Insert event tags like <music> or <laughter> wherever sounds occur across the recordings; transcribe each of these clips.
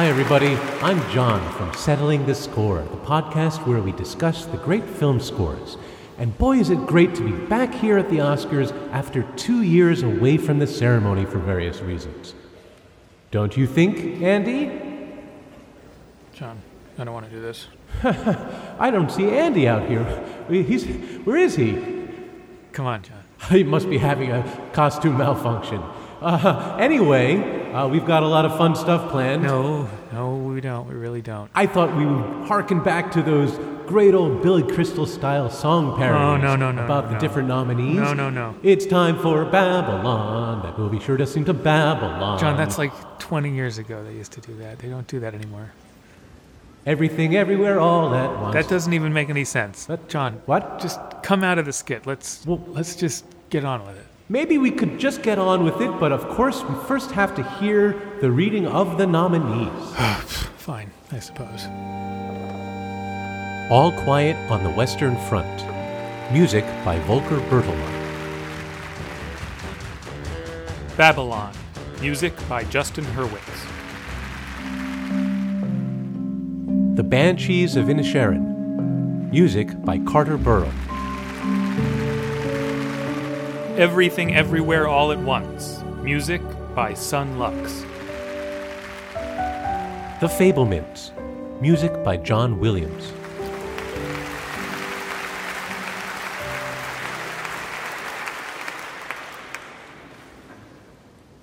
Hi, everybody. I'm John from Settling the Score, the podcast where we discuss the great film scores. And boy, is it great to be back here at the Oscars after two years away from the ceremony for various reasons. Don't you think, Andy? John, I don't want to do this. <laughs> I don't see Andy out here. He's, where is he? Come on, John. <laughs> He must be having a costume malfunction. Uh, anyway, uh, we've got a lot of fun stuff planned. No, no, we don't. We really don't. I thought we would harken back to those great old Billy Crystal style song parodies no, no, no, about the different nominees. No, no, no. It's time for Babylon. That movie sure does seem to Babylon. John, that's like 20 years ago they used to do that. They don't do that anymore. everything, everywhere, all at once. That doesn't even make any sense. What? John, What? just come out of the skit. Let's Well- let's just get on with it. Maybe we could just get on with it, but of course we first have to hear the reading of the nominees. <sighs> Fine, I suppose. All Quiet on the Western Front. Music by Volker Bertelmann. Babylon. Music by Justin Hurwitz. The Banshees of Inisherin. Music by Carter Burwell. Everything Everywhere All at Once. Music by Son Lux. The Fabelmans. Music by John Williams.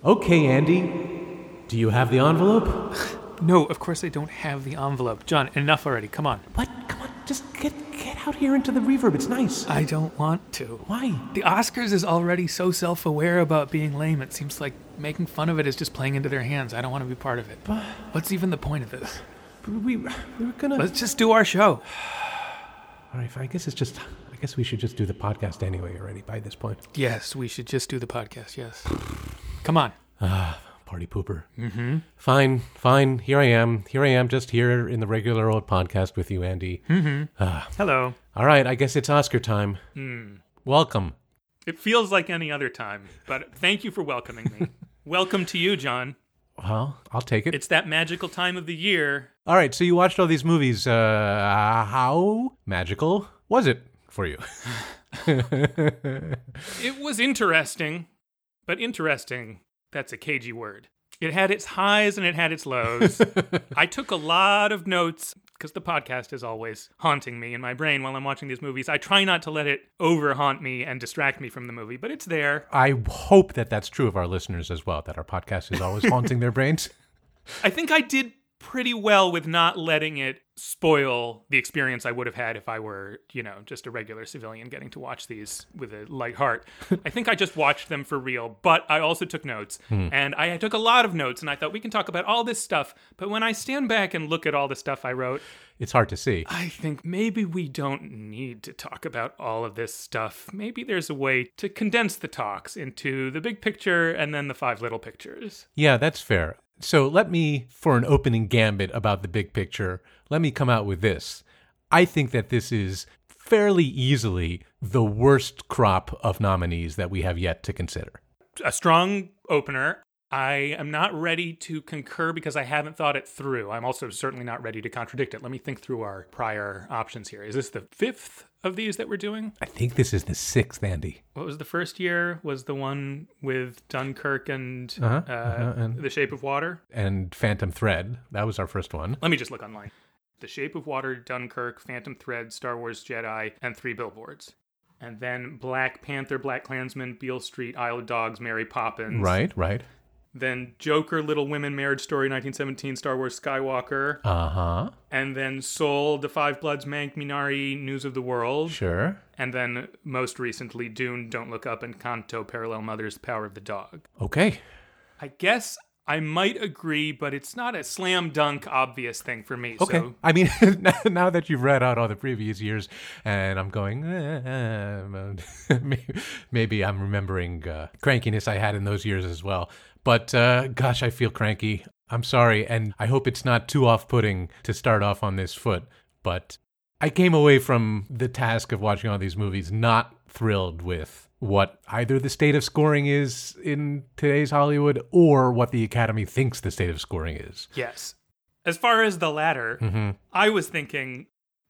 Okay, Andy. Do you have the envelope? <laughs> No, of course I don't have the envelope. John, enough already. Come on. What? Just get get out here into the reverb. It's nice. I don't want to. Why? The Oscars is already so self aware about being lame, it seems like making fun of it is just playing into their hands. I don't want to be part of it. But What's even the point of this? We, we were gonna. Let's just do our show. <sighs> All right, I guess it's just. I guess we should just do the podcast anyway already by this point. Yes, we should just do the podcast, yes. <sighs> Come on. Ah, Party pooper. Mm-hmm. Fine, fine. Here I am. Here I am, just here in the regular old podcast with you, Andy. Hello. All right, I guess it's Oscar time. Welcome. It feels like any other time, but thank you for welcoming me. <laughs> Welcome to you, John. Well, I'll take it. It's that magical time of the year. all right, so you watched all these movies. Uh, how magical was it for you? <laughs> It was interesting, but interesting, that's a cagey word. It had its highs and it had its lows. <laughs> I took a lot of notes because the podcast is always haunting me in my brain while I'm watching these movies. I try not to let it over haunt me and distract me from the movie, but it's there. I hope that that's true of our listeners as well, that our podcast is always haunting their brains. <laughs> I think I did pretty well with not letting it spoil the experience I would have had if I were, you know, just a regular civilian getting to watch these with a light heart. <laughs> I think I just watched them for real, but I also took notes. Hmm. And I took a lot of notes and I thought we can talk about all this stuff. But when I stand back and look at all the stuff I wrote, It's hard to see. I think maybe we don't need to talk about all of this stuff. Maybe there's a way to condense the talks into the big picture and then the five little pictures. Yeah, that's fair. So let me, for an opening gambit about the big picture, let me come out with this. I think that this is fairly easily the worst crop of nominees that we have yet to consider. a strong opener. I am not ready to concur because I haven't thought it through. I'm also certainly not ready to contradict it. Let me think through our prior options here. Is this the fifth of these that we're doing? I think this is the sixth, Andy. What was the first year? Was the one with Dunkirk and, Uh-huh, uh, uh-huh, and- The Shape of Water? And Phantom Thread. That was our first one. Let me just look online. The Shape of Water, Dunkirk, Phantom Thread, Star Wars Jedi, and Three Billboards. And then Black Panther, Black Klansman, Beale Street, Isle of Dogs, Mary Poppins. Right, right. Then Joker, Little Women, Marriage Story, 1917, Star Wars, Skywalker, Uh huh. and then Soul, The Five Bloods, Mank, Minari, News of the World, Sure. and then most recently Dune, Don't Look Up, Encanto, Parallel Mothers, Power of the Dog. Okay. I guess I might agree, but it's not a slam dunk obvious thing for me. Okay. So I mean, <laughs> now that you've read out all the previous years, and I'm going, eh, eh, <laughs> maybe I'm remembering uh, crankiness I had in those years as well. But uh, gosh, I feel cranky. I'm sorry, and I hope it's not too off putting to start off on this foot. But I came away from the task of watching all these movies not thrilled with what either the state of scoring is in today's Hollywood or what the Academy thinks the state of scoring is. yes. As far as the latter, mm-hmm. I was thinking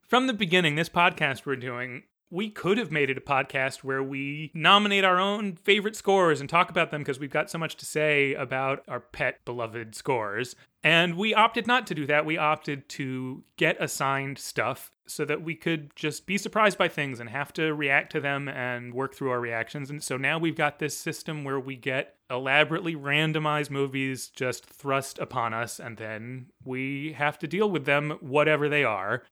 from the beginning, this podcast we're doing, we could have made it a podcast where we nominate our own favorite scores and talk about them because we've got so much to say about our pet beloved scores. And we opted not to do that. We opted to get assigned stuff so that we could just be surprised by things and have to react to them and work through our reactions. And so now we've got this system where we get elaborately randomized movies just thrust upon us, and then we have to deal with them, whatever they are.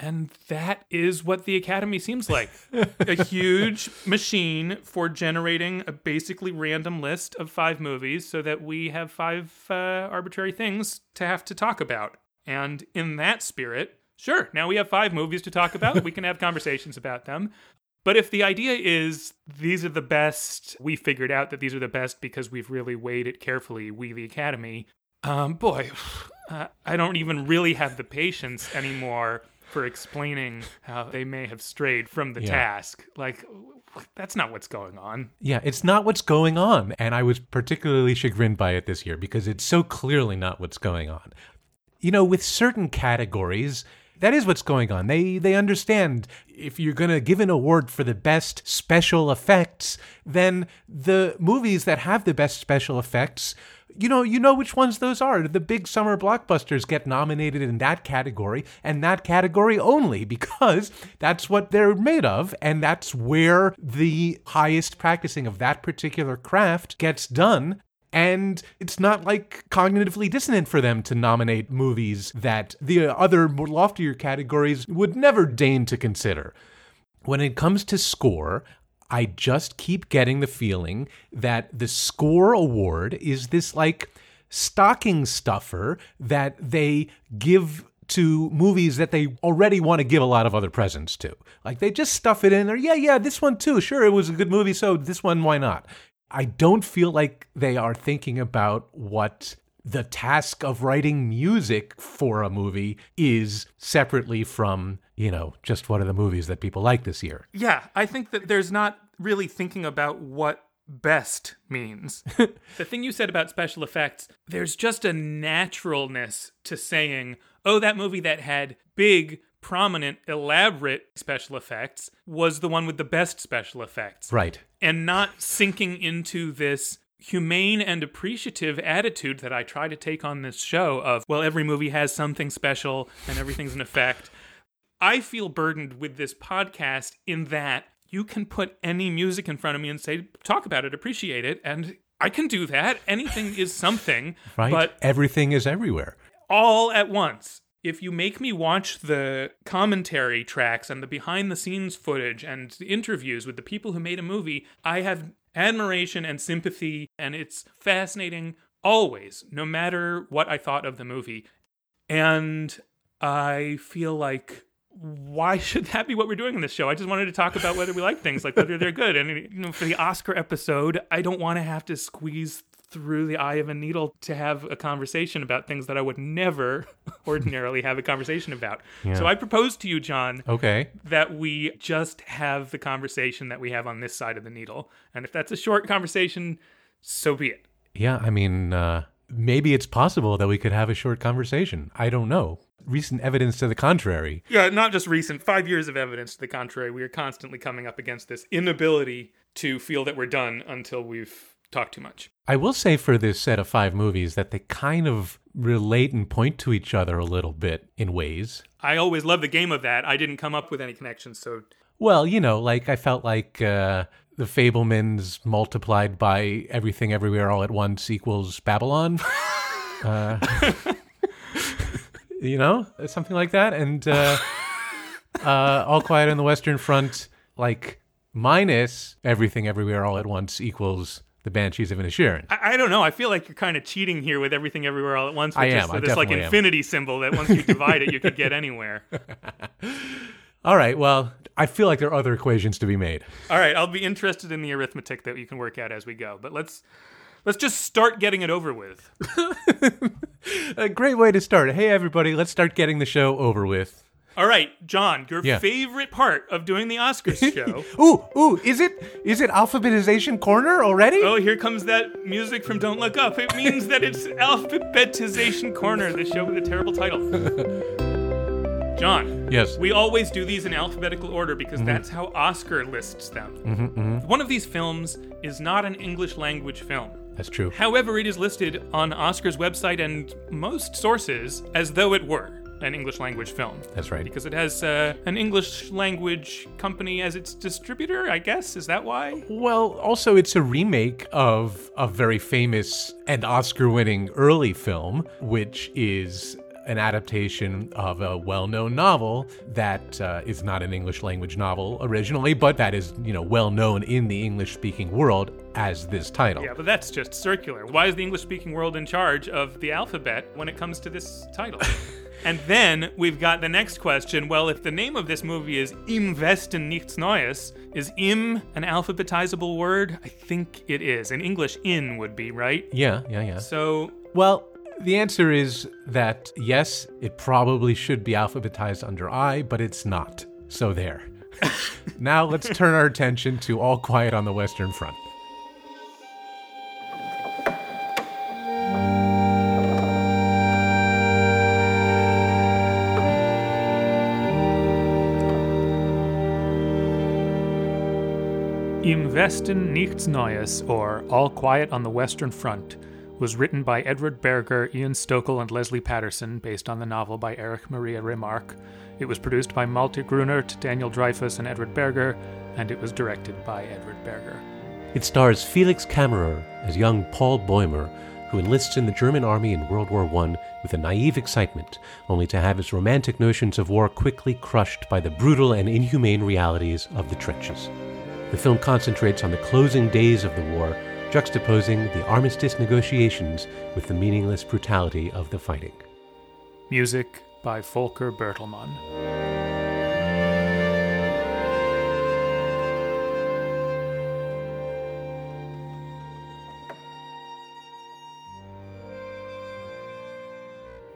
And that is what the Academy seems like a <laughs> huge machine for generating a basically random list of five movies so that we have five uh, arbitrary things to have to talk about. And in that spirit, sure, now we have five movies to talk about. we can have conversations about them. But if the idea is these are the best, we figured out that these are the best because we've really weighed it carefully, we, the Academy, um, boy, <sighs> uh, I don't even really have the patience anymore for explaining how they may have strayed from the Yeah. task. Like, that's not what's going on. Yeah, it's not what's going on. And I was particularly chagrined by it this year because it's so clearly not what's going on. You know, with certain categories, that is what's going on. They they understand if you're going to give an award for the best special effects, then the movies that have the best special effects, you know, you know which ones those are. The big summer blockbusters get nominated in that category and that category only because that's what they're made of and that's where the highest practicing of that particular craft gets done. And it's not like cognitively dissonant for them to nominate movies that the other loftier categories would never deign to consider. When it comes to score, I just keep getting the feeling that the score award is this like stocking stuffer that they give to movies that they already want to give a lot of other presents to. Like they just stuff it in there. Yeah, yeah, this one too. Sure, it was a good movie, so this one, why not? I don't feel like they are thinking about what the task of writing music for a movie is separately from, you know, just what are the movies that people like this year. Yeah, I think that there's not really thinking about what best means. <laughs> the thing you said about special effects, there's just a naturalness to saying, oh, that movie that had big, prominent, elaborate special effects was the one with the best special effects. Right. And not sinking into this humane and appreciative attitude that I try to take on this show of, well, every movie has something special and everything's an effect. I feel burdened with this podcast in that you can put any music in front of me and say, talk about it, appreciate it, and I can do that. Anything is <laughs> something, Right. but everything is everywhere. all at once. If you make me watch the commentary tracks and the behind the scenes footage and the interviews with the people who made a movie, I have admiration and sympathy, and it's fascinating always, no matter what I thought of the movie. And I feel like why should that be what we're doing in this show? I just wanted to talk about whether we like things, like whether they're good. And you know, for the Oscar episode, I don't want to have to squeeze through the eye of a needle to have a conversation about things that I would never <laughs> ordinarily have a conversation about. So I propose to you, John, Okay. that we just have the conversation that we have on this side of the needle. And if that's a short conversation, so be it. Yeah, I mean, uh, maybe it's possible that we could have a short conversation. I don't know. Recent evidence to the contrary. Yeah, not just recent, five years of evidence to the contrary. We are constantly coming up against this inability to feel that we're done until we've talked too much. I will say for this set of five movies that they kind of relate and point to each other a little bit in ways. I always love the game of that. I didn't come up with any connections, so Well, you know, like I felt like uh, the Fabelmans multiplied by everything everywhere all at once equals Babylon. <laughs> uh, <laughs> you know, something like that. And uh, <laughs> uh, All Quiet on the Western Front, like minus everything everywhere all at once equals the Banshees of Inisherin. I, I don't know. I feel like you're kind of cheating here with everything everywhere all at once. I am. Is I this like definitely am. infinity symbol that once you divide it, you could get anywhere. <laughs> All right, well, I feel like there are other equations to be made. All right, I'll be interested in the arithmetic that you can work out as we go. But let's let's just start getting it over with. <laughs> A great way to start. Hey, everybody, let's start getting the show over with. All right, John, your Yeah. favorite part of doing the Oscars <laughs> show. Ooh, ooh, is it is it alphabetization corner already? Oh, here comes that music from Don't Look Up. It means that it's <laughs> Alphabetization Corner, the show with a terrible title. John, Yes. we always do these in alphabetical order because mm-hmm. that's how Oscar lists them. Mm-hmm, mm-hmm. One of these films is not an English language film. That's true. However, it is listed on Oscar's website and most sources as though it were an English language film. That's right. Because it has uh, an English language company as its distributor, I guess. Is that why? Well, also it's a remake of a very famous and Oscar-winning early film, which is an adaptation of a well-known novel that uh, is not an English language novel originally, but that is, you know, well known in the English-speaking world as this title. Yeah, but that's just circular. Why is the English speaking world in charge of the alphabet when it comes to this title? <laughs> and then we've got the next question. Well, if the name of this movie is Im Westen nichts Neues, is im an alphabetizable word? I think it is. In English, in would be, right? Yeah, yeah, yeah. So, Well, the answer is that yes, it probably should be alphabetized under I, but it's not. So there. <laughs> now let's turn our attention to All Quiet on the Western Front. Im Westen nichts Neues, or All Quiet on the Western Front, was written by Edward Berger, Ian Stokell, and Leslie Patterson, based on the novel by Erich Maria Remarque. It was produced by Malte Grunert, Daniel Dreyfus, and Edward Berger, and it was directed by Edward Berger. It stars Felix Kammerer as young Paul Bäumer, who enlists in the German army in World War I with a naive excitement, only to have his romantic notions of war quickly crushed by the brutal and inhumane realities of the trenches. The film concentrates on the closing days of the war, juxtaposing the armistice negotiations with the meaningless brutality of the fighting. Music by Volker Bertelmann.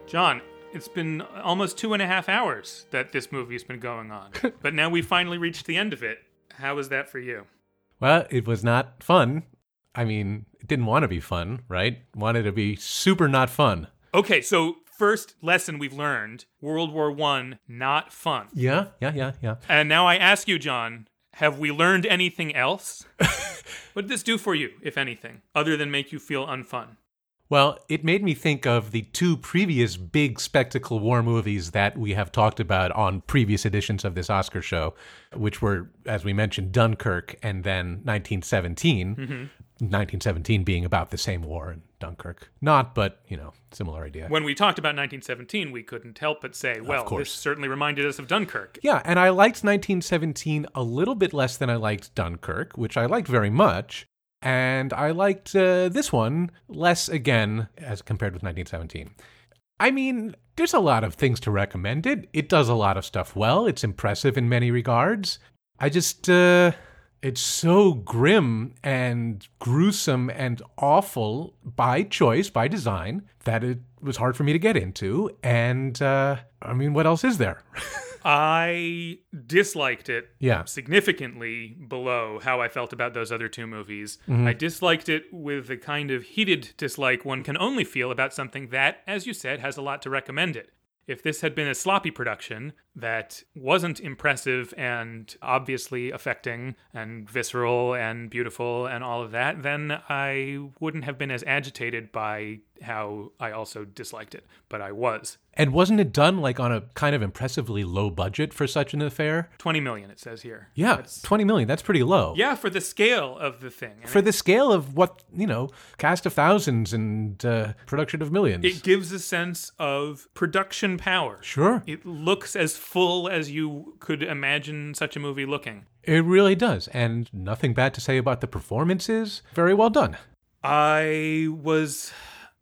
John, it's been almost two and a half hours that this movie's been going on, <laughs> but now we finally reached the end of it. How was that for you? Well, it was not fun. I mean, it didn't want to be fun, right? Wanted to be super not fun. Okay, so first lesson we've learned World War One, not fun. Yeah, yeah, yeah, yeah. And now I ask you, John, have we learned anything else? <laughs> what did this do for you, if anything, other than make you feel unfun? Well, it made me think of the two previous big spectacle war movies that we have talked about on previous editions of this Oscar show, which were, as we mentioned, Dunkirk and then 1917. 1917 mm-hmm. being about the same war in Dunkirk. Not, but, you know, similar idea. When we talked about 1917, we couldn't help but say, well, this certainly reminded us of Dunkirk. Yeah, and I liked 1917 a little bit less than I liked Dunkirk, which I liked very much. And I liked uh, this one less again as compared with 1917. I mean, there's a lot of things to recommend it. It does a lot of stuff well. It's impressive in many regards. I just, uh, it's so grim and gruesome and awful by choice, by design, that it was hard for me to get into. And, uh, I mean, what else is there? <laughs> I disliked it Yeah. significantly below how I felt about those other two movies. Mm-hmm. I disliked it with the kind of heated dislike one can only feel about something that, as you said, has a lot to recommend it. If this had been a sloppy production that wasn't impressive and obviously affecting and visceral and beautiful and all of that, then I wouldn't have been as agitated by how I also disliked it. But I was. And wasn't it done like on a kind of impressively low budget for such an affair? 20 million, it says here. Yeah, That's- 20 million. That's pretty low. Yeah, for the scale of the thing. I For mean, the scale of what, you know, cast of thousands and uh, production of millions. it gives a sense of production power. sure. It looks as full as you could imagine such a movie looking. It really does. And nothing bad to say about the performances. Very well done. I was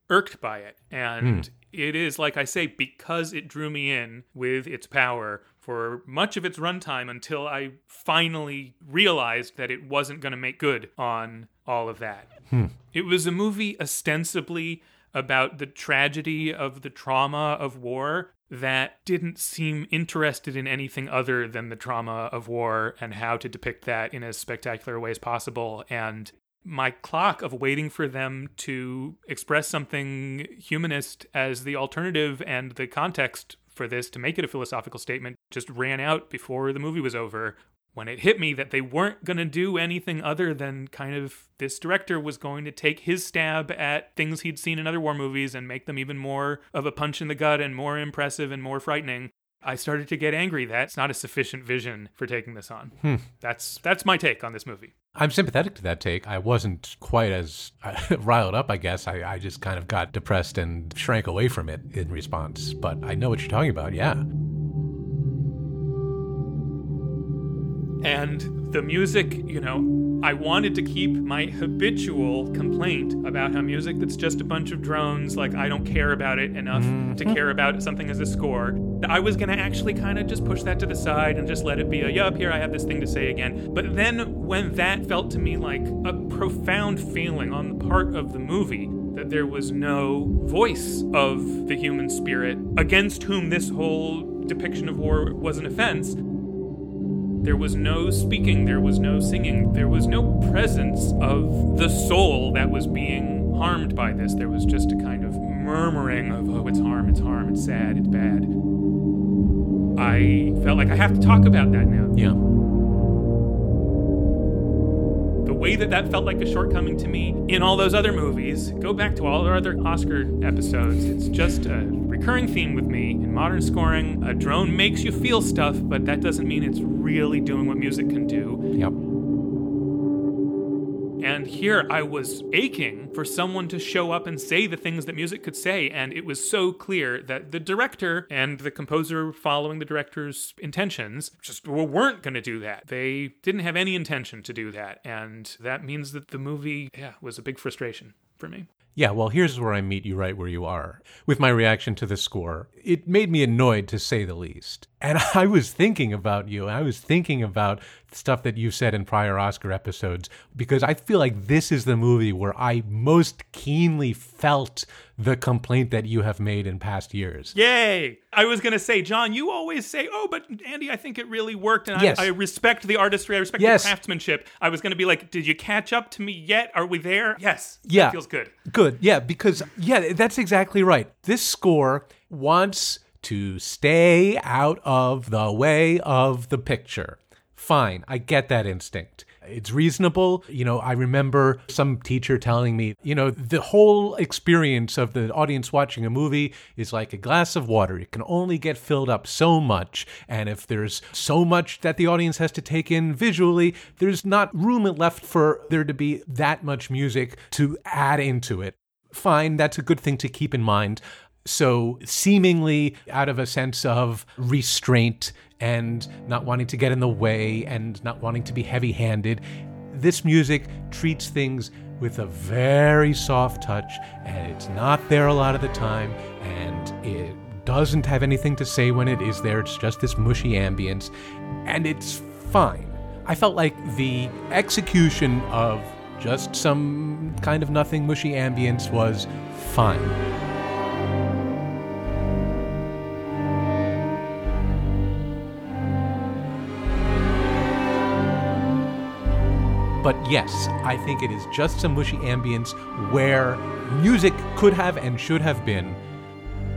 irked by it. And it is, like I say, because it drew me in with its power for much of its runtime until I finally realized that it wasn't going to make good on all of that. Hmm. It was a movie ostensibly about the tragedy of the trauma of war that didn't seem interested in anything other than the trauma of war and how to depict that in as spectacular a way as possible. And my clock of waiting for them to express something humanist as the alternative and the context for this to make it a philosophical statement just ran out before the movie was over when it hit me that they weren't going to do anything other than kind of this director was going to take his stab at things he'd seen in other war movies and make them even more of a punch in the gut and more impressive and more frightening. I started to get angry. That's not a sufficient vision for taking this on. Hmm. That's that's my take on this movie. I'm sympathetic to that take. I wasn't quite as uh, <laughs> riled up, I guess. I, I just kind of got depressed and shrank away from it in response. But I know what you're talking about, yeah. And the music, you know, I wanted to keep my habitual complaint about how music that's just a bunch of drones, like I don't care about it enough mm-hmm. to care about something as a score. I was going to actually kind of just push that to the side and just let it be a, yup, here I have this thing to say again. But then when that felt to me like a profound feeling on the part of the movie, that there was no voice of the human spirit against whom this whole depiction of war was an offense, there was no speaking, there was no singing, there was no presence of the soul that was being harmed by this. There was just a kind of murmuring of, oh, it's harm, it's harm, it's sad, it's bad. I felt like I have to talk about that now. Yeah The way that that felt like a shortcoming to me in all those other movies, go back to all our other Oscar episodes. It's just a recurring theme with me in modern scoring. A drone makes you feel stuff, but that doesn't mean it's really doing what music can do. Yep. And here I was aching for someone to show up and say the things that music could say. And it was so clear that the director and the composer following the director's intentions just weren't going to do that. They didn't have any intention to do that. And that means that the movie, yeah, was a big frustration for me. Yeah, well, here's where I meet you right where you are. With my reaction to the score, it made me annoyed to say the least. And <laughs> I was thinking about you. I was thinking about stuff that you said in prior Oscar episodes because I feel like this is the movie where I most keenly felt the complaint that you have made in past years. Yay! I was going to say, John, you always say, oh, but Andy, I think it really worked. And yes. I, I, respect the artistry, I respect yes. the craftsmanship. I was going to be like, did you catch up to me yet? Are we there? Yes. Yeah. feels good. Good. Yeah, because, yeah, that's exactly right. This score wants to stay out of the way of the picture. Fine, I get that instinct. It's reasonable. You know, I remember some teacher telling me, you know, the whole experience of the audience watching a movie is like a glass of water. It can only get filled up so much. And if there's so much that the audience has to take in visually, there's not room left for there to be that much music to add into it. Fine, that's a good thing to keep in mind. So, seemingly out of a sense of restraint and not wanting to get in the way and not wanting to be heavy handed, this music treats things with a very soft touch and it's not there a lot of the time and it doesn't have anything to say when it is there. It's just this mushy ambience and it's fine. I felt like the execution of just some kind of nothing mushy ambience was fine. But yes, I think it is just some mushy ambience where music could have and should have been.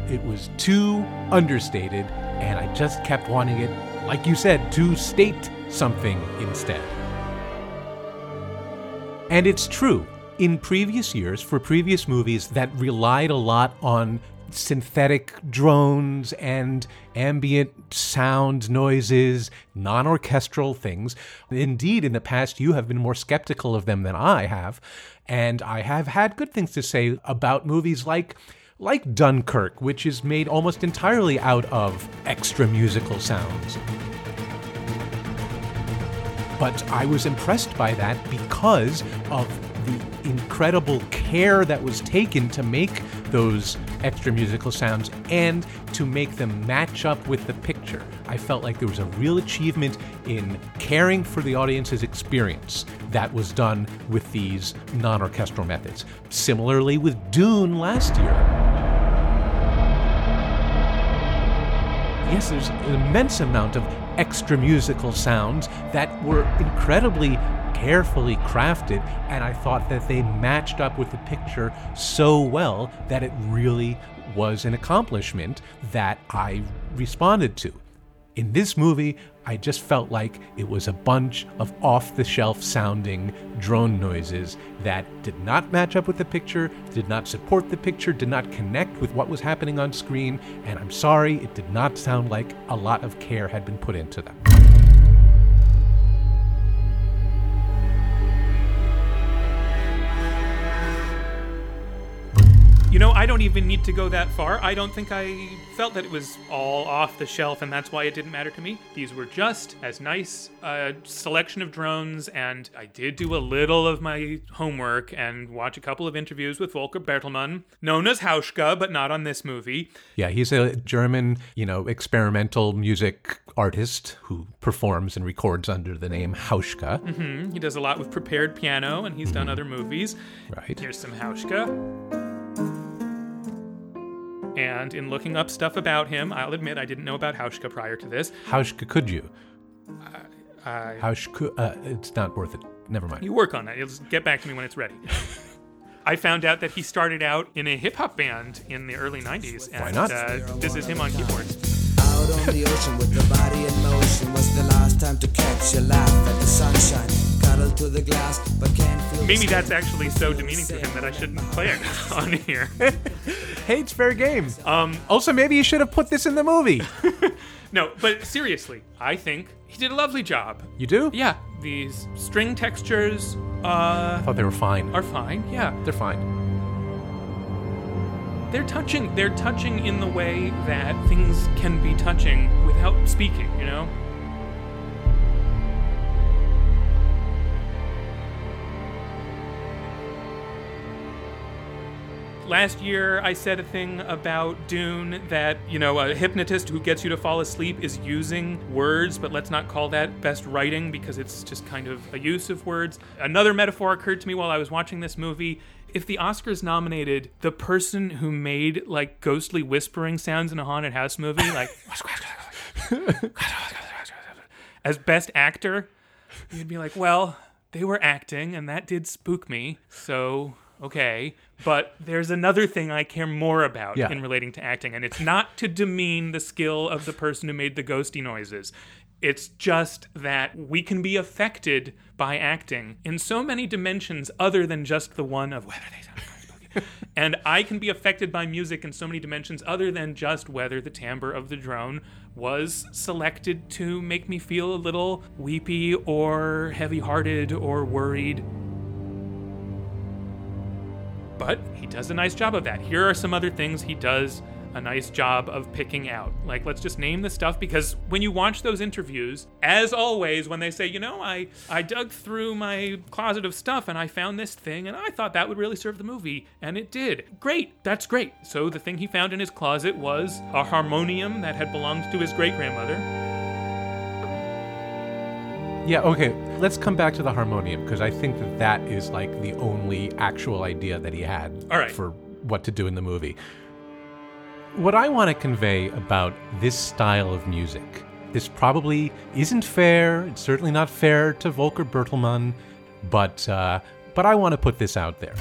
It was too understated, and I just kept wanting it, like you said, to state something instead. And it's true. In previous years, for previous movies that relied a lot on synthetic drones and ambient sound noises, non orchestral things. Indeed, in the past, you have been more skeptical of them than I have. And I have had good things to say about movies like. Like Dunkirk, which is made almost entirely out of extra musical sounds. But I was impressed by that because of the incredible care that was taken to make those extra musical sounds and to make them match up with the picture. I felt like there was a real achievement in caring for the audience's experience that was done with these non orchestral methods. Similarly, with Dune last year. yes, there's an immense amount of extra musical sounds that were incredibly carefully crafted, and I thought that they matched up with the picture so well that it really was an accomplishment that I responded to. In this movie, I just felt like it was a bunch of off the shelf sounding drone noises that did not match up with the picture, did not support the picture, did not connect with what was happening on screen, and I'm sorry, it did not sound like a lot of care had been put into them. You know, I don't even need to go that far. I don't think I felt that it was all off the shelf, and that's why it didn't matter to me. These were just as nice a selection of drones, and I did do a little of my homework and watch a couple of interviews with Volker Bertelmann, known as Hauschka, but not on this movie. Yeah, he's a German, you know, experimental music artist who performs and records under the name Hauschka. Mm-hmm. He does a lot with prepared piano, and he's mm-hmm. done other movies. Right. Here's some Hauschka. And in looking up stuff about him, I'll admit I didn't know about Hauschka prior to this. Hauschka could you? Uh, uh, Hauschka, uh, it's not worth it. Never mind. You work on that. You'll get back to me when it's ready. <laughs> I found out that he started out in a hip hop band in the early 90s. And, Why not? Uh, this is him on keyboards. Out on the ocean with the body in motion was the last time to catch a laugh at the sunshine to the glass, but can't feel Maybe that's actually so demeaning to him that I shouldn't play it <laughs> on here. <laughs> hey, it's fair game. Um, also, maybe you should have put this in the movie. <laughs> no, but seriously, I think he did a lovely job. You do? Yeah, these string textures. Uh, I thought they were fine. Are fine. Yeah, they're fine they're touching they're touching in the way that things can be touching without speaking you know last year I said a thing about Dune that, you know, a hypnotist who gets you to fall asleep is using words, but let's not call that best writing because it's just kind of a use of words. Another metaphor occurred to me while I was watching this movie. If the Oscars nominated the person who made like ghostly whispering sounds in a haunted house movie, like <laughs> as best actor, you'd be like, well, they were acting and that did spook me. So okay but there's another thing i care more about yeah. in relating to acting and it's not to demean the skill of the person who made the ghosty noises. It's just that we can be affected by acting in so many dimensions other than just the one of whether they sound and I can be affected by music in so many dimensions other than just whether the timbre of the drone was selected to make me feel a little weepy or heavy hearted or worried but he does a nice job of that. Here are some other things he does a nice job of picking out. Like, let's just name the stuff because when you watch those interviews, as always, when they say, you know, I, I dug through my closet of stuff and I found this thing and I thought that would really serve the movie, and it did. Great, that's great. So the thing he found in his closet was a harmonium that had belonged to his great grandmother yeah, okay. Let's come back to the harmonium because I think that that is like the only actual idea that he had All right. for what to do in the movie. What I want to convey about this style of music, this probably isn't fair. It's certainly not fair to Volker Bertelmann, but uh, but I want to put this out there.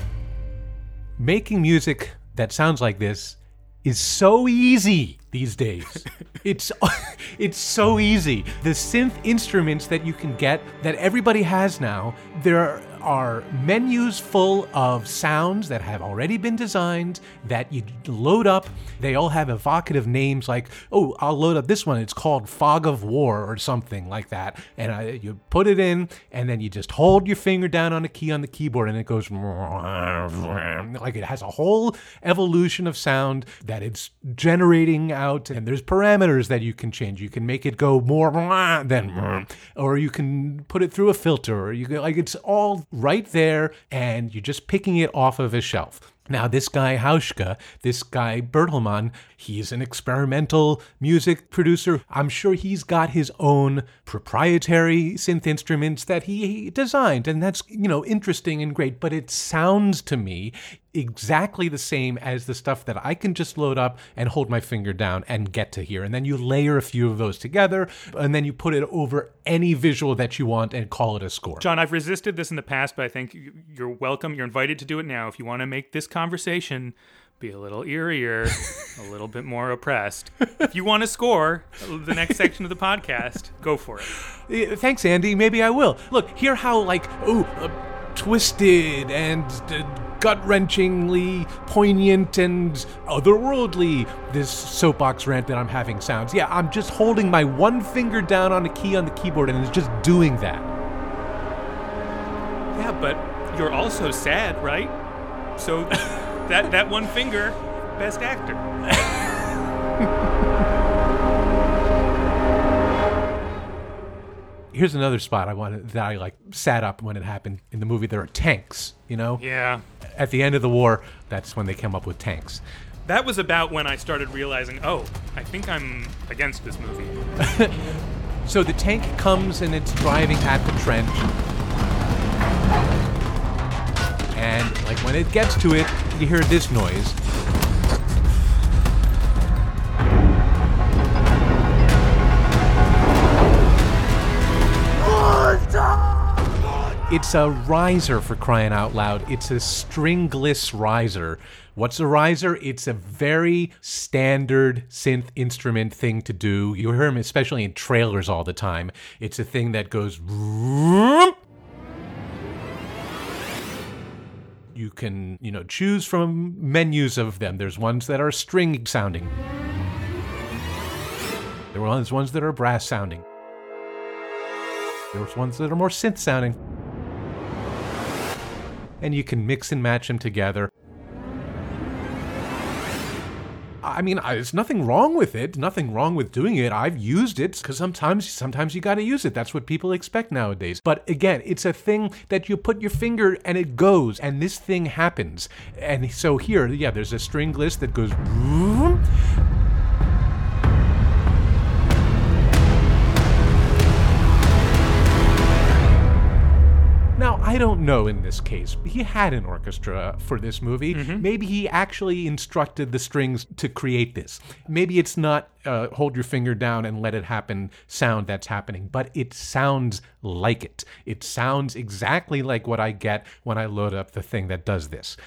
Making music that sounds like this is so easy these days. <laughs> it's <laughs> it's so easy. The synth instruments that you can get that everybody has now, there are menus full of sounds that have already been designed that you load up. They all have evocative names like, oh, I'll load up this one. It's called Fog of War or something like that. And I, you put it in, and then you just hold your finger down on a key on the keyboard, and it goes <laughs> like it has a whole evolution of sound that it's generating out. And there's parameters that you can change. You can make it go more <laughs> than, or you can put it through a filter, or you can, like it's all right there and you're just picking it off of a shelf. Now, this guy Hauschka, this guy Bertelmann, he's an experimental music producer. I'm sure he's got his own proprietary synth instruments that he designed, and that's, you know, interesting and great. But it sounds to me exactly the same as the stuff that I can just load up and hold my finger down and get to hear. And then you layer a few of those together, and then you put it over any visual that you want and call it a score. John, I've resisted this in the past, but I think you're welcome. You're invited to do it now. If you want to make this conversation be a little eerier, a little bit more oppressed. If you want to score the next section of the podcast, go for it. Uh, Thanks, Andy. Maybe I will. Look, hear how, like, ooh, uh, twisted and uh, gut wrenchingly poignant and otherworldly this soapbox rant that I'm having sounds. Yeah, I'm just holding my one finger down on a key on the keyboard and it's just doing that. Yeah, but you're also sad, right? So that that one finger, best actor. <laughs> Here's another spot I wanted that I like sat up when it happened in the movie. There are tanks, you know. Yeah. At the end of the war, that's when they came up with tanks. That was about when I started realizing, oh, I think I'm against this movie. <laughs> So the tank comes and it's driving at the trench. And like when it gets to it, you hear this noise. It's a riser for crying out loud. It's a stringless riser. What's a riser? It's a very standard synth instrument thing to do. You hear them especially in trailers all the time. It's a thing that goes. You can, you know, choose from menus of them. There's ones that are string sounding. There are ones ones that are brass sounding. There's ones that are more synth sounding and you can mix and match them together. I mean, I- there's nothing wrong with it. Nothing wrong with doing it. I've used it because sometimes, sometimes you got to use it. That's what people expect nowadays. But again, it's a thing that you put your finger and it goes, and this thing happens. And so here, yeah, there's a string list that goes. vroom. Now, I don't know in this case. He had an orchestra for this movie. Maybe he actually instructed the strings to create this. Maybe it's not uh, hold your finger down and let it happen sound that's happening, but it sounds like it. It sounds exactly like what I get when I load up the thing that does this.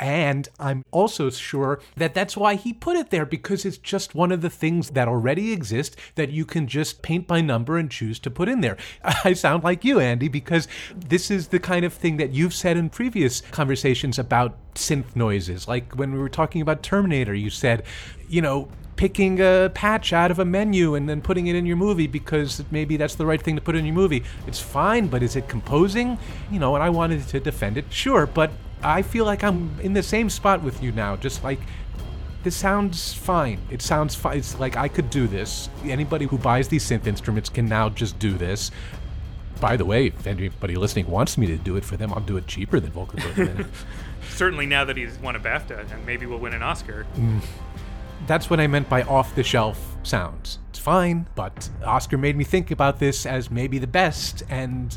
And I'm also sure that that's why he put it there because it's just one of the things that already exist that you can just paint by number and choose to put in there. <laughs> I sound like you, Andy, because this is the kind of thing that you've said in previous conversations about synth noises. Like when we were talking about Terminator, you said, you know, picking a patch out of a menu and then putting it in your movie because maybe that's the right thing to put in your movie. It's fine, but is it composing? You know, and I wanted to defend it, sure, but I feel like I'm in the same spot with you now. Just like this sounds fine. It sounds fine. It's like I could do this. Anybody who buys these synth instruments can now just do this. By the way, if anybody listening wants me to do it for them, I'll do it cheaper than Vocal <laughs> Equipment. Certainly now that he's won a BAFTA and maybe will win an Oscar. Mm. That's what I meant by off the shelf sounds. It's fine, but Oscar made me think about this as maybe the best, and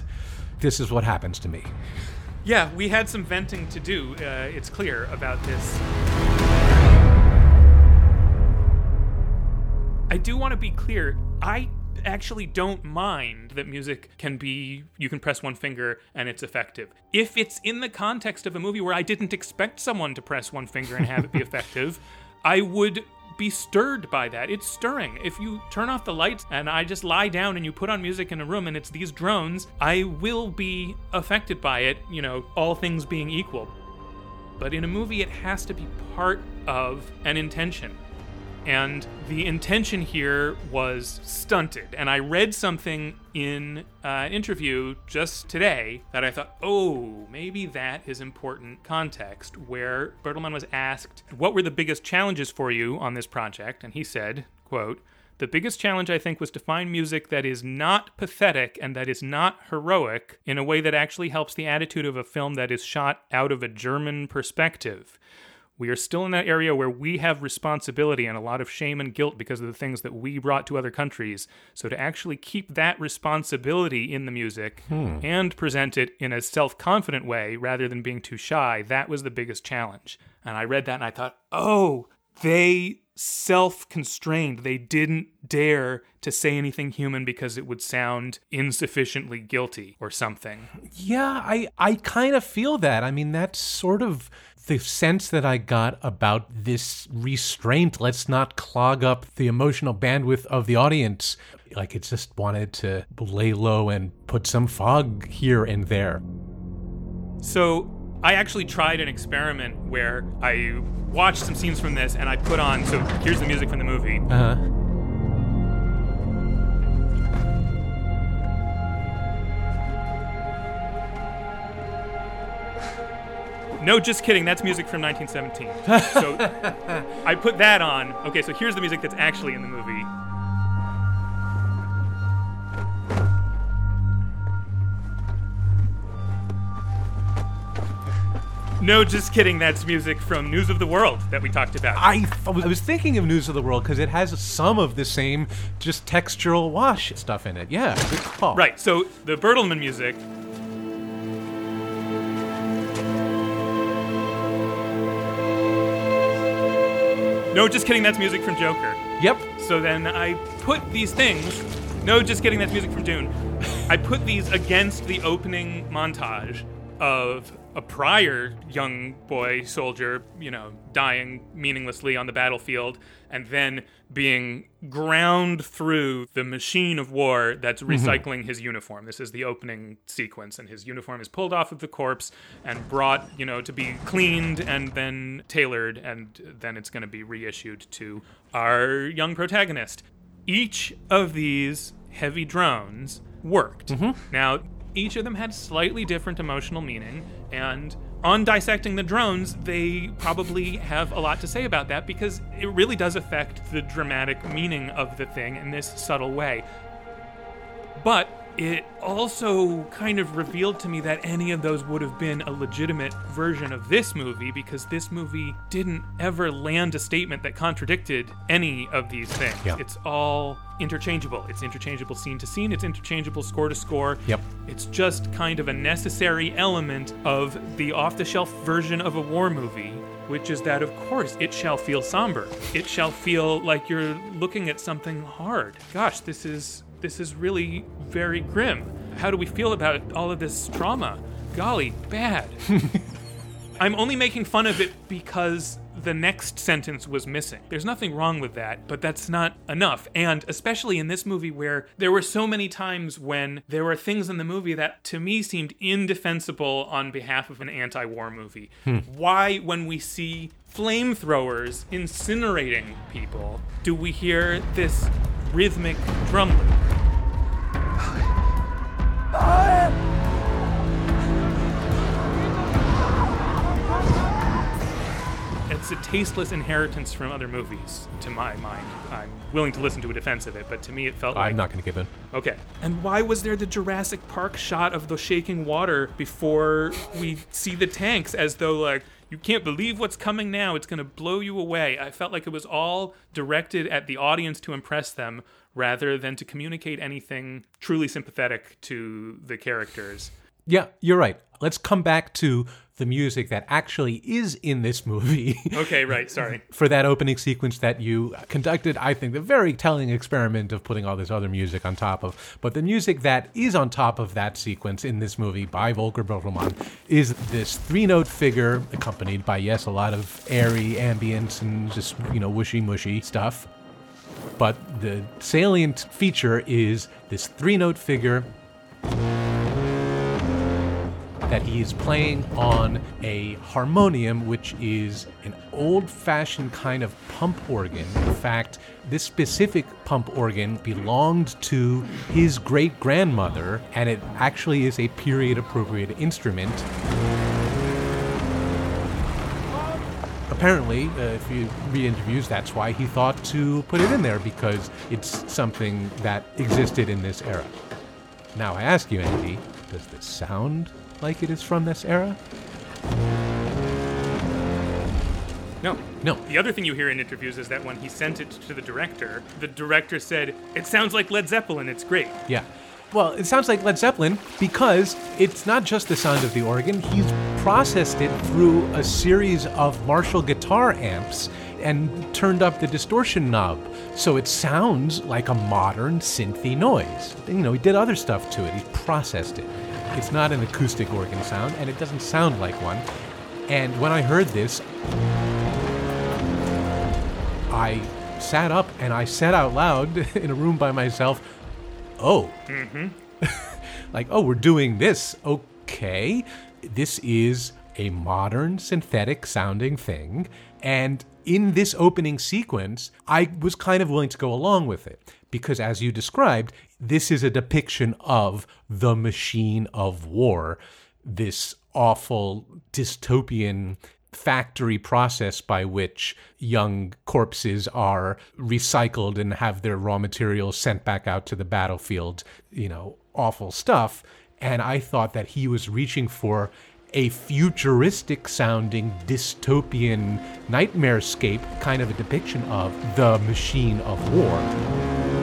this is what happens to me. Yeah, we had some venting to do, uh, it's clear, about this. I do want to be clear. I actually don't mind that music can be, you can press one finger and it's effective. If it's in the context of a movie where I didn't expect someone to press one finger and have it be <laughs> effective, I would be stirred by that. It's stirring. If you turn off the lights and I just lie down and you put on music in a room and it's these drones, I will be affected by it, you know, all things being equal. But in a movie, it has to be part of an intention. And the intention here was stunted. And I read something in uh, an interview just today that I thought, oh, maybe that is important context. Where Bertelmann was asked, "What were the biggest challenges for you on this project?" And he said, "quote." The biggest challenge, I think, was to find music that is not pathetic and that is not heroic in a way that actually helps the attitude of a film that is shot out of a German perspective. We are still in that area where we have responsibility and a lot of shame and guilt because of the things that we brought to other countries. So, to actually keep that responsibility in the music hmm. and present it in a self confident way rather than being too shy, that was the biggest challenge. And I read that and I thought, oh, they self constrained. They didn't dare to say anything human because it would sound insufficiently guilty or something. Yeah, I, I kind of feel that. I mean, that's sort of the sense that I got about this restraint. Let's not clog up the emotional bandwidth of the audience. Like it just wanted to lay low and put some fog here and there. So I actually tried an experiment where I watched some scenes from this and I put on. So here's the music from the movie. Uh No, just kidding. That's music from 1917. so <laughs> I put that on. Okay, so here's the music that's actually in the movie. No, just kidding. That's music from News of the World that we talked about. I, I was thinking of News of the World because it has some of the same just textural wash stuff in it. Yeah, good call. Right. So the Bertelmann music. No, just kidding. That's music from Joker. Yep. So then I put these things. No, just kidding. That's music from Dune. I put these against the opening montage of a prior young boy soldier, you know, dying meaninglessly on the battlefield and then being ground through the machine of war that's mm-hmm. recycling his uniform. This is the opening sequence, and his uniform is pulled off of the corpse and brought, you know, to be cleaned and then tailored, and then it's going to be reissued to our young protagonist. Each of these heavy drones worked. Mm-hmm. Now, each of them had slightly different emotional meaning, and on dissecting the drones, they probably have a lot to say about that because it really does affect the dramatic meaning of the thing in this subtle way. But it also kind of revealed to me that any of those would have been a legitimate version of this movie because this movie didn't ever land a statement that contradicted any of these things. Yeah. It's all interchangeable. It's interchangeable scene to scene, it's interchangeable score to score. Yep. It's just kind of a necessary element of the off the shelf version of a war movie. Which is that, of course, it shall feel somber. It shall feel like you're looking at something hard. Gosh, this is this is really very grim. How do we feel about all of this trauma? Golly, bad. <laughs> I'm only making fun of it because the next sentence was missing. There's nothing wrong with that, but that's not enough. And especially in this movie where there were so many times when there were things in the movie that to me seemed indefensible on behalf of an anti war movie. Hmm. Why, when we see flamethrowers incinerating people, do we hear this rhythmic drum loop? It's a tasteless inheritance from other movies, to my mind. I'm willing to listen to a defense of it, but to me it felt like I'm not going to give in. Okay. And why was there the Jurassic Park shot of the shaking water before we see the tanks as though like you can't believe what's coming now, it's going to blow you away. I felt like it was all directed at the audience to impress them rather than to communicate anything truly sympathetic to the characters. Yeah, you're right. Let's come back to the music that actually is in this movie. Okay, right, sorry. <laughs> for that opening sequence that you conducted, I think, the very telling experiment of putting all this other music on top of. But the music that is on top of that sequence in this movie by Volker Bertelmann is this three note figure accompanied by, yes, a lot of airy ambience and just, you know, whooshy mushy stuff. But the salient feature is this three note figure that he is playing on a harmonium, which is an old fashioned kind of pump organ. In fact, this specific pump organ belonged to his great grandmother, and it actually is a period appropriate instrument. apparently, uh, if you read interviews, that's why he thought to put it in there because it's something that existed in this era. Now I ask you, Andy, does this sound like it is from this era? No. No. The other thing you hear in interviews is that when he sent it to the director, the director said, It sounds like Led Zeppelin, it's great. Yeah. Well, it sounds like Led Zeppelin because it's not just the sound of the organ. He's processed it through a series of Marshall guitar amps and turned up the distortion knob. So it sounds like a modern synthy noise. You know, he did other stuff to it. He processed it. It's not an acoustic organ sound, and it doesn't sound like one. And when I heard this, I sat up and I said out loud <laughs> in a room by myself, oh. Mm-hmm. <laughs> like, oh, we're doing this. Okay. This is a modern synthetic sounding thing. And in this opening sequence, I was kind of willing to go along with it because, as you described, this is a depiction of the machine of war, this awful dystopian factory process by which young corpses are recycled and have their raw materials sent back out to the battlefield, you know, awful stuff. And I thought that he was reaching for a futuristic sounding dystopian nightmarescape kind of a depiction of the machine of war.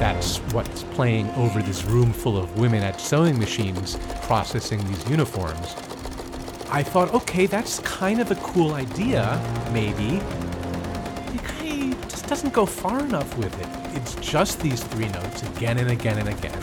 That's what's playing over this room full of women at sewing machines processing these uniforms. I thought, okay, that's kind of a cool idea, maybe. It kind of just doesn't go far enough with it. It's just these three notes again and again and again.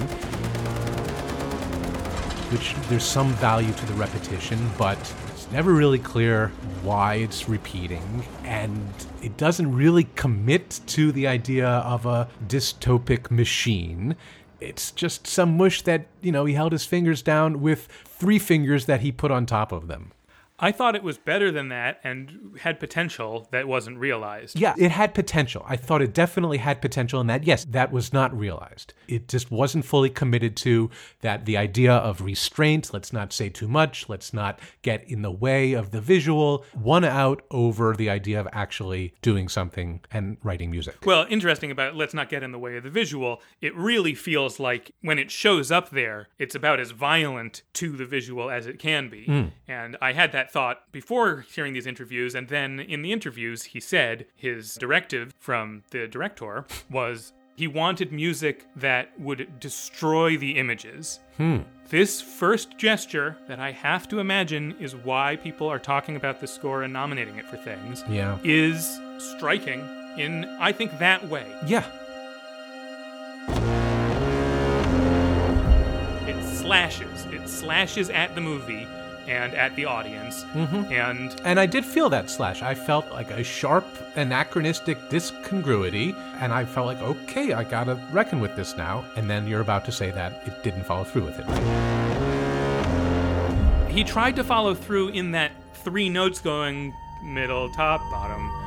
Which there's some value to the repetition, but it's never really clear why it's repeating, and it doesn't really commit to the idea of a dystopic machine it's just some mush that, you know, he held his fingers down with three fingers that he put on top of them. I thought it was better than that and had potential that wasn't realized. Yeah, it had potential. I thought it definitely had potential in that. Yes, that was not realized. It just wasn't fully committed to that the idea of restraint, let's not say too much, let's not get in the way of the visual, won out over the idea of actually doing something and writing music. Well, interesting about let's not get in the way of the visual. It really feels like when it shows up there, it's about as violent to the visual as it can be. Hmm. And I had that thought before hearing these interviews, and then in the interviews, he said his directive from the director was he wanted music that would destroy the images. Hmm. This first gesture that I have to imagine is why people are talking about the score and nominating it for things Yeah. is striking in, I think, that way. Yeah. It slashes. It slashes at the movie and at the audience. Mm-hmm. And And I did feel that slash. I felt like a sharp, anachronistic discongruity, and I felt like, okay, I gotta reckon with this now. And then you're about to say that it didn't follow through with it, he tried to follow through in that three notes going middle, top, bottom.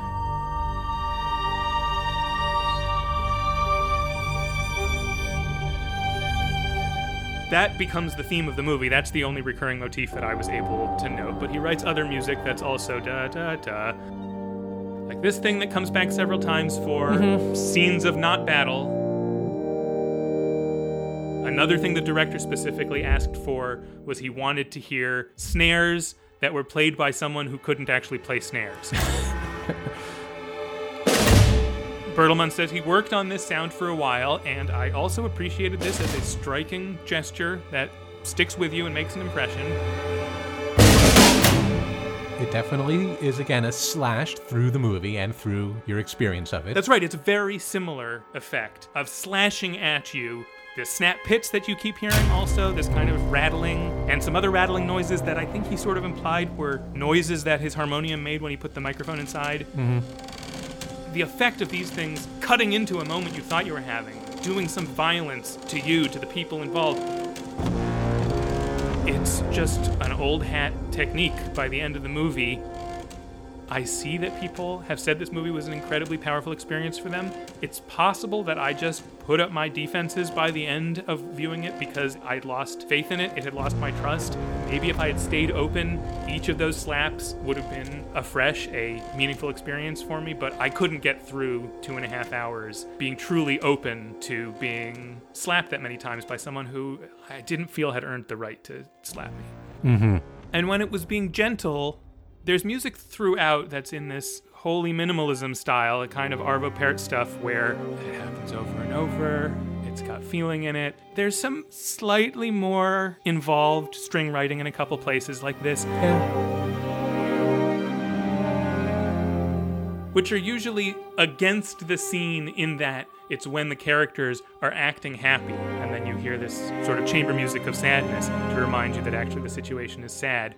That becomes the theme of the movie. That's the only recurring motif that I was able to note. But he writes other music that's also da da da. Like this thing that comes back several times for mm-hmm. scenes of not battle. Another thing the director specifically asked for was he wanted to hear snares that were played by someone who couldn't actually play snares. <laughs> Bertelmann says he worked on this sound for a while, and I also appreciated this as a striking gesture that sticks with you and makes an impression. It definitely is, again, a slash through the movie and through your experience of it. That's right, it's a very similar effect of slashing at you. The snap pits that you keep hearing, also, this kind of rattling, and some other rattling noises that I think he sort of implied were noises that his harmonium made when he put the microphone inside. Mm-hmm. The effect of these things cutting into a moment you thought you were having, doing some violence to you, to the people involved. It's just an old hat technique by the end of the movie, I see that people have said this movie was an incredibly powerful experience for them. It's possible that I just put up my defenses by the end of viewing it because I'd lost faith in it. It had lost my trust. Maybe if I had stayed open, each of those slaps would have been afresh, a meaningful experience for me. But I couldn't get through two and a half hours being truly open to being slapped that many times by someone who I didn't feel had earned the right to slap me. Mm-hmm. And when it was being gentle, there's music throughout that's in this holy minimalism style, a kind of Arvo Pärt stuff where it happens over and over. It's got feeling in it. There's some slightly more involved string writing in a couple places like this, which are usually against the scene in that it's when the characters are acting happy, and then you hear this sort of chamber music of sadness to remind you that actually the situation is sad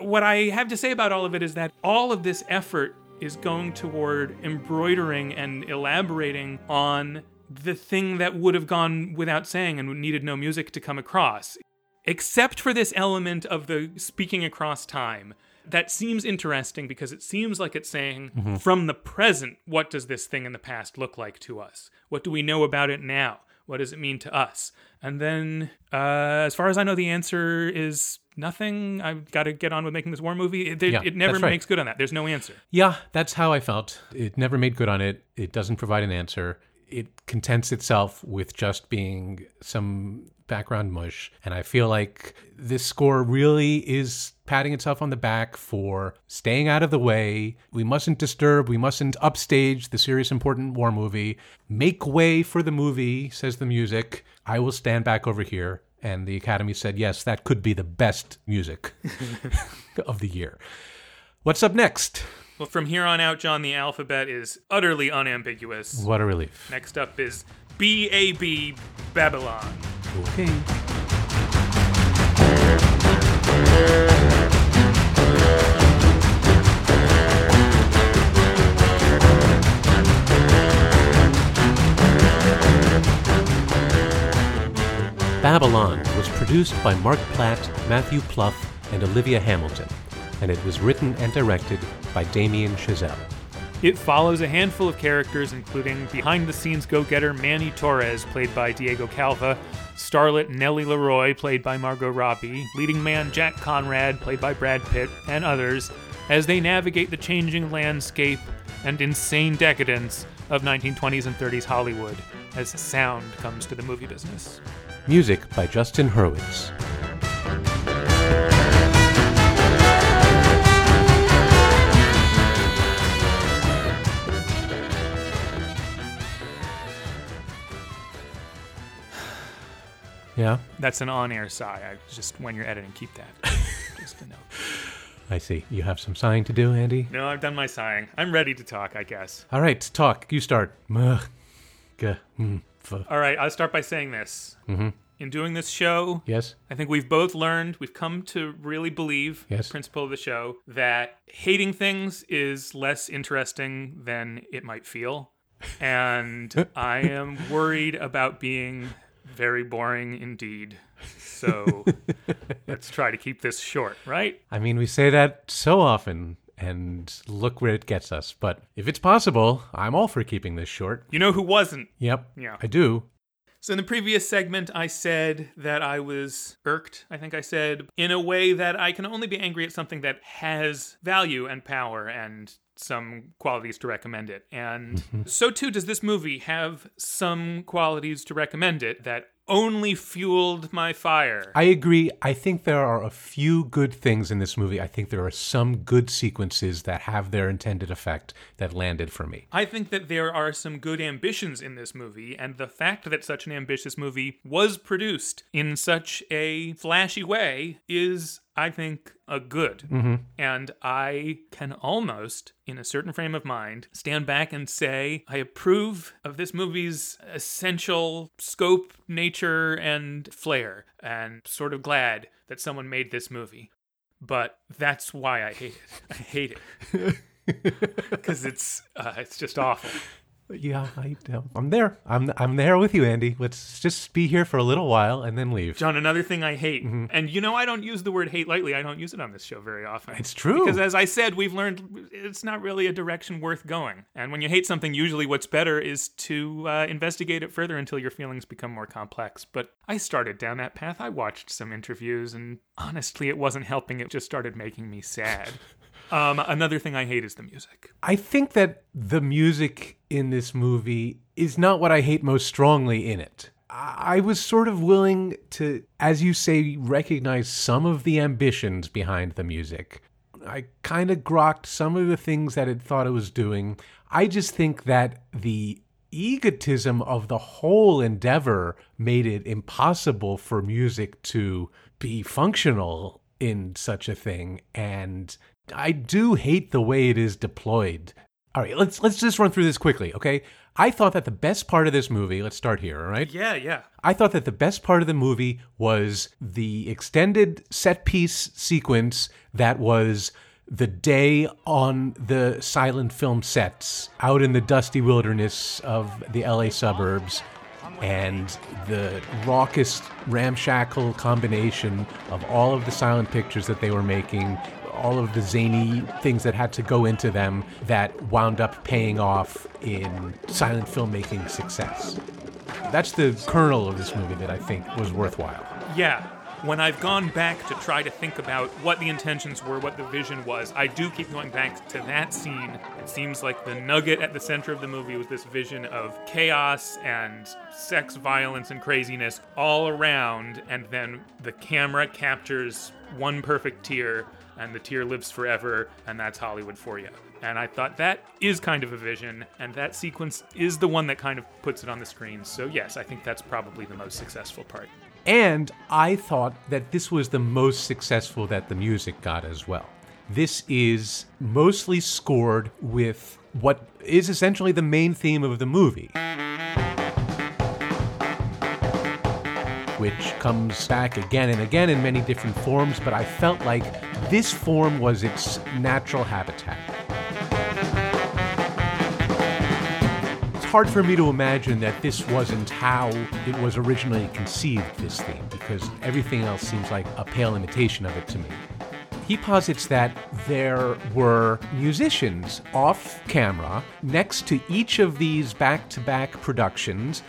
what I have to say about all of it is that all of this effort is going toward embroidering and elaborating on the thing that would have gone without saying and needed no music to come across. Except for this element of the speaking across time. That seems interesting because it seems like it's saying, mm-hmm. from the present, what does this thing in the past look like to us? What do we know about it now? What does it mean to us? And then, uh, as far as I know, the answer is nothing. I've got to get on with making this war movie. It, it- Yeah, it never right. makes good on that. There's no answer. Yeah, that's how I felt. It never made good on it. It doesn't provide an answer. It contents itself with just being some background mush. And I feel like this score really is patting itself on the back for staying out of the way. We mustn't disturb, we mustn't upstage the serious, important war movie. Make way for the movie, says the music. I will stand back over here. And the Academy said, yes, that could be the best music <laughs> of the year. What's up next? Well, from here on out, John, the alphabet is utterly unambiguous. What a relief. Next up is B A B Babylon. Okay. Babylon was produced by Mark Platt, Matthew Plouffe, and Olivia Hamilton, and it was written and directed by Damien Chazelle. It follows a handful of characters, including behind the scenes go getter Manny Torres, played by Diego Calva, starlet Nellie LaRoy, played by Margot Robbie, leading man Jack Conrad, played by Brad Pitt, and others, as they navigate the changing landscape and insane decadence of 1920s and 30s Hollywood as sound comes to the movie business. Music by Justin Hurwitz. Yeah, That's an on air sigh. I just, when you're editing, keep that. <laughs> just a note. I see. You have some sighing to do, Andy? No, I've done my sighing. I'm ready to talk, I guess. All right, talk. You start. <laughs> Mm. All right, I'll start by saying this. Mm-hmm. In doing this show, Yes? I think we've both learned, we've come to really believe Yes. the principle of the show that hating things is less interesting than it might feel. And <laughs> I am worried about being very boring indeed. So <laughs> let's try to keep this short, right? I mean, we say that so often, and look where it gets us. But if it's possible, I'm all for keeping this short. You know who wasn't? Yep. Yeah. I do. So in the previous segment, I said that I was irked. I think I said in a way that I can only be angry at something that has value and power and some qualities to recommend it. And mm-hmm. so too does this movie have some qualities to recommend it that only fueled my fire. I agree. I think there are a few good things in this movie. I think there are some good sequences that have their intended effect that landed for me. I think that there are some good ambitions in this movie, and the fact that such an ambitious movie was produced in such a flashy way is, I think, a good. And I can almost, in a certain frame of mind, stand back and say, I approve of this movie's essential scope, nature, and flair, and sort of glad that someone made this movie. But that's why I hate it. I hate it <laughs> <laughs> because it's uh, it's just awful. Yeah, I, I'm there. I'm I'm there with you, Andy. Let's just be here for a little while and then leave. John, another thing I hate, and you know I don't use the word hate lightly. I don't use it on this show very often. It's true. Because as I said, we've learned it's not really a direction worth going. And when you hate something, usually what's better is to uh, investigate it further until your feelings become more complex. But I started down that path. I watched some interviews, and honestly, it wasn't helping. It just started making me sad. <laughs> Um, another thing I hate is the music. I think that the music in this movie is not what I hate most strongly in it. I was sort of willing to, as you say, recognize some of the ambitions behind the music. I kind of grokked some of the things that it thought it was doing. I just think that the egotism of the whole endeavor made it impossible for music to be functional in such a thing. And I do hate the way it is deployed. All right, let's let's just run through this quickly, okay? I thought that the best part of this movie, let's start here, all right? Yeah, yeah. I thought that the best part of the movie was the extended set piece sequence that was the day on the silent film sets out in the dusty wilderness of the LA suburbs and the raucous, ramshackle combination of all of the silent pictures that they were making, all of the zany things that had to go into them that wound up paying off in silent filmmaking success. That's the kernel of this movie that I think was worthwhile. Yeah. When I've gone back to try to think about what the intentions were, what the vision was, I do keep going back to that scene. It seems like the nugget at the center of the movie was this vision of chaos and sex, violence, and craziness all around, and then the camera captures one perfect tear, and the tear lives forever, and that's Hollywood for you. And I thought that is kind of a vision, and that sequence is the one that kind of puts it on the screen. So, yes, I think that's probably the most successful part. And I thought that this was the most successful that the music got as well. This is mostly scored with what is essentially the main theme of the movie. Which comes back again and again in many different forms, but I felt like this form was its natural habitat. It's hard for me to imagine that this wasn't how it was originally conceived, this theme, because everything else seems like a pale imitation of it to me. He posits that there were musicians off camera next to each of these back to back productions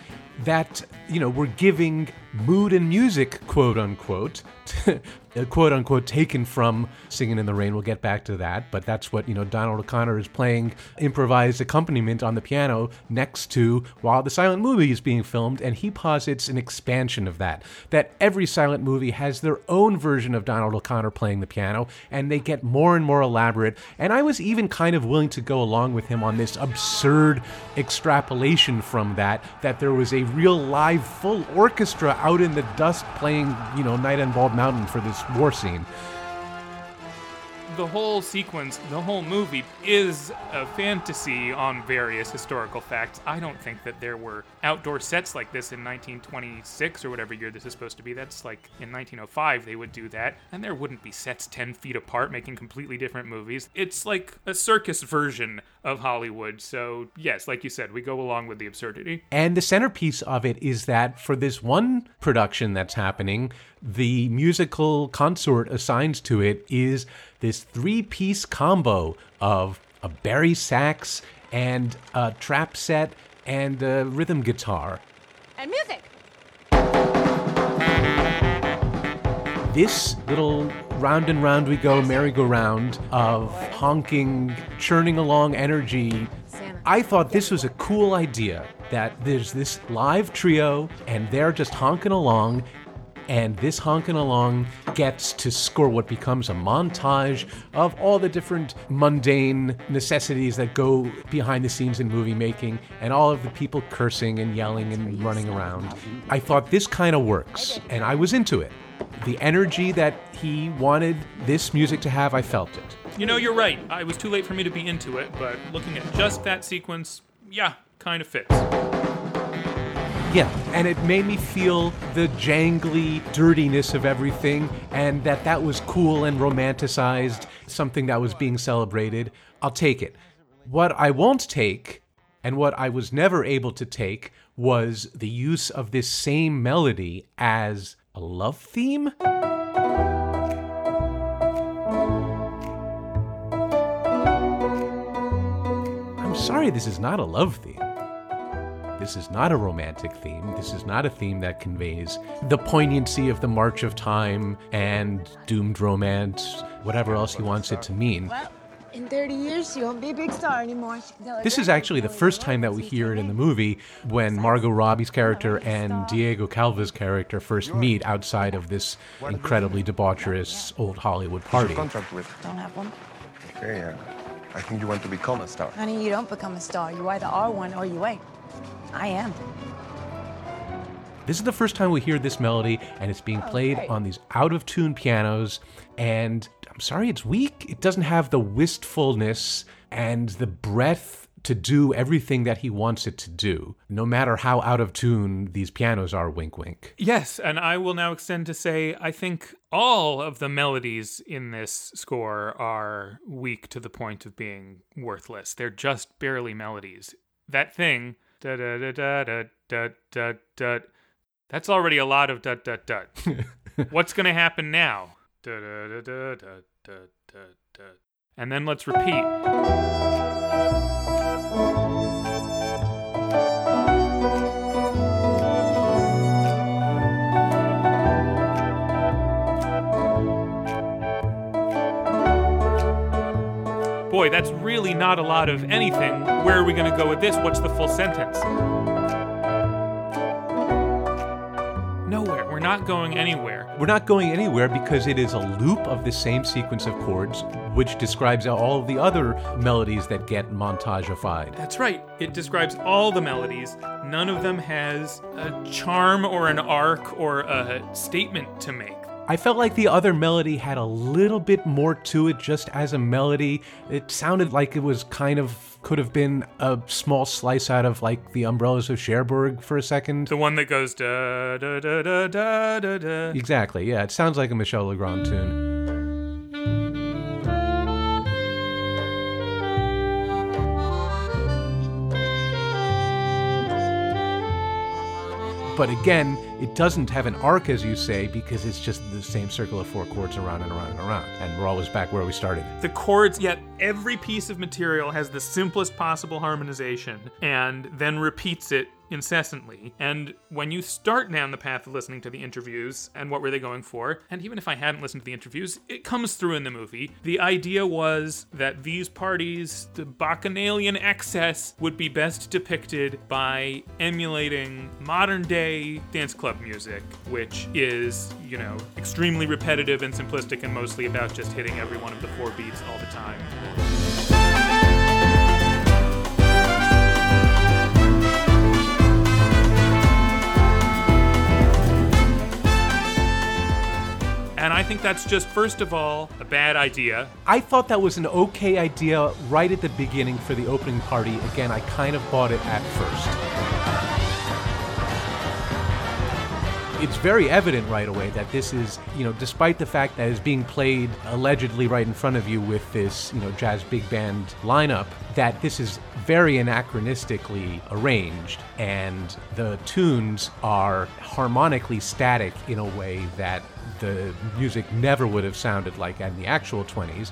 that, you know, were giving mood and music, quote unquote, <laughs> quote unquote, taken from Singing in the Rain. We'll get back to that, but that's what, you know, Donald O'Connor is playing improvised accompaniment on the piano next to while the silent movie is being filmed, and he posits an expansion of that. That every silent movie has their own version of Donald O'Connor playing the piano, and they get more and more elaborate. And I was even kind of willing to go along with him on this absurd extrapolation from that, that there was a real live full orchestra out in the dust playing, you know, Night on Bald Mountain for this war scene. The whole sequence, the whole movie is a fantasy on various historical facts. I don't think that there were outdoor sets like this in 1926 or whatever year this is supposed to be. That's like in 1905 they would do that, and there wouldn't be sets 10 feet apart making completely different movies. It's like a circus version of Hollywood. So, yes, like you said, we go along with the absurdity. And the centerpiece of it is that for this one production that's happening, the musical consort assigned to it is this three piece combo of a bari sax and a trap set and a rhythm guitar. And music. This little round and round we go merry-go-round of honking, churning along energy. I thought this was a cool idea that there's this live trio and they're just honking along and this honking along gets to score what becomes a montage of all the different mundane necessities that go behind the scenes in movie making and all of the people cursing and yelling and running around. I thought this kind of works and I was into it. The energy that he wanted this music to have, I felt it. You know, you're right. I was too late for me to be into it, but looking at just that sequence, yeah, kind of fits. Yeah, and it made me feel the jangly dirtiness of everything, and that that was cool and romanticized, something that was being celebrated. I'll take it. What I won't take And what I was never able to take was the use of this same melody as a love theme. I'm sorry, this is not a love theme. This is not a romantic theme. This is not a theme that conveys the poignancy of the march of time and doomed romance, whatever else he wants it to mean. Well, in 30 years, she won't be a big star anymore. She can tell her This is actually the first time that we hear it in the movie when Margot Robbie's character and Diego Calva's character first meet outside of this incredibly debaucherous old Hollywood party. contract with. Don't have one. Okay, uh, I think you want to become a star. Honey, you don't become a star. You either are one or you ain't. I am. This is the first time we hear this melody, and it's being oh, played great. on these out of tune pianos. And I'm sorry, it's weak. It doesn't have the wistfulness and the breadth to do everything that he wants it to do, no matter how out of tune these pianos are, wink wink. Yes, and I will now extend to say I think all of the melodies in this score are weak to the point of being worthless. They're just barely melodies. That thing, da da da da da da da da, that's already a lot of. What's gonna happen now? Da da da da da da da. And then let's repeat. Boy, that's really not a lot of anything. Where are we going to go with this? What's the full sentence? Nowhere. We're not going anywhere. We're not going anywhere because it is a loop of the same sequence of chords, which describes all of the other melodies that get montageified. That's right. It describes all the melodies. None of them has a charm or an arc or a statement to make. I felt like the other melody had a little bit more to it just as a melody. It sounded like it was kind of could have been a small slice out of like the umbrellas of Cherbourg for a second. The one that goes da da da da da da. Exactly, yeah. It sounds like a Michel Legrand tune. But again, it doesn't have an arc, as you say, because it's just the same circle of four chords around and around and around. And we're always back where we started. The chords, yet every piece of material has the simplest possible harmonization and then repeats it incessantly. And when you start down the path of listening to the interviews and what were they going for, and even if I hadn't listened to the interviews, it comes through in the movie. The idea was that these parties, the bacchanalian excess, would be best depicted by emulating modern day dance club music, which is, you know, extremely repetitive and simplistic and mostly about just hitting every one of the four beats all the time. And I think that's just, first of all, a bad idea. I thought that was an okay idea right at the beginning for the opening party. Again, I kind of bought it at first. It's very evident right away that this is, you know, despite the fact that it's being played allegedly right in front of you with this, you know, jazz big band lineup, that this is very anachronistically arranged and the tunes are harmonically static in a way that the music never would have sounded like in the actual 20s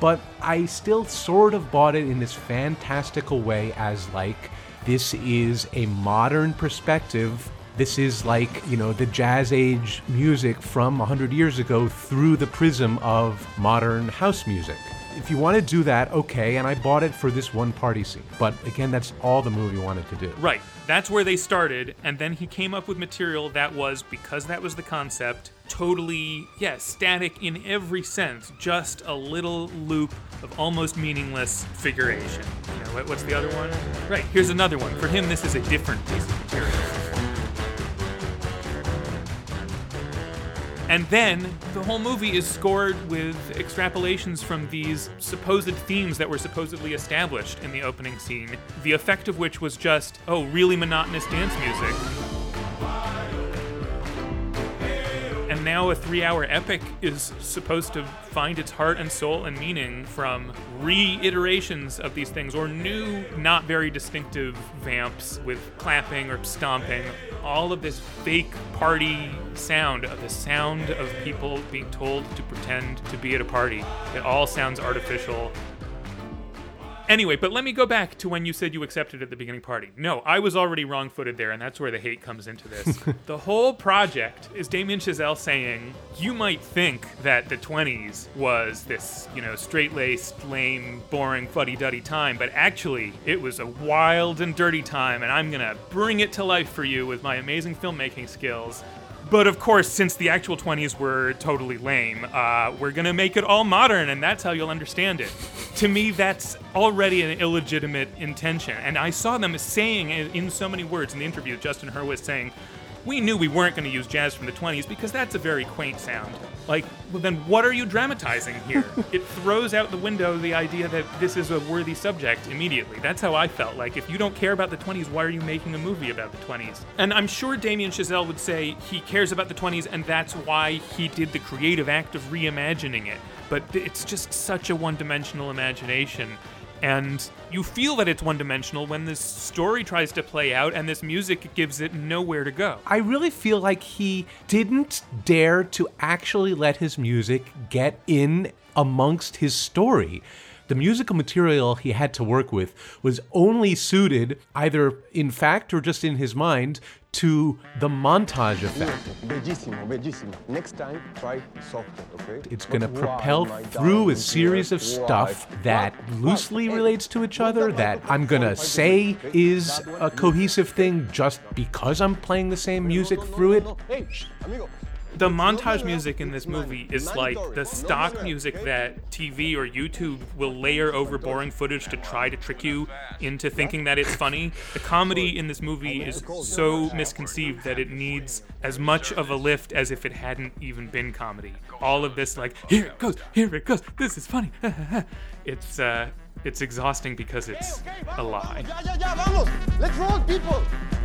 but I still sort of bought it in this fantastical way as like this is a modern perspective. This is like, you know, the jazz age music from 100 years ago through the prism of modern house music. If you want to do that, okay, and I bought it for this one party scene. But again, that's all the movie wanted to do. Right. That's where they started, and then he came up with material that was, because that was the concept, totally, yeah, static in every sense. Just a little loop of almost meaningless figuration. You know, what- what's the other one? Right, here's another one. For him, this is a different piece of material. And then the whole movie is scored with extrapolations from these supposed themes that were supposedly established in the opening scene, the effect of which was just, oh, really monotonous dance music. And now a three hour epic is supposed to find its heart and soul and meaning from reiterations of these things or new, not very distinctive vamps with clapping or stomping. All of this fake party sound of the sound of people being told to pretend to be at a party. It all sounds artificial Anyway, but let me go back to when you said you accepted at the beginning party. No, I was already wrong footed there, and that's where the hate comes into this. <laughs> the whole project is Damien Chazelle saying, you might think that the 20s was this, you know, straight laced, lame, boring, fuddy duddy time, but actually, it was a wild and dirty time, and I'm gonna bring it to life for you with my amazing filmmaking skills. But of course, since the actual 20s were totally lame, uh, we're gonna make it all modern, and that's how you'll understand it. to me, that's already an illegitimate intention. And I saw them saying in so many words in the interview, Justin Hurwitz saying, we knew we weren't going to use jazz from the 20s because that's a very quaint sound. Like, well, then what are you dramatizing here? <laughs> it throws out the window the idea that this is a worthy subject immediately. That's how I felt. Like, if you don't care about the 20s, why are you making a movie about the 20s? And I'm sure Damien Chazelle would say he cares about the 20s and that's why he did the creative act of reimagining it. But it's just such a one dimensional imagination and you feel that it's one dimensional when this story tries to play out and this music gives it nowhere to go. I really feel like he didn't dare to actually let his music get in amongst his story the musical material he had to work with was only suited, either in fact or just in his mind, to the montage effect. Bellissimo, bellissimo. Next time, try softer, okay? It's going to propel through a series of stuff that loosely relates to each other, that I'm going to say is a cohesive thing just because I'm playing the same music through it. The montage music in this movie is like the stock music that TV or YouTube will layer over boring footage to try to trick you into thinking that it's funny. The comedy in this movie is so misconceived that it needs as much of a lift as if it hadn't even been comedy. All of this, like, here it goes, here it goes, this is funny. <laughs> it's, uh, it's exhausting because it's a lie. Ya, ya, ya, vamos. Let's roll, people.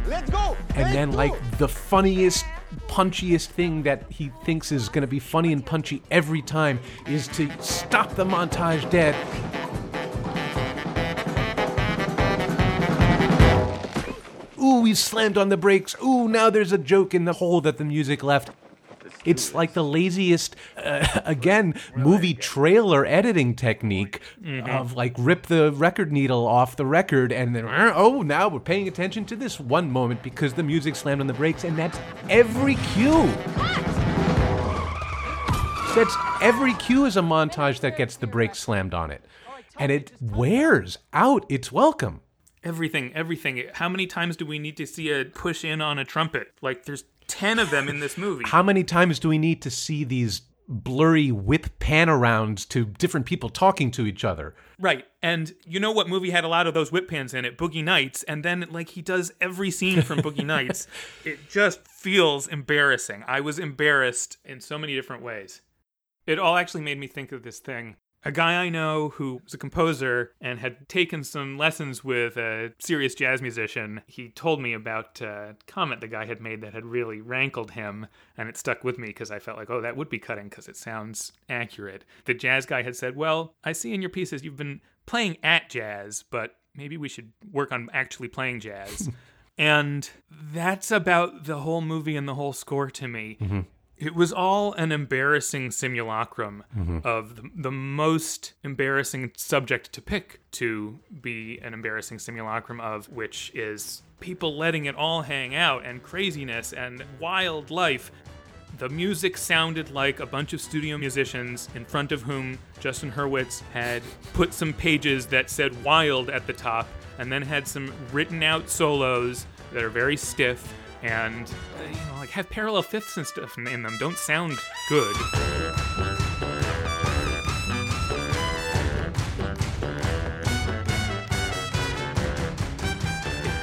Let's go. And then, like, the funniest, punchiest thing that he thinks is going to be funny and punchy every time is to stop the montage dead. Ooh, he slammed on the brakes. Ooh, now there's a joke in the hole that the music left. It's like the laziest, uh, <laughs> again, movie trailer editing technique of like rip the record needle off the record and then, oh, now we're paying attention to this one moment because the music slammed on the brakes, and that's every cue. That's every cue is a montage that gets the brakes slammed on it. And it wears out its welcome. Everything, everything. How many times do we need to see a push in on a trumpet? Like, there's 10 of them in this movie. How many times do we need to see these blurry whip pan arounds to different people talking to each other? Right. And you know what movie had a lot of those whip pans in it? Boogie Nights. And then, like, he does every scene from Boogie <laughs> Nights. It just feels embarrassing. I was embarrassed in so many different ways. It all actually made me think of this thing. A guy I know who was a composer and had taken some lessons with a serious jazz musician, he told me about a comment the guy had made that had really rankled him, and it stuck with me because I felt like, oh, that would be cutting because it sounds accurate. The jazz guy had said, Well, I see in your pieces you've been playing at jazz, but maybe we should work on actually playing jazz. <laughs> and that's about the whole movie and the whole score to me. Mm-hmm. It was all an embarrassing simulacrum mm-hmm. of the, the most embarrassing subject to pick to be an embarrassing simulacrum of, which is people letting it all hang out and craziness and wild life. The music sounded like a bunch of studio musicians in front of whom Justin Hurwitz had put some pages that said wild at the top and then had some written out solos that are very stiff and uh, you know like have parallel fifths and stuff in in them. Don't sound good.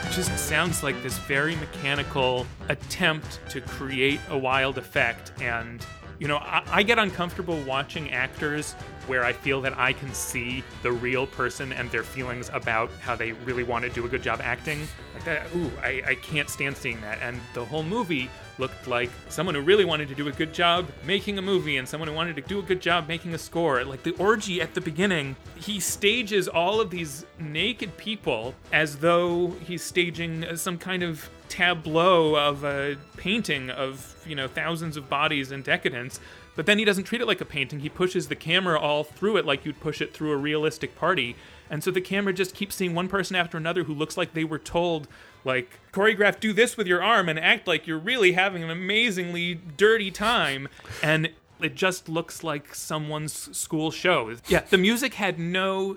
It just sounds like this very mechanical attempt to create a wild effect and you know I, I get uncomfortable watching actors where i feel that i can see the real person and their feelings about how they really want to do a good job acting like that ooh I, I can't stand seeing that and the whole movie looked like someone who really wanted to do a good job making a movie and someone who wanted to do a good job making a score. Like the orgy at the beginning, he stages all of these naked people as though he's staging some kind of tableau of a painting of, you know, thousands of bodies in decadence. But then he doesn't treat it like a painting. He pushes the camera all through it like you'd push it through a realistic party. And so the camera just keeps seeing one person after another who looks like they were told, like, choreograph, do this with your arm and act like you're really having an amazingly dirty time. And it just looks like someone's school show. Yeah, the music had no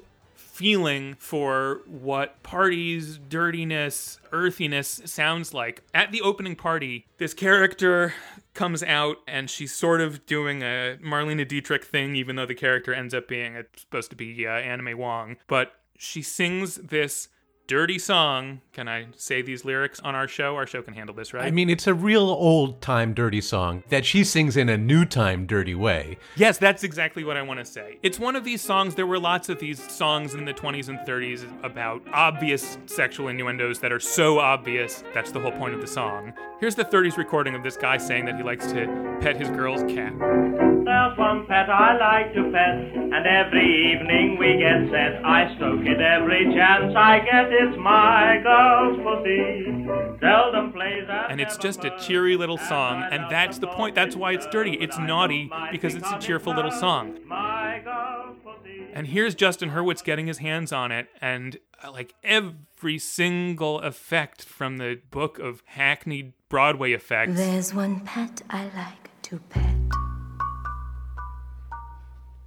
feeling for what parties, dirtiness, earthiness sounds like. At the opening party, this character comes out and she's sort of doing a Marlene Dietrich thing, even though the character ends up being supposed to be uh, Anna May Wong. But she sings this dirty song. Can I say these lyrics on our show? Our show can handle this, right? I mean, it's a real old time dirty song that she sings in a new time dirty way. Yes, that's exactly what I want to say. It's one of these songs. There were lots of these songs in the 20s and 30s about obvious sexual innuendos that are so obvious. That's the whole point of the song. Here's the 30s recording of this guy saying that he likes to pet his girl's cat. There's one pet I like to pet, and every evening we get set. I stroke it every chance I get. It's my girl's pussy. Seldom plays and And it's just a cheery little song, and that's the point. That's why it's dirty. It's naughty because it's a cheerful little song. My girl's pussy. And here's Justin Hurwitz getting his hands on it, and uh, like every single effect from the book of hackneyed Broadway effects. There's one pet I like to pet.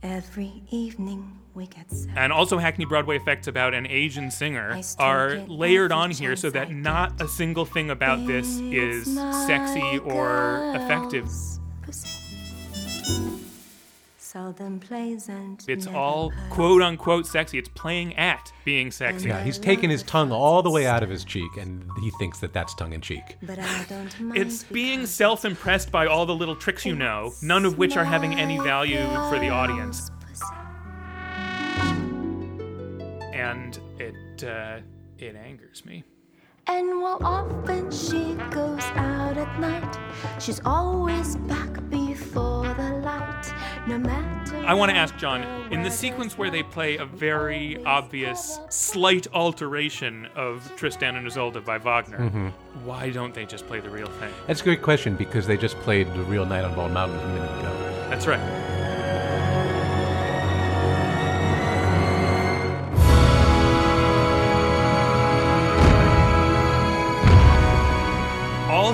Every evening we and also hackney broadway effects about an asian singer are layered on here so that I not a single thing about this is sexy or effective. Seldom plays and it's all quote unquote sexy. It's playing at being sexy. Yeah, he's taken his tongue all the way out of his cheek, and he thinks that that's tongue in cheek. But I don't <sighs> mind it's being self-impressed by all the little tricks you know none of which are having any value for the audience and it uh, it angers me And while often she goes out at night, she's always back before the light, no matter. I want to ask John, in the sequence where they play a very obvious slight alteration of Tristan and Isolde by Wagner, why don't they just play the real thing? That's a great question because they just played the real Night on Bald Mountain a minute ago. That's right.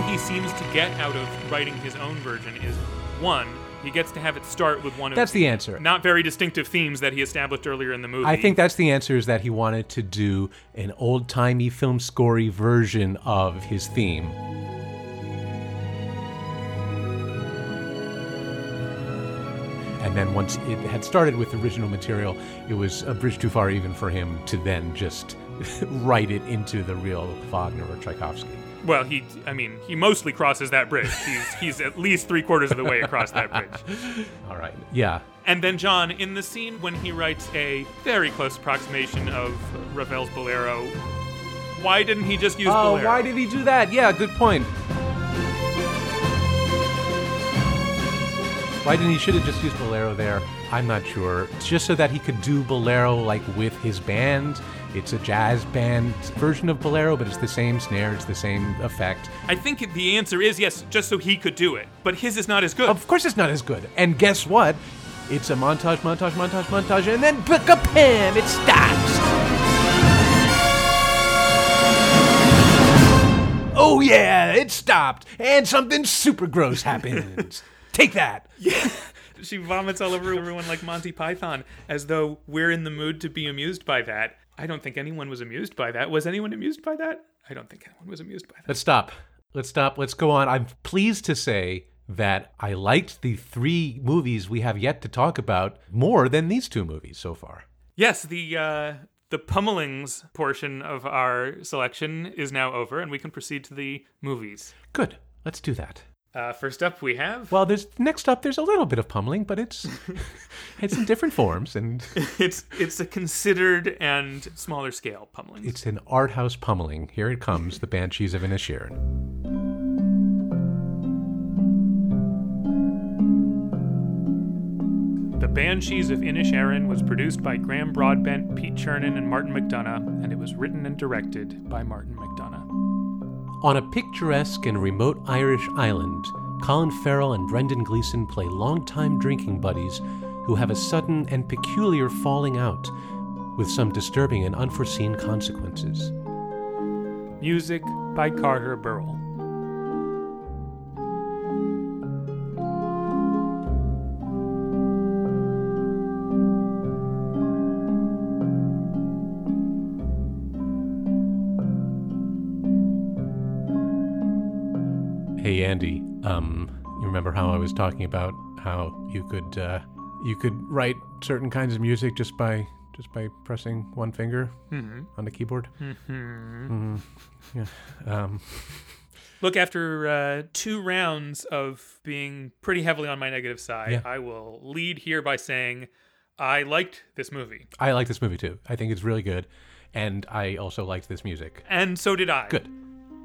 All he seems to get out of writing his own version is one, he gets to have it start with one of That's the answer. not very distinctive themes that he established earlier in the movie. I think that's the answer is that he wanted to do an old timey film scorey version of his theme. And then once it had started with original material, it was a bridge too far even for him to then just <laughs> write it into the real Wagner or Tchaikovsky. Well, he, I mean, he mostly crosses that bridge. He's, he's at least three quarters of the way across that bridge. <laughs> All right. Yeah. And then, John, in the scene when he writes a very close approximation of Ravel's Bolero, why didn't he just use Oh, Bolero? why did he do that? Yeah, good point. Why didn't he should have just used Bolero there? I'm not sure. It's just so that he could do Bolero like with his band. It's a jazz band version of Bolero, but it's the same snare, it's the same effect. I think the answer is yes, just so he could do it. But his is not as good. Of course, it's not as good. And guess what? It's a montage, montage, montage, montage, and then pick a bam, it stops. Oh yeah, it stopped, and something super gross happens. <laughs> Take that. Yeah. she vomits all over everyone like Monty Python, as though we're in the mood to be amused by that. I don't think anyone was amused by that. Was anyone amused by that? I don't think anyone was amused by that. Let's stop. Let's stop. Let's go on. I'm pleased to say that I liked the three movies we have yet to talk about more than these two movies so far. Yes, the uh, the pummelings portion of our selection is now over, and we can proceed to the movies. Good. Let's do that. Uh, first up, we have. Well, there's next up. There's a little bit of pummeling, but it's <laughs> it's in different forms, and it's it's a considered and smaller scale pummeling. It's an art house pummeling. Here it comes, the Banshees of Inisherin. The Banshees of Inisherin was produced by Graham Broadbent, Pete Czernin, and Martin McDonagh, and it was written and directed by Martin McDonagh. On a picturesque and remote Irish island, Colin Farrell and Brendan Gleeson play longtime drinking buddies who have a sudden and peculiar falling out with some disturbing and unforeseen consequences. Music by Carter Burwell. Hey Andy, um, you remember how I was talking about how you could uh, you could write certain kinds of music just by just by pressing one finger on the keyboard? Mm-hmm. Yeah. Um, Look, after uh, two rounds of being pretty heavily on my negative side, Yeah. I will lead here by saying I liked this movie. I like this movie too. I think it's really good, and I also liked this music. And so did I. Good.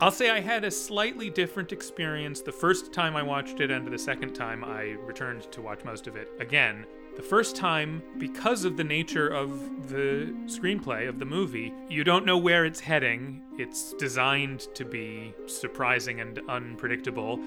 I'll say I had a slightly different experience the first time I watched it, and the second time I returned to watch most of it again. The first time, because of the nature of the screenplay of the movie, you don't know where it's heading. It's designed to be surprising and unpredictable.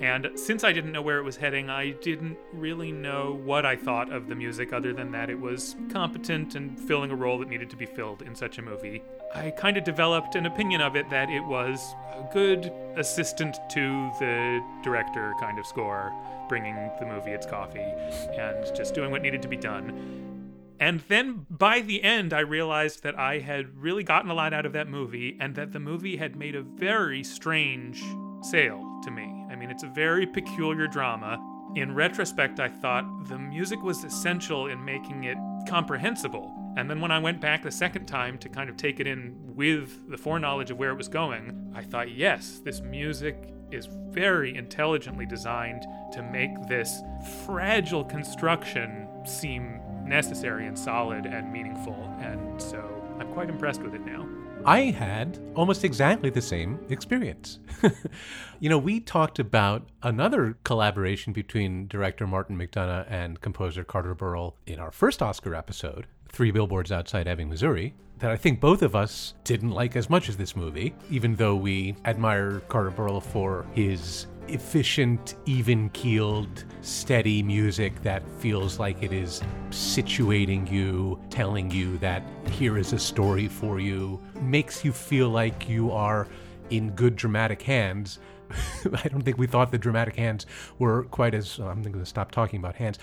And since I didn't know where it was heading, I didn't really know what I thought of the music, other than that it was competent and filling a role that needed to be filled in such a movie. I kind of developed an opinion of it that it was a good assistant to the director kind of score, bringing the movie its coffee and just doing what needed to be done. And then by the end, I realized that I had really gotten a lot out of that movie and that the movie had made a very strange sale to me. I mean, it's a very peculiar drama. In retrospect, I thought the music was essential in making it comprehensible. And then when I went back the second time to kind of take it in with the foreknowledge of where it was going, I thought, yes, this music is very intelligently designed to make this fragile construction seem necessary and solid and meaningful. And so I'm quite impressed with it now. I had almost exactly the same experience. <laughs> you know, we talked about another collaboration between director Martin McDonagh and composer Carter Burwell in our first Oscar episode, Three Billboards Outside Ebbing, Missouri, that I think both of us didn't like as much as this movie, even though we admire Carter Burwell for his efficient, even keeled, steady music that feels like it is situating you, telling you that here is a story for you, makes you feel like you are in good dramatic hands. <laughs> I don't think we thought the dramatic hands were quite as. I'm going to stop talking about hands.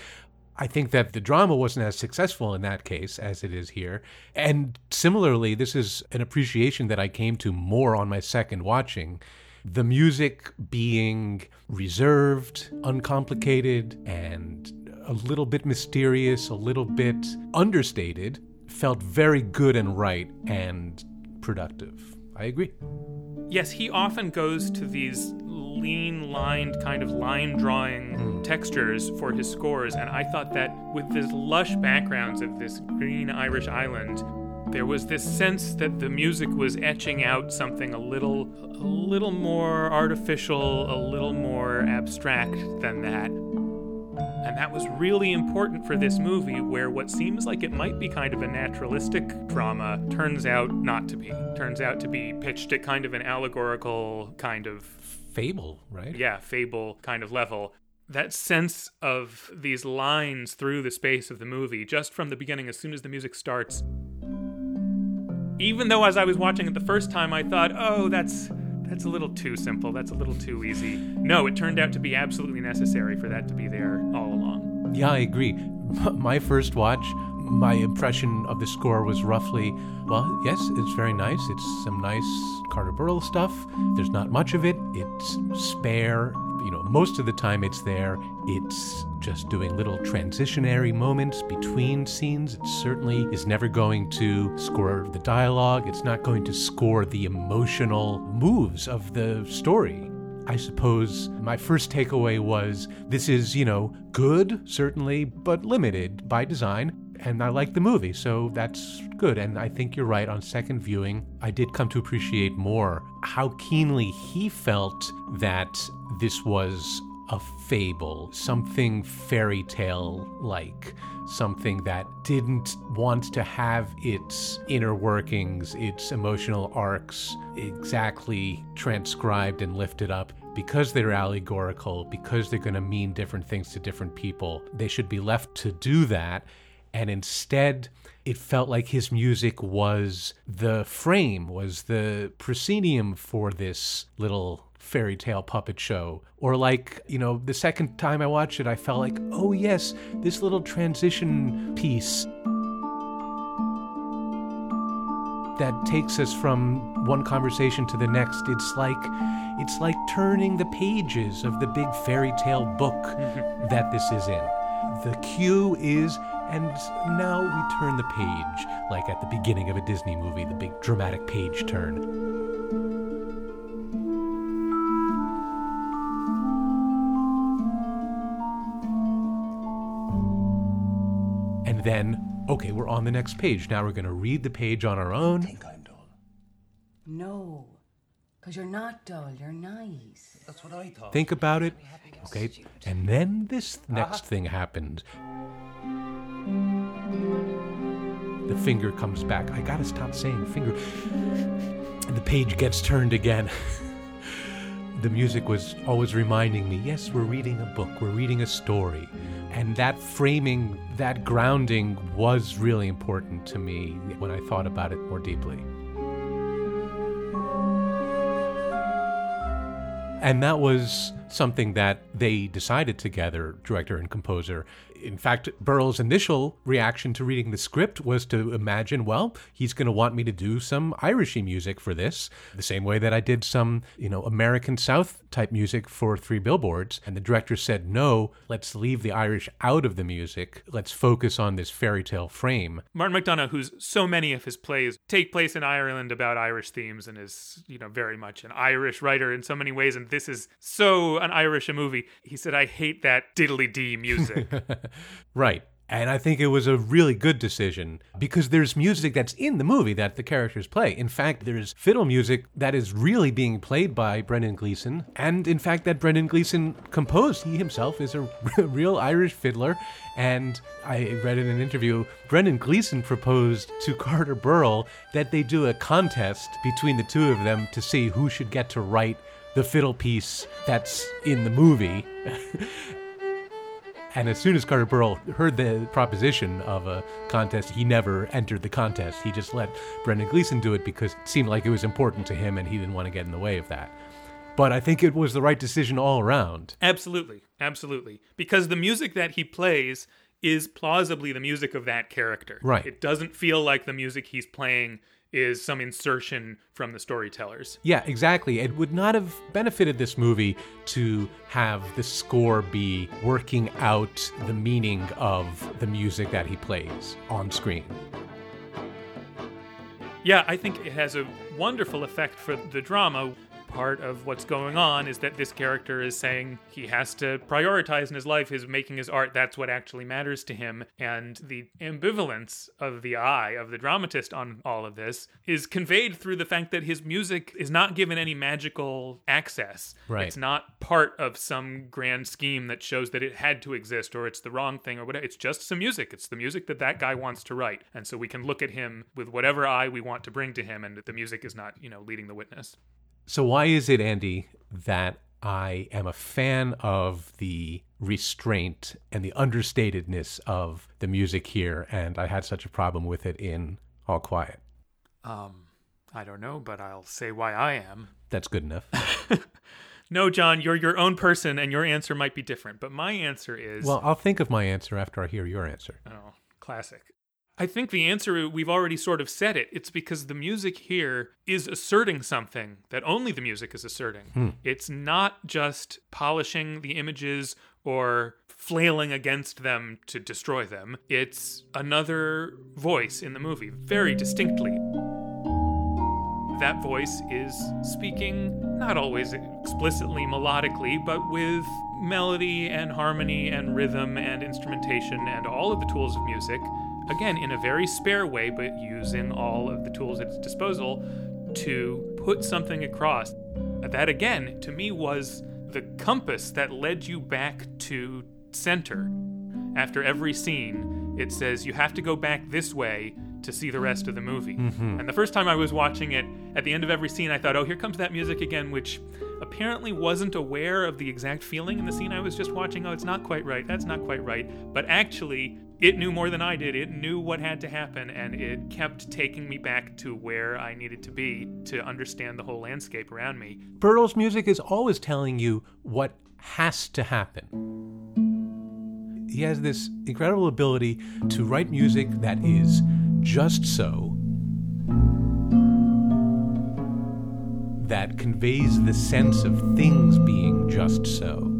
I think that the drama wasn't as successful in that case as it is here. And similarly, this is an appreciation that I came to more on my second watching. The music being reserved, uncomplicated, and a little bit mysterious, a little bit understated, felt very good and right and productive. I agree. Yes, he often goes to these lean lined kind of line drawing hmm. textures for his scores, and I thought that with this lush backgrounds of this green Irish island, there was this sense that the music was etching out something a little a little more artificial, a little more abstract than that. And that was really important for this movie, where what seems like it might be kind of a naturalistic drama turns out not to be. Turns out to be pitched at kind of an allegorical kind of Fable, right? yeah, fable kind of level. That sense of these lines through the space of the movie, just from the beginning, as soon as the music starts. Even though as I was watching it the first time, I thought, oh, that's that's a little too simple. That's a little too easy. No, it turned out to be absolutely necessary for that to be there all along. Yeah, I agree. My first watch, my impression of the score was roughly, well, yes, it's very nice. It's some nice Carter Burwell stuff. There's not much of it. It's spare. You know, most of the time it's there. It's just doing little transitionary moments between scenes. It certainly is never going to score the dialogue. It's not going to score the emotional moves of the story. I suppose my first takeaway was this is, you know, good, certainly, but limited by design. And I like the movie, so that's good. And I think you're right. On second viewing, I did come to appreciate more how keenly he felt that this was a fable, something fairy tale like, something that didn't want to have its inner workings, its emotional arcs exactly transcribed and lifted up. Because they're allegorical, because they're going to mean different things to different people, they should be left to do that. And instead, it felt like his music was the frame, was the proscenium for this little fairy tale puppet show. Or, like, you know, the second time I watched it, I felt like, oh, yes, this little transition piece that takes us from one conversation to the next. It's like it's like turning the pages of the big fairy tale book <laughs> that this is in. The cue is and now we turn the page like at the beginning of a Disney movie, the big dramatic page turn. And then, okay, we're on the next page. Now we're going to read the page on our own. Think I'm No, because you're not dull, you're nice. That's what I thought. Think about it. Okay, and then this next uh-huh. thing happens. The finger comes back. I gotta stop saying finger. And the page gets turned again. <laughs> the music was always reminding me yes, we're reading a book, we're reading a story. And that framing, that grounding was really important to me when I thought about it more deeply. And that was something that they decided together, director and composer. In fact, Burwell's initial reaction to reading the script was to imagine, well, he's going to want me to do some Irishy music for this, the same way that I did some, you know, American South type music for Three Billboards. And the director said, no, let's leave the Irish out of the music. Let's focus on this fairy tale frame. Martin McDonagh, who's so many of his plays take place in Ireland about Irish themes and is, you know, very much an Irish writer in so many ways, and this is so an Irish a movie. He said, I hate that diddly dee music. <laughs> Right. And I think it was a really good decision because there's music that's in the movie that the characters play. In fact, there's fiddle music that is really being played by Brendan Gleeson. And in fact, that Brendan Gleeson composed. He himself is a <laughs> real Irish fiddler. And I read in an interview, Brendan Gleeson proposed to Carter Burwell that they do a contest between the two of them to see who should get to write the fiddle piece that's in the movie. <laughs> And as soon as Carter Burwell heard the proposition of a contest, he never entered the contest. He just let Brendan Gleeson do it because it seemed like it was important to him and he didn't want to get in the way of that. But I think it was the right decision all around. absolutely. Absolutely. Because the music that he plays is plausibly the music of that character. Right. It doesn't feel like the music he's playing is some insertion from the storytellers. Yeah, exactly. It would not have benefited this movie to have the score be working out the meaning of the music that he plays on screen. Yeah, I think it has a wonderful effect for the drama. Part of what's going on is that this character is saying he has to prioritize in his life his making his art. That's what actually matters to him. And the ambivalence of the eye of the dramatist on all of this is conveyed through the fact that his music is not given any magical access. Right. It's not part of some grand scheme that shows that it had to exist or it's the wrong thing or whatever. It's just some music. It's the music that that guy wants to write. And so we can look at him with whatever eye we want to bring to him and the music is not, you know, leading the witness. So, why is it, Andy, that I am a fan of the restraint and the understatedness of the music here, and I had such a problem with it in All Quiet? Um, I don't know, but I'll say why I am. That's good enough. <laughs> No, John, you're your own person and your answer might be different, but my answer is well, I'll think of my answer after I hear your answer. Oh, classic. I think the answer, we've already sort of said it. It's because the music here is asserting something that only the music is asserting. Hmm. It's not just polishing the images or flailing against them to destroy them. It's another voice in the movie, very distinctly. That voice is speaking not always explicitly melodically, but with melody and harmony and rhythm and instrumentation and all of the tools of music. Again, in a very spare way, but using all of the tools at its disposal to put something across. That, again, to me was the compass that led you back to center. After every scene, it says you have to go back this way to see the rest of the movie. Mm-hmm. And the first time I was watching it, at the end of every scene, I thought, oh, here comes that music again, which apparently wasn't aware of the exact feeling in the scene I was just watching. Oh, it's not quite right. That's not quite right. But actually, it knew more than I did. It knew what had to happen, and it kept taking me back to where I needed to be to understand the whole landscape around me. Burwell's music is always telling you what has to happen. He has this incredible ability to write music that is just so, that conveys the sense of things being just so.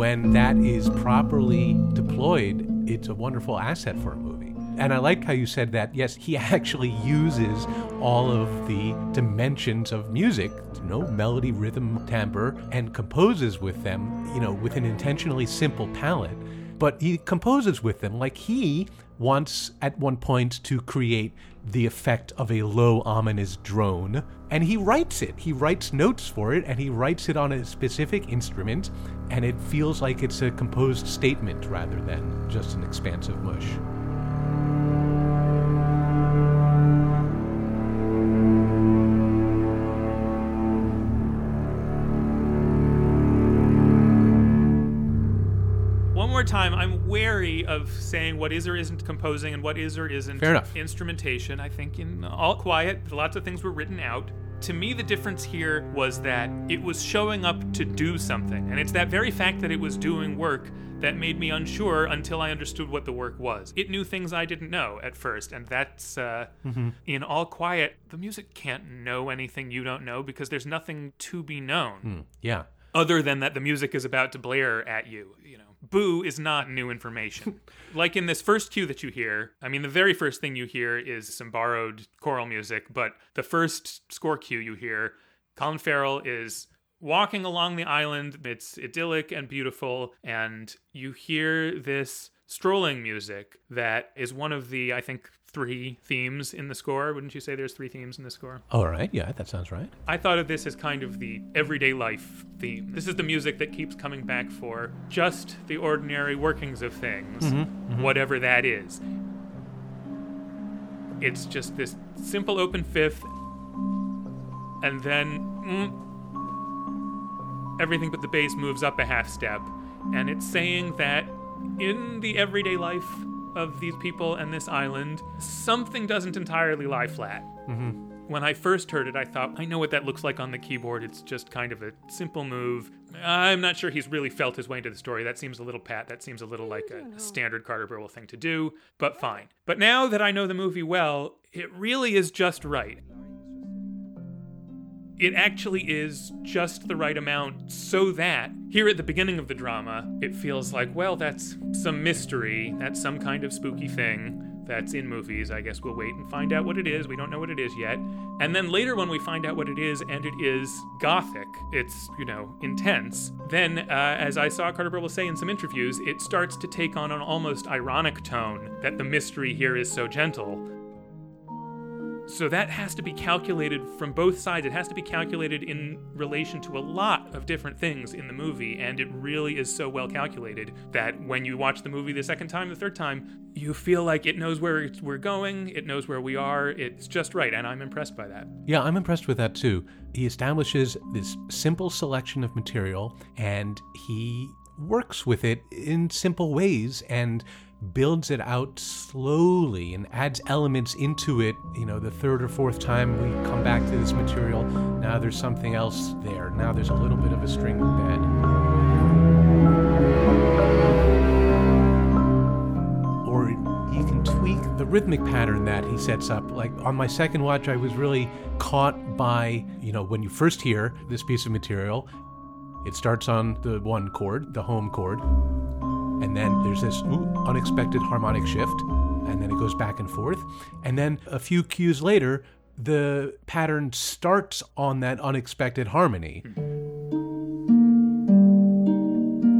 When that is properly deployed, it's a wonderful asset for a movie. And I like how you said that, yes, he <laughs> actually uses all of the dimensions of music, you know, melody, rhythm, timbre, and composes with them, you know, with an intentionally simple palette. But he composes with them like he wants at one point to create the effect of a low, ominous drone. And he writes it. He writes notes for it, and he writes it on a specific instrument, and it feels like it's a composed statement rather than just an expansive mush. Of saying what is or isn't composing and what is or isn't Fair enough. instrumentation. I think in All Quiet, lots of things were written out. To me, the difference here was that it was showing up to do something. And it's that very fact that it was doing work that made me unsure until I understood what the work was. It knew things I didn't know at first. And that's uh, in All Quiet, the music can't know anything you don't know because there's nothing to be known Yeah. other than that the music is about to blare at you. You know, boo is not new information. <laughs> like in this first cue that you hear, I mean, the very first thing you hear is some borrowed choral music, but the first score cue you hear, Colin Farrell is walking along the island. It's idyllic and beautiful, and you hear this strolling music that is one of the, I think, three themes in the score. Wouldn't you say there's three themes in the score? All right. Yeah, that sounds right. I thought of this as kind of the everyday life theme. This is the music that keeps coming back for just the ordinary workings of things, whatever that is. It's just this simple open fifth, and then mm, everything but the bass moves up a half step. And it's saying that in the everyday life of these people and this island, something doesn't entirely lie flat. Mm-hmm. When I first heard it, I thought, I know what that looks like on the keyboard. It's just kind of a simple move. I'm not sure he's really felt his way into the story. That seems a little pat. That seems a little like a standard Carter Burwell thing to do, but fine. But now that I know the movie well, it really is just right. It actually is just the right amount so that here at the beginning of the drama, it feels like, well, that's some mystery. That's some kind of spooky thing that's in movies. I guess we'll wait and find out what it is. We don't know what it is yet. And then later, when we find out what it is, and it is gothic, it's, you know, intense, then, uh, as I saw Carter Burwell say in some interviews, it starts to take on an almost ironic tone that the mystery here is so gentle. So that has to be calculated from both sides. It has to be calculated in relation to a lot of different things in the movie, and it really is so well calculated that when you watch the movie the second time, the third time, you feel like it knows where we're going, it knows where we are, it's just right, and I'm impressed by that. Yeah, I'm impressed with that too. He establishes this simple selection of material and he works with it in simple ways and builds it out slowly and adds elements into it. You know, the third or fourth time we come back to this material, now there's something else there. Now there's a little bit of a string bed. or you can tweak the rhythmic pattern that he sets up. Like on my second watch, I was really caught by, you know, when you first hear this piece of material, it starts on the one chord, the home chord, and then there's this ooh, unexpected harmonic shift, and then it goes back and forth. And then a few cues later, the pattern starts on that unexpected harmony.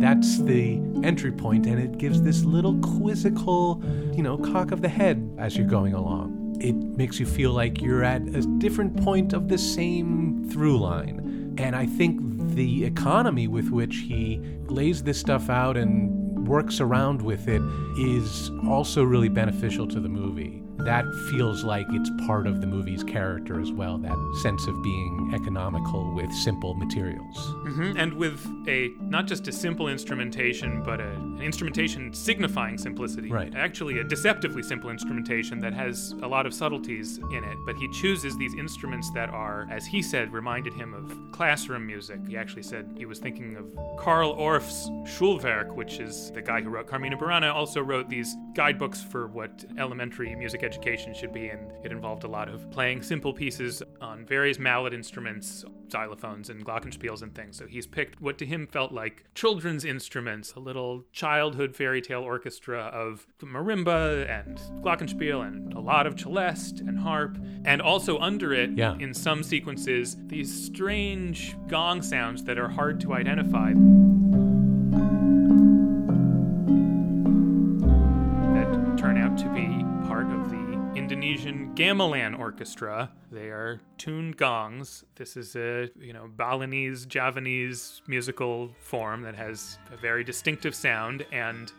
That's the entry point, and it gives this little quizzical, you know, cock of the head as you're going along. it makes you feel like you're at a different point of the same through line. And I think the economy with which he lays this stuff out and works around with it is also really beneficial to the movie. That feels like it's part of the movie's character as well, that sense of being economical with simple materials. hmm And with a not just a simple instrumentation, but a, an instrumentation signifying simplicity. Right. Actually, a deceptively simple instrumentation that has a lot of subtleties in it. But he chooses these instruments that are, as he said, reminded him of classroom music. He actually said he was thinking of Carl Orff's Schulwerk, which is the guy who wrote Carmina Burana, also wrote these guidebooks for what elementary music education should be, and it involved a lot of playing simple pieces on various mallet instruments, xylophones and glockenspiels and things. So he's picked what to him felt like children's instruments, a little childhood fairy tale orchestra of marimba and glockenspiel and a lot of celeste and harp, and also under it, Yeah. in some sequences, these strange gong sounds that are hard to identify. Indonesian gamelan orchestra. They are tuned gongs. This is a, you know, Balinese, Javanese musical form that has a very distinctive sound and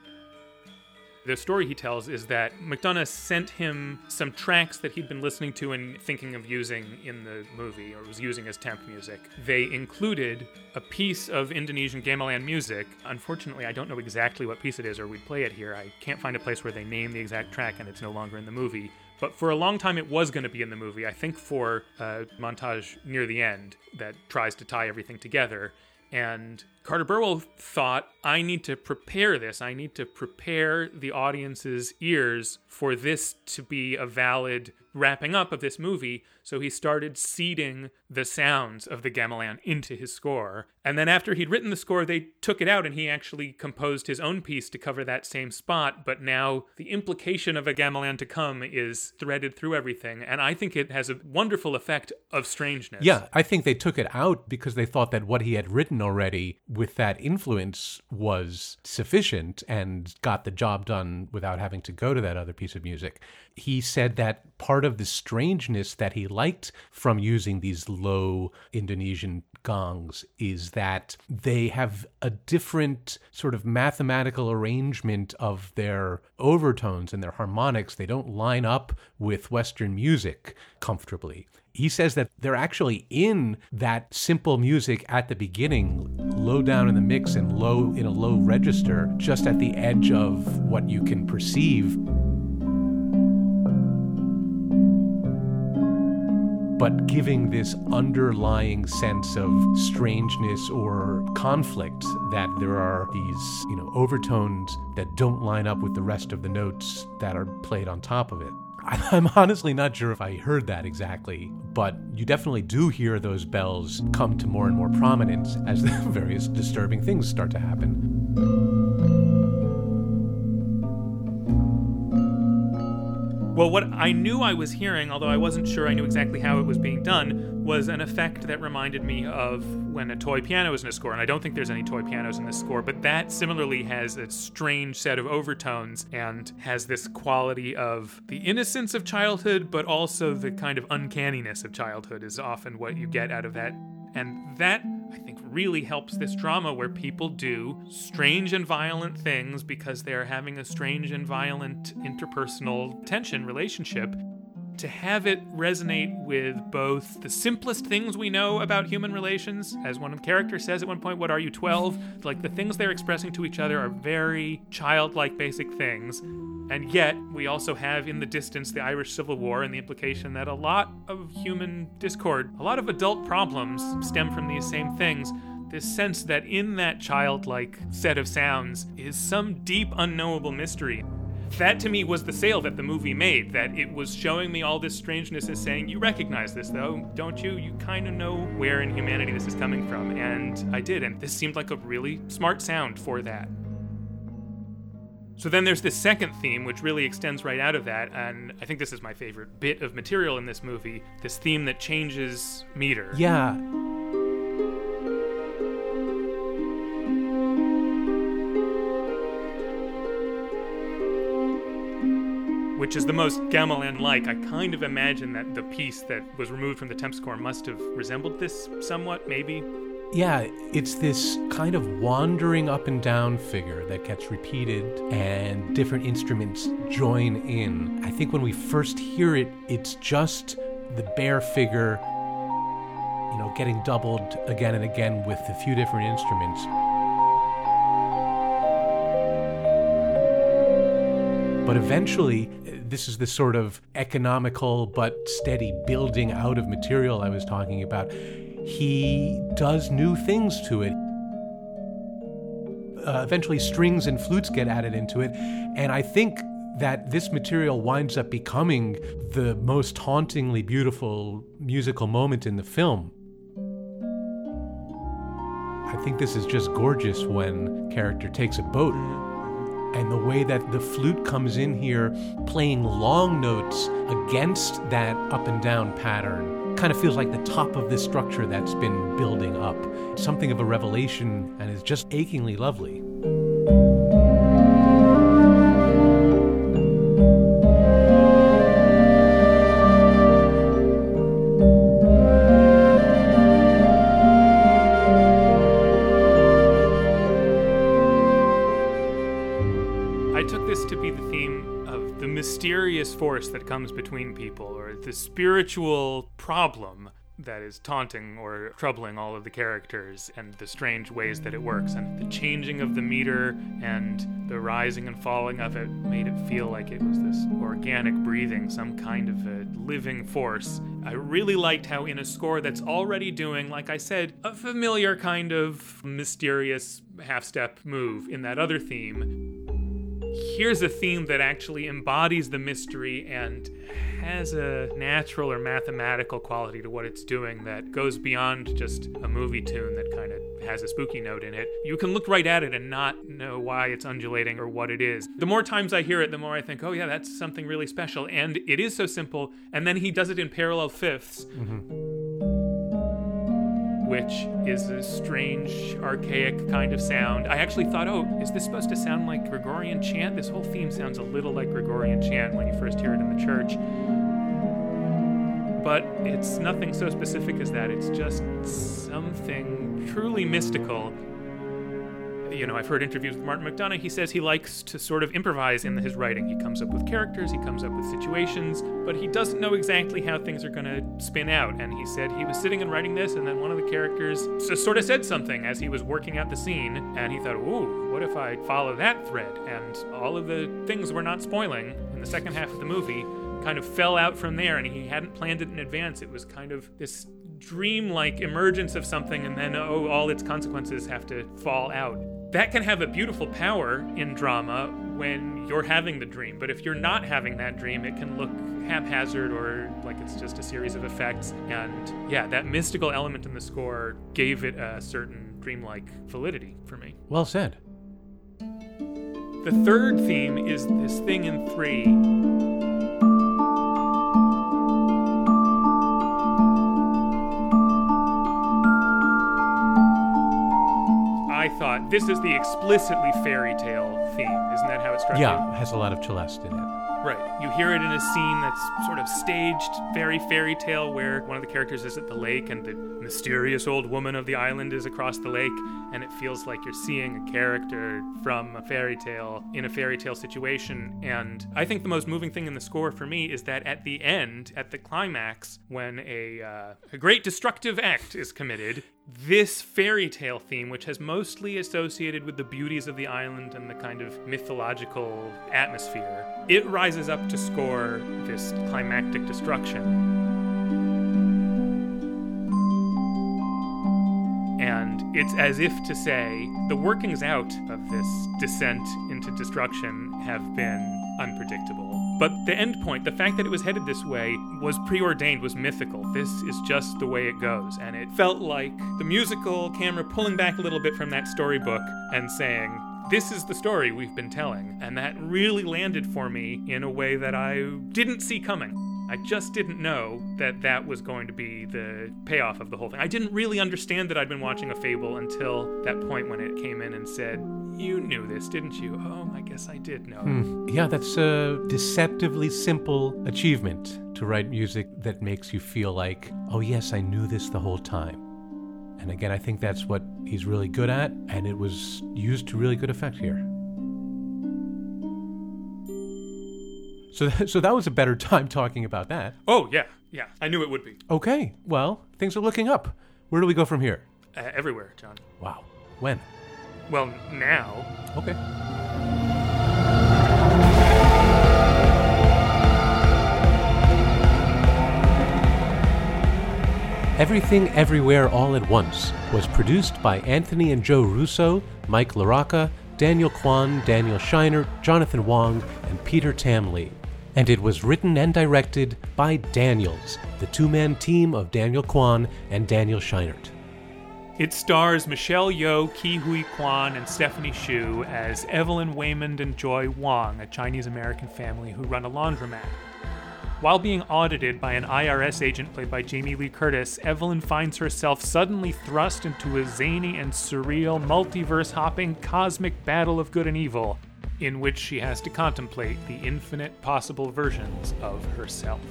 the story he tells is that McDonagh sent him some tracks that he'd been listening to and thinking of using in the movie, or was using as temp music. They included a piece of Indonesian gamelan music. Unfortunately, I don't know exactly what piece it is, or we'd play it here. I can't find a place where they name the exact track, and it's no longer in the movie. But for a long time, it was going to be in the movie. I think for a montage near the end that tries to tie everything together. And Carter Burwell thought, I need to prepare this. I need to prepare the audience's ears for this to be a valid wrapping up of this movie. So he started seeding the sounds of the gamelan into his score. And then after he'd written the score, they took it out and he actually composed his own piece to cover that same spot. But now the implication of a gamelan to come is threaded through everything. And I think it has a wonderful effect of strangeness. Yeah, I think they took it out because they thought that what he had written already with that influence was sufficient and got the job done without having to go to that other piece of music. He said that part of the strangeness that he liked from using these low Indonesian gongs is that they have a different sort of mathematical arrangement of their overtones and their harmonics. They don't line up with Western music comfortably. He says that they're actually in that simple music at the beginning, low down in the mix and low in a low register, just at the edge of what you can perceive. But giving this underlying sense of strangeness or conflict that there are these, you know, overtones that don't line up with the rest of the notes that are played on top of it. <laughs> I'm honestly not sure if I heard that exactly, but you definitely do hear those bells come to more and more prominence as the <laughs> various disturbing things start to happen. Well, what I knew I was hearing, although I wasn't sure I knew exactly how it was being done, was an effect that reminded me of when a toy piano is in a score. And I don't think there's any toy pianos in this score, but that similarly has a strange set of overtones and has this quality of the innocence of childhood, but also the kind of uncanniness of childhood is often what you get out of that. And that, I think, really helps this drama where people do strange and violent things because they're having a strange and violent interpersonal tension relationship. To have it resonate with both the simplest things we know about human relations, as one character says at one point, What are you, 12? Like the things they're expressing to each other are very childlike, basic things. And yet, we also have in the distance the Irish Civil War and the implication that a lot of human discord, a lot of adult problems stem from these same things. This sense that in that childlike set of sounds is some deep, unknowable mystery. That to me was the sale that the movie made, that it was showing me all this strangeness and saying, You recognize this though, don't you? You kind of know where in humanity this is coming from. And I did, and this seemed like a really smart sound for that. So then there's this second theme, which really extends right out of that, and I think this is my favorite bit of material in this movie this theme that changes meter. Yeah, which is the most gamelan-like. I kind of imagine that the piece that was removed from the temp score must have resembled this somewhat, maybe. Yeah, it's this kind of wandering up and down figure that gets repeated and different instruments join in. I think when we first hear it, it's just the bare figure, you know, getting doubled again and again with a few different instruments. But eventually, this is the sort of economical but steady building out of material I was talking about. He does new things to it. Uh, eventually, strings and flutes get added into it. And I think that this material winds up becoming the most hauntingly beautiful musical moment in the film. I think this is just gorgeous when character takes a boat and the way that the flute comes in here playing long notes against that up and down pattern kind of feels like the top of this structure that's been building up. Something of a revelation and is just achingly lovely. Theme of the mysterious force that comes between people, or the spiritual problem that is taunting or troubling all of the characters, and the strange ways that it works, and the changing of the meter and the rising and falling of it made it feel like it was this organic breathing, some kind of a living force. I really liked how, in a score that's already doing, like I said, a familiar kind of mysterious half step move in that other theme, here's a theme that actually embodies the mystery and has a natural or mathematical quality to what it's doing that goes beyond just a movie tune that kind of has a spooky note in it. You can look right at it and not know why it's undulating or what it is. The more times I hear it, the more I think, oh, yeah, that's something really special. And it is so simple. And then he does it in parallel 5ths which is a strange, archaic kind of sound. I actually thought, oh, is this supposed to sound like Gregorian chant? This whole theme sounds a little like Gregorian chant when you first hear it in the church. But it's nothing so specific as that. It's just something truly mystical. You know, I've heard interviews with Martin McDonagh. He says he likes to sort of improvise in his writing. He comes up with characters, he comes up with situations, but he doesn't know exactly how things are going to spin out. And he said he was sitting and writing this, and then one of the characters sort of said something as he was working out the scene, and he thought, ooh, what if I follow that thread? And all of the things we're not spoiling in the second half of the movie kind of fell out from there, and he hadn't planned it in advance. It was kind of this dream-like emergence of something, and then oh, all its consequences have to fall out. That can have a beautiful power in drama when you're having the dream, but if you're not having that dream, it can look haphazard or like it's just a series of effects. And yeah, that mystical element in the score gave it a certain dreamlike validity for me. Well said. The third theme is this thing in three I thought this is the explicitly fairy tale theme. Isn't that how it struck you? Yeah, has a lot of Celeste in it. Right. You hear it in a scene that's sort of staged, very fairy tale, where one of the characters is at the lake and the mysterious old woman of the island is across the lake, and it feels like you're seeing a character from a fairy tale in a fairy tale situation. And I think the most moving thing in the score for me is that at the end, at the climax, when a, uh, a great destructive act is committed, this fairy tale theme, which has mostly associated with the beauties of the island and the kind of mythological atmosphere, it rises up to score this climactic destruction. And it's as if to say the workings out of this descent into destruction have been unpredictable. But the end point, the fact that it was headed this way, was preordained, was mythical. This is just the way it goes. And it felt like the musical camera pulling back a little bit from that storybook and saying, this is the story we've been telling. And that really landed for me in a way that I didn't see coming. I just didn't know that that was going to be the payoff of the whole thing. I didn't really understand that I'd been watching a fable until that point when it came in and said, You knew this, didn't you? Oh, I guess I did know. Hmm. Yeah, that's a deceptively simple achievement to write music that makes you feel like, oh, yes, I knew this the whole time. And again, I think that's what he's really good at, and it was used to really good effect here. So, <laughs> so that was a better time talking about that. Oh, yeah, yeah. I knew it would be. Okay, well, things are looking up. Where do we go from here? Uh, everywhere, John. Wow. When? Well, now. Okay. Everything Everywhere All at Once was produced by Anthony and Joe Russo, Mike LaRocca, Daniel Kwan, Daniel Scheinert, Jonathan Wang, and Peter Tam Lee. And it was written and directed by Daniels, the two man team of Daniel Kwan and Daniel Scheinert. It stars Michelle Yeoh, Ke Huy Quan, and Stephanie Hsu as Evelyn Waymond and Joy Wang, a Chinese American family who run a laundromat. While being audited by an IRS agent played by Jamie Lee Curtis, Evelyn finds herself suddenly thrust into a zany and surreal, multiverse hopping cosmic battle of good and evil, in which she has to contemplate the infinite possible versions of herself.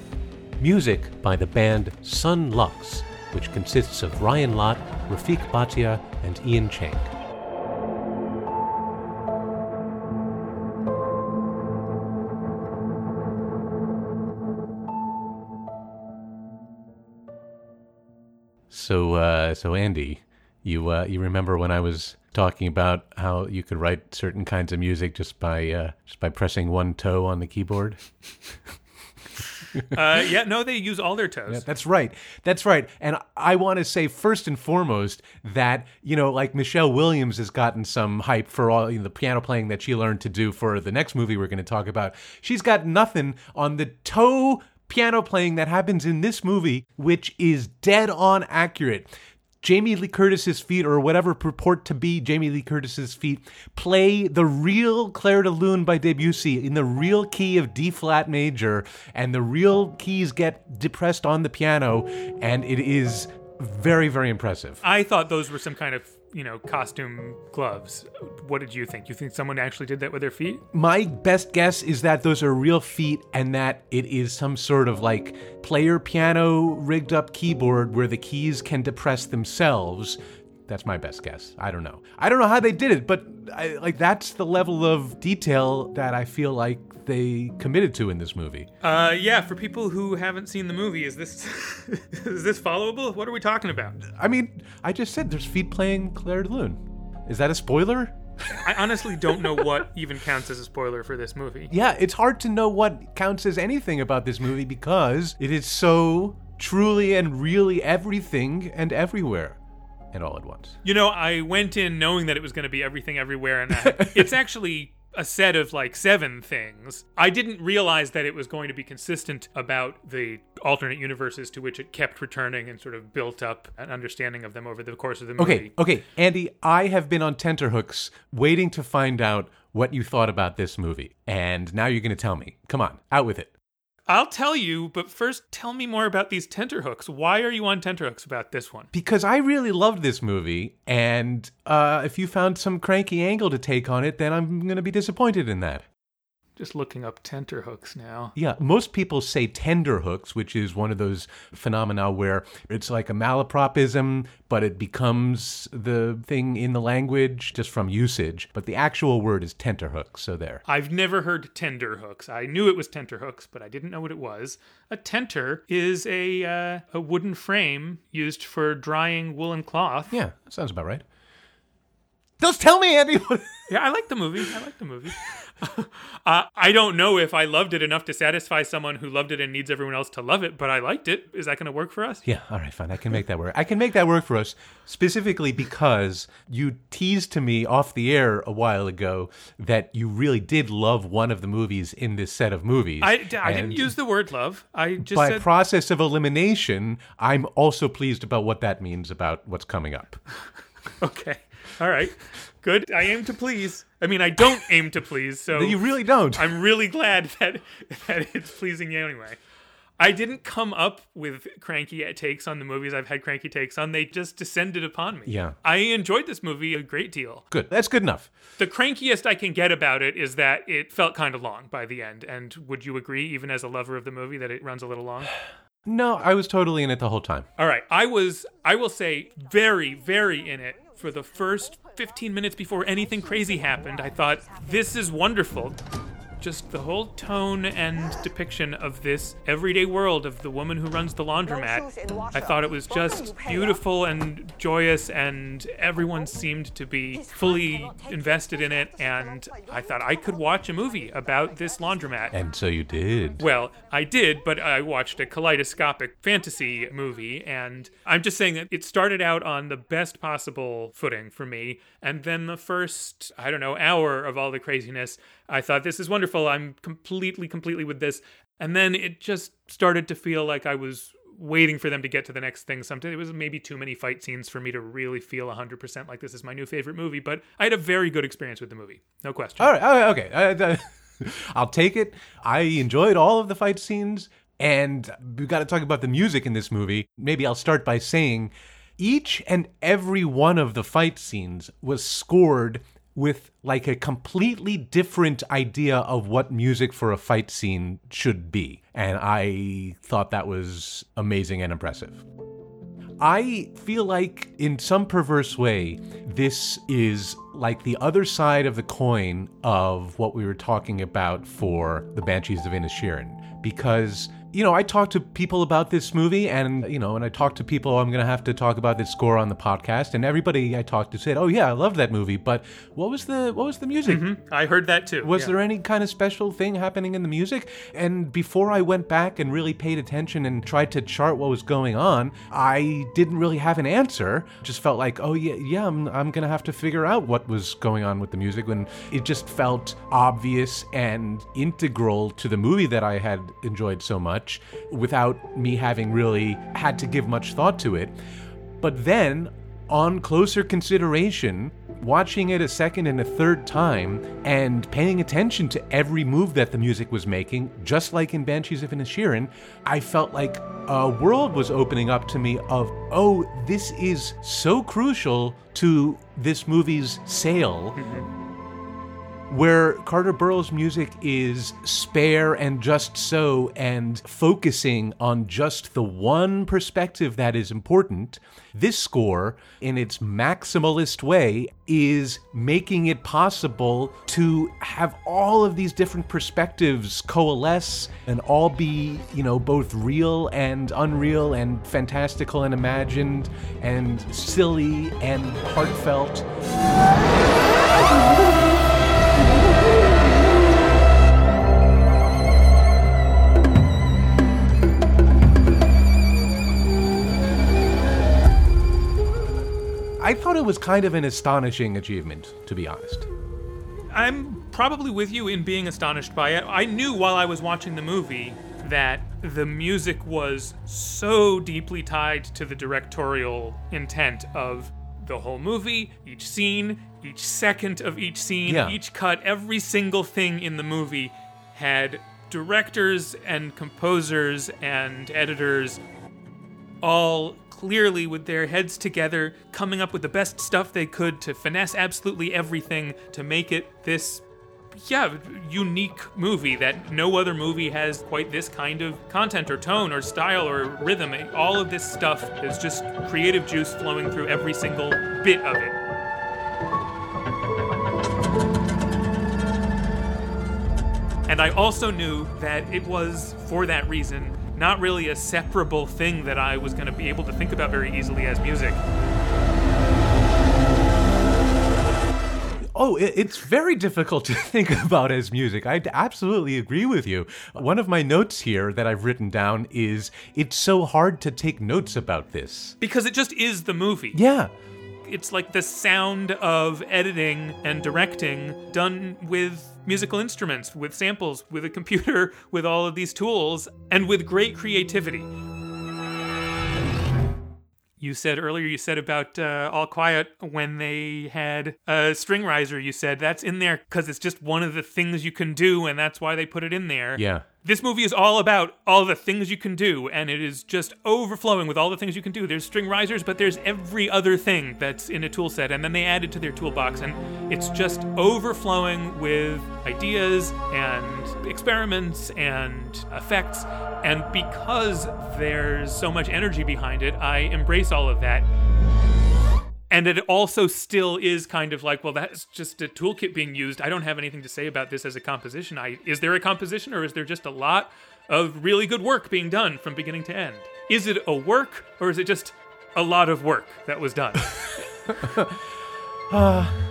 Music by the band Son Lux, which consists of Ryan Lott, Rafiq Bhatia, and Ian Chang. So, uh, so Andy, you uh, you remember when I was talking about how you could write certain kinds of music just by uh, just by pressing one toe on the keyboard? Uh, yeah, no, they use all their toes. Yeah, that's right. That's right. And I want to say first and foremost that you know, like Michelle Williams has gotten some hype for all you know, the piano playing that she learned to do for the next movie we're going to talk about. She's got nothing on the toe piano playing that happens in this movie, which is dead on accurate. Jamie Lee Curtis's feet, or whatever purport to be Jamie Lee Curtis's feet, play the real Clair de Lune by Debussy in the real key of D flat major, and the real keys get depressed on the piano, and it is very, very impressive. I thought those were some kind of, you know, costume gloves. What did you think? You think someone actually did that with their feet? My best guess is that those are real feet and that it is some sort of like player piano rigged up keyboard where the keys can depress themselves. That's my best guess. I don't know. I don't know how they did it, but I, like that's the level of detail that I feel like they committed to in this movie. Uh, yeah. For people who haven't seen the movie, is this <laughs> is this followable? What are we talking about? I mean, I just said there's feet playing Clair de Lune. Is that a spoiler? I honestly don't know <laughs> what even counts as a spoiler for this movie. Yeah, it's hard to know what counts as anything about this movie because it is so truly and really everything and everywhere and all at once. You know, I went in knowing that it was going to be everything everywhere, and I, <laughs> it's actually a set of like seven things. I didn't realize that it was going to be consistent about the alternate universes to which it kept returning and sort of built up an understanding of them over the course of the movie. Okay, okay, Andy, I have been on tenterhooks waiting to find out what you thought about this movie. And now you're going to tell me. Come on, out with it. I'll tell you, but first tell me more about these tenterhooks. Why are you on tenterhooks about this one? Because I really loved this movie, and uh, if you found some cranky angle to take on it, then I'm going to be disappointed in that. Just looking up tenterhooks now. Yeah, most people say tender hooks, which is one of those phenomena where it's like a malapropism, but it becomes the thing in the language just from usage. But the actual word is tenterhooks, so there. I've never heard tender hooks. I knew it was tenterhooks, but I didn't know what it was. A tenter is a uh, a wooden frame used for drying woolen cloth. Yeah, sounds about right. Just tell me, Andy. Yeah, I like the movie. I like the movie. <laughs> uh, I don't know if I loved it enough to satisfy someone who loved it and needs everyone else to love it, but I liked it. Is that going to work for us? Yeah, all right, fine. I can make that work. I can make that work for us specifically because you teased to me off the air a while ago that you really did love one of the movies in this set of movies. I, I didn't use the word love. I just by said process of elimination, I'm also pleased about what that means about what's coming up. <laughs> okay. All right. Good. I aim to please. I mean, I don't aim to please, so You really don't. I'm really glad that that it's pleasing you anyway. I didn't come up with cranky takes on the movies I've had cranky takes on. They just descended upon me. Yeah. I enjoyed this movie a great deal. Good. That's good enough. The crankiest I can get about it is that it felt kind of long by the end. And would you agree, even as a lover of the movie, that it runs a little long? <sighs> No, I was totally in it the whole time. All right. I was, I will say, very, very in it for the first 15 minutes before anything crazy happened. I thought, this is wonderful. Just the whole tone and depiction of this everyday world of the woman who runs the laundromat. I thought it was just beautiful and joyous, and everyone seemed to be fully invested in it. And I thought I could watch a movie about this laundromat. And so you did. Well, I did, but I watched a kaleidoscopic fantasy movie, and I'm just saying that it started out on the best possible footing for me. And then the first, I don't know, hour of all the craziness, I thought, this is wonderful. I'm completely, completely with this. And then it just started to feel like I was waiting for them to get to the next thing. Sometimes it was maybe too many fight scenes for me to really feel 100% like this is my new favorite movie, but I had a very good experience with the movie. No question. All right. okay. Uh, <laughs> I'll take it. I enjoyed all of the fight scenes, and we've got to talk about the music in this movie. Maybe I'll start by saying each and every one of the fight scenes was scored with like a completely different idea of what music for a fight scene should be. And I thought that was amazing and impressive. I feel like, in some perverse way, this is like the other side of the coin of what we were talking about for the Banshees of Inisherin. Because, you know, I talked to people about this movie, and, you know, and I talked to people oh, I'm going to have to talk about this score on the podcast, and everybody I talked to said, oh, yeah, I love that movie, but what was the, what was the music? Mm-hmm. I heard that too. Was yeah. there any kind of special thing happening in the music? And before I went back and really paid attention and tried to chart what was going on, I didn't really have an answer. Just felt like, oh yeah, yeah, I'm, I'm gonna have to figure out what was going on with the music when it just felt obvious and integral to the movie that I had enjoyed so much without me having really had to give much thought to it. But then, on closer consideration, watching it a second and a third time and paying attention to every move that the music was making, just like in Banshees of Inisherin, I felt like a world was opening up to me of, oh, this is so crucial to this movie's sale mm-hmm. Where Carter Burwell's music is spare and just so and focusing on just the one perspective that is important, this score, in its maximalist way, is making it possible to have all of these different perspectives coalesce and all be, you know, both real and unreal and fantastical and imagined and silly and heartfelt. I thought it was kind of an astonishing achievement, to be honest. I'm probably with you in being astonished by it. I knew while I was watching the movie that the music was so deeply tied to the directorial intent of the whole movie, each scene, each second of each scene, Yeah. each cut, every single thing in the movie had directors and composers and editors all clearly with their heads together, coming up with the best stuff they could to finesse absolutely everything to make it this, yeah, unique movie that no other movie has quite this kind of content or tone or style or rhythm. All of this stuff is just creative juice flowing through every single bit of it. And I also knew that it was, for that reason, not really a separable thing that I was going to be able to think about very easily as music. Oh, it's very difficult to <laughs> think about as music. I absolutely agree with you. One of my notes here that I've written down is it's so hard to take notes about this. Because it just is the movie. Yeah. It's like the sound of editing and directing done with musical instruments, with samples, with a computer, <laughs> with all of these tools, and with great creativity. You said earlier, you said about uh, All Quiet when they had a string riser. You said that's in there because it's just one of the things you can do, and that's why they put it in there. Yeah. This movie is all about all the things you can do, and it is just overflowing with all the things you can do. There's string risers, but there's every other thing that's in a tool set, and then they add it to their toolbox, and it's just overflowing with ideas and experiments and effects. And because there's so much energy behind it, I embrace all of that and it also still is kind of like well that's just a toolkit being used. I don't have anything to say about this as a composition. I is there a composition or is there just a lot of really good work being done from beginning to end? Is it a work or is it just a lot of work that was done? <laughs> <sighs>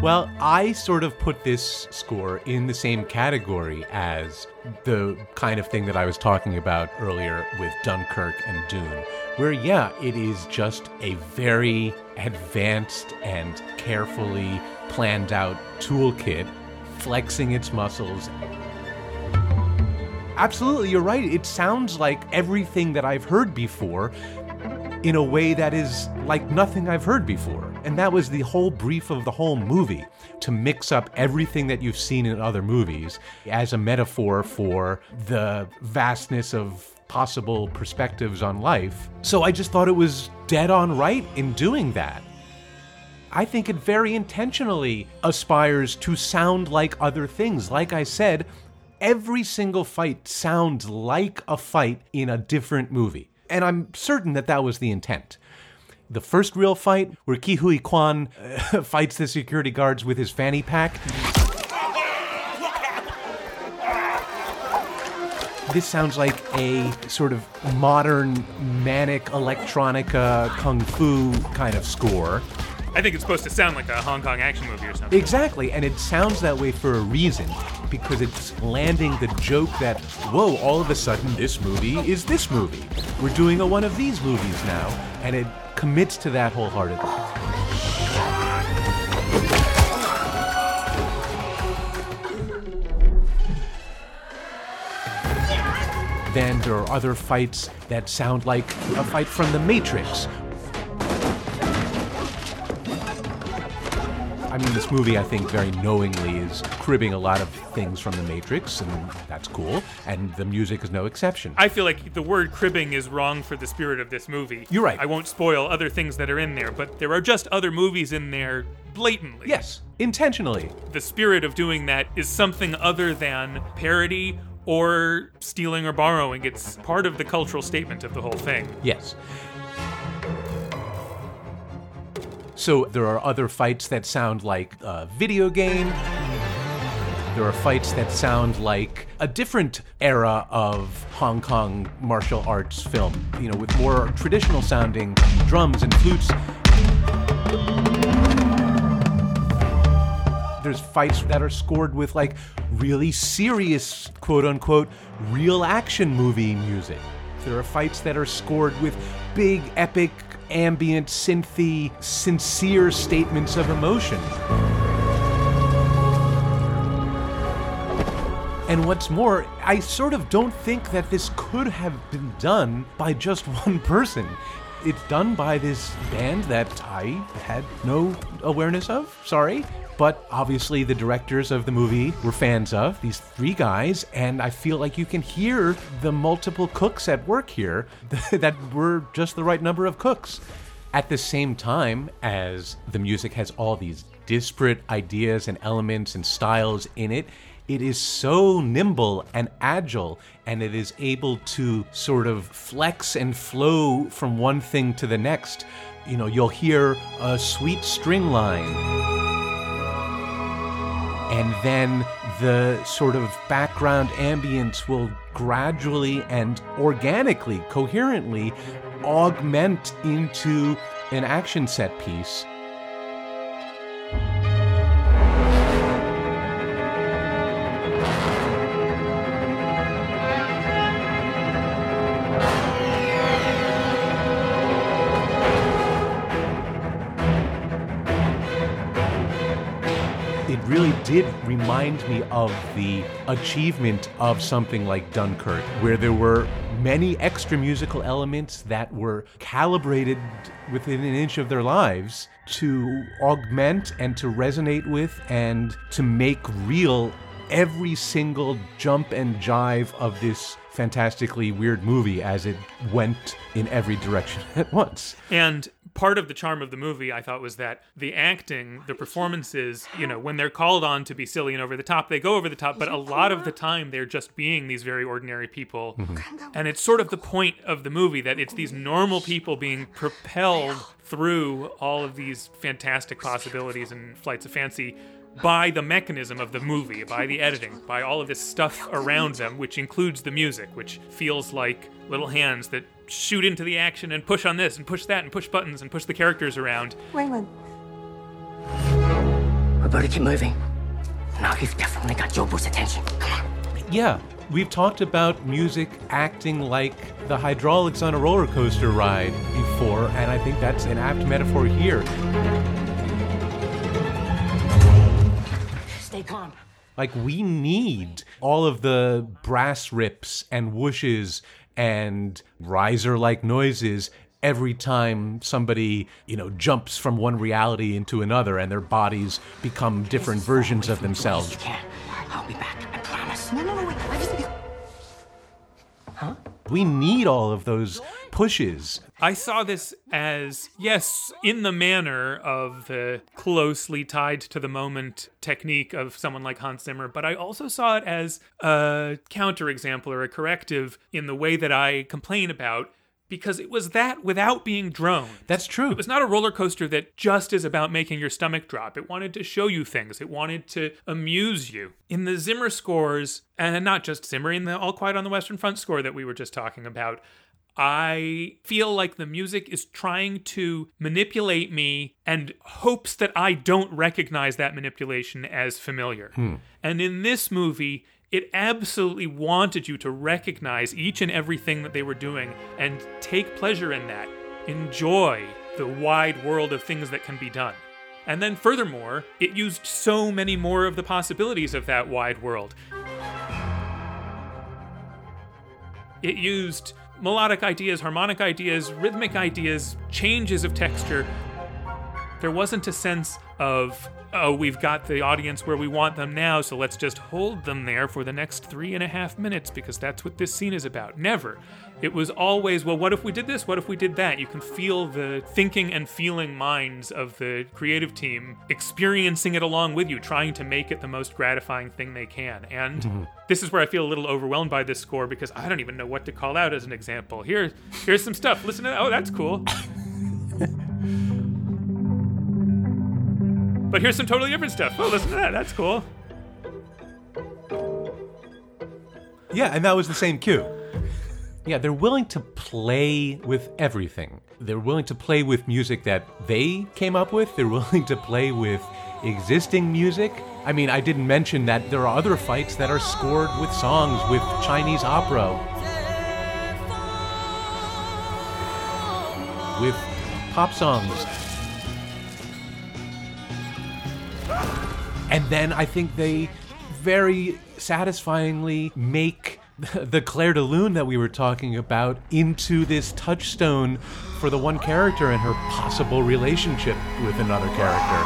Well, I sort of put this score in the same category as the kind of thing that I was talking about earlier with Dunkirk and Dune, where, yeah, it is just a very advanced and carefully planned out toolkit, flexing its muscles. Absolutely, you're right. It sounds like everything that I've heard before in a way that is like nothing I've heard before. And that was the whole brief of the whole movie to mix up everything that you've seen in other movies as a metaphor for the vastness of possible perspectives on life. So I just thought it was dead on right in doing that. I think it very intentionally aspires to sound like other things. Like I said, every single fight sounds like a fight in a different movie. And I'm certain that that was the intent. The first real fight, where Ke Huy Quan uh, <laughs> fights the security guards with his fanny pack. This sounds like a sort of modern manic electronica kung fu kind of score. i think it's supposed to sound like a hong kong action movie or something Exactly, and it sounds that way for a reason because it's landing the joke that, whoa, all of a sudden this movie is this movie. We're doing a one of these movies now, and it commits to that wholeheartedly. Are other fights that sound like a fight from The Matrix, I mean, this movie, I think, very knowingly is cribbing a lot of things from The Matrix, and that's cool. And the music is no exception. I feel like the word cribbing is wrong for the spirit of this movie. You're right. I won't spoil other things that are in there, but there are just other movies in there blatantly. yes, intentionally. The spirit of doing that is something other than parody or stealing or borrowing. It's part of the cultural statement of the whole thing. Yes. So there are other fights that sound like a video game. There are fights that sound like a different era of Hong Kong martial arts film, you know, with more traditional sounding drums and flutes. There's fights that are scored with like really serious, quote unquote, real action movie music. There are fights that are scored with big, epic, ambient, synthy, sincere statements of emotion. And what's more, I sort of don't think that this could have been done by just <laughs> one person. It's done by this band that I had no awareness of, sorry. But obviously, the directors of the movie were fans of these three guys, and I feel like you can hear the multiple cooks at work here <laughs> that were just the right number of cooks. At the same time as the music has all these disparate ideas and elements and styles in it, it is so nimble and agile and it is able to sort of flex and flow from one thing to the next. You know, you'll hear a sweet string line and then the sort of background ambience will gradually and organically, coherently augment into an action set piece. It really did remind me of the achievement of something like Dunkirk, where there were many extra musical elements that were calibrated within an inch of their lives to augment and to resonate with and to make real every single jump and jive of this fantastically weird movie as it went in every direction <laughs> at once. And part of the charm of the movie, I thought, was that the acting, the performances, you know, when they're called on to be silly and over the top, they go over the top, but a lot of the time they're just being these very ordinary people. Mm-hmm. And it's sort of the point of the movie that it's these normal people being propelled through all of these fantastic possibilities and flights of fancy by the mechanism of the movie, by the editing, by all of this stuff around them, which includes the music, which feels like little hands that shoot into the action and push on this and push that and push buttons and push the characters around. Waymond. We better keep moving. Now you've definitely got Jobu's attention. Come on. Yeah, we've talked about music acting like the hydraulics on a roller coaster ride before, and I think that's an apt metaphor here. Stay calm. Like, we need all of the brass rips and whooshes and riser like noises every time somebody, you know, jumps from one reality into another and their bodies become different versions of themselves. I'll be back. I promise. No, no, no, wait. I just. We need all of those pushes. I saw this as, yes, in the manner of the closely tied to the moment technique of someone like Hans Zimmer, but I also saw it as a counterexample or a corrective in the way that I complain about. Because it was that without being drone. That's true. It was not a roller coaster that just is about making your stomach drop. It wanted to show you things. It wanted to amuse you. In the Zimmer scores, and not just Zimmer, in the All Quiet on the Western Front score that we were just talking about, I feel like the music is trying to manipulate me and hopes that I don't recognize that manipulation as familiar. Hmm. And in this movie, it absolutely wanted you to recognize each and everything that they were doing and take pleasure in that. Enjoy the wide world of things that can be done. And then, furthermore, it used so many more of the possibilities of that wide world. It used melodic ideas, harmonic ideas, rhythmic ideas, changes of texture. There wasn't a sense of, oh, we've got the audience where we want them now, so let's just hold them there for the next three and a half minutes because that's what this scene is about. Never. It was always, well, what if we did this? What if we did that? You can feel the thinking and feeling minds of the creative team experiencing it along with you, trying to make it the most gratifying thing they can. And mm-hmm. this is where I feel a little overwhelmed by this score because I don't even know what to call out as an example. Here, here's some stuff. Listen to that. Oh, that's cool. <laughs> but here's some totally different stuff. Oh, listen to that. That's cool. Yeah, and that was the same cue. Yeah, they're willing to play with everything. They're willing to play with music that they came up with. They're <laughs> willing to play with existing music. I mean, I didn't mention that there are other fights that are scored with songs with Chinese opera, with pop songs. And then I think they very satisfyingly make <laughs> the Clair de Lune that we were talking about into this touchstone for the one character and her possible relationship with another character.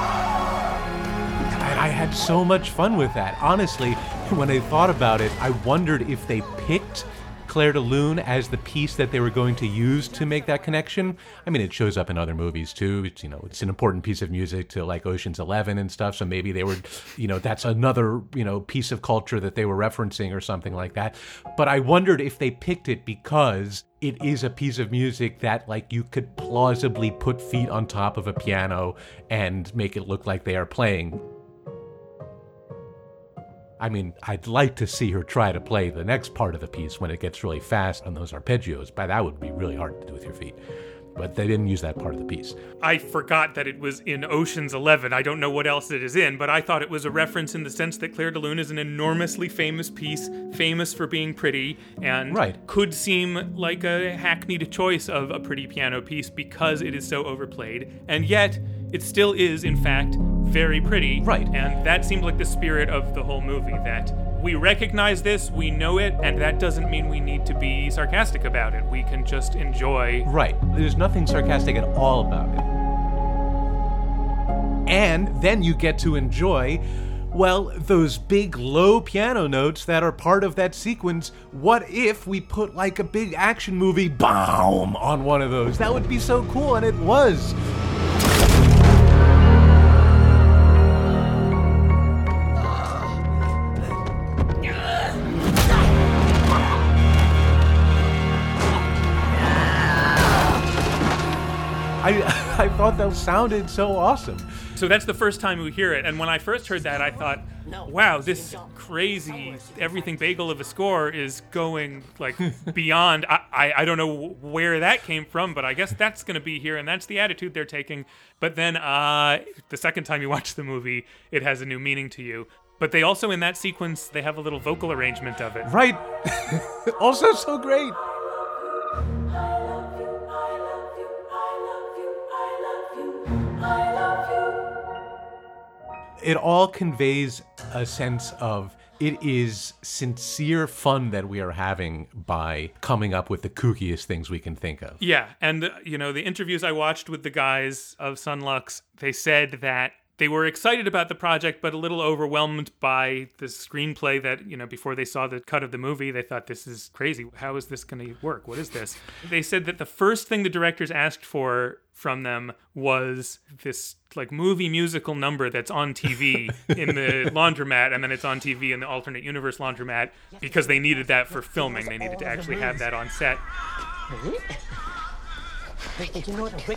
And I had so much fun with that. Honestly, <laughs> when I thought about it, I wondered if they picked Clair de Lune as the piece that they were going to use to make that connection. I mean, it shows up in other movies too. It's you know, it's an important piece of music to like Ocean's Eleven and stuff. So maybe they were, you know, that's another you know piece of culture that they were referencing or something like that. But I wondered if they picked it because it is a piece of music that like you could plausibly put feet on top of a piano and make it look like they are playing. I mean, I'd like to see her try to play the next part of the piece when it gets really fast on those arpeggios, but that would be really hard to do with your feet. But they didn't use that part of the piece. I forgot that it was in Ocean's Eleven. I don't know what else it is in, but I thought it was a reference in the sense that Clair de Lune is an enormously famous piece, famous for being pretty, and Right. could seem like a hackneyed choice of a pretty piano piece because it is so overplayed, and yet it still is, in fact, very pretty. Right. And that seemed like the spirit of the whole movie that we recognize this, we know it, and that doesn't mean we need to be sarcastic about it. We can just enjoy Right. There's nothing sarcastic at all about it. And then you get to enjoy Well, those big low piano notes that are part of that sequence, what if we put like a big action movie boom on one of those? That would be so cool, and it was. I, <laughs> I thought that sounded so awesome. So that's the first time we hear it. And when I first heard that, I thought, wow, this crazy everything bagel of a score is going like <laughs> beyond. I, I, I don't know where that came from, but I guess that's going to be here. And that's the attitude they're taking. But then uh, the second time you watch the movie, it has a new meaning to you. But they also, in that sequence, they have a little vocal arrangement of it. Right. <laughs> also so great. It all conveys a sense of it is sincere fun that we are having by coming up with the kookiest things we can think of. Yeah, and uh, you know the interviews I watched with the guys of Son Lux, they said that they were excited about the project, but a little overwhelmed by the screenplay. That you know, before they saw the cut of the movie, they thought this is crazy. How is this going to work? What is this? They said that the first thing the directors asked for from them was this like movie musical number that's on TV <laughs> in the laundromat, and then it's on TV in the alternate universe laundromat because they needed that for filming. They needed to actually have that on set.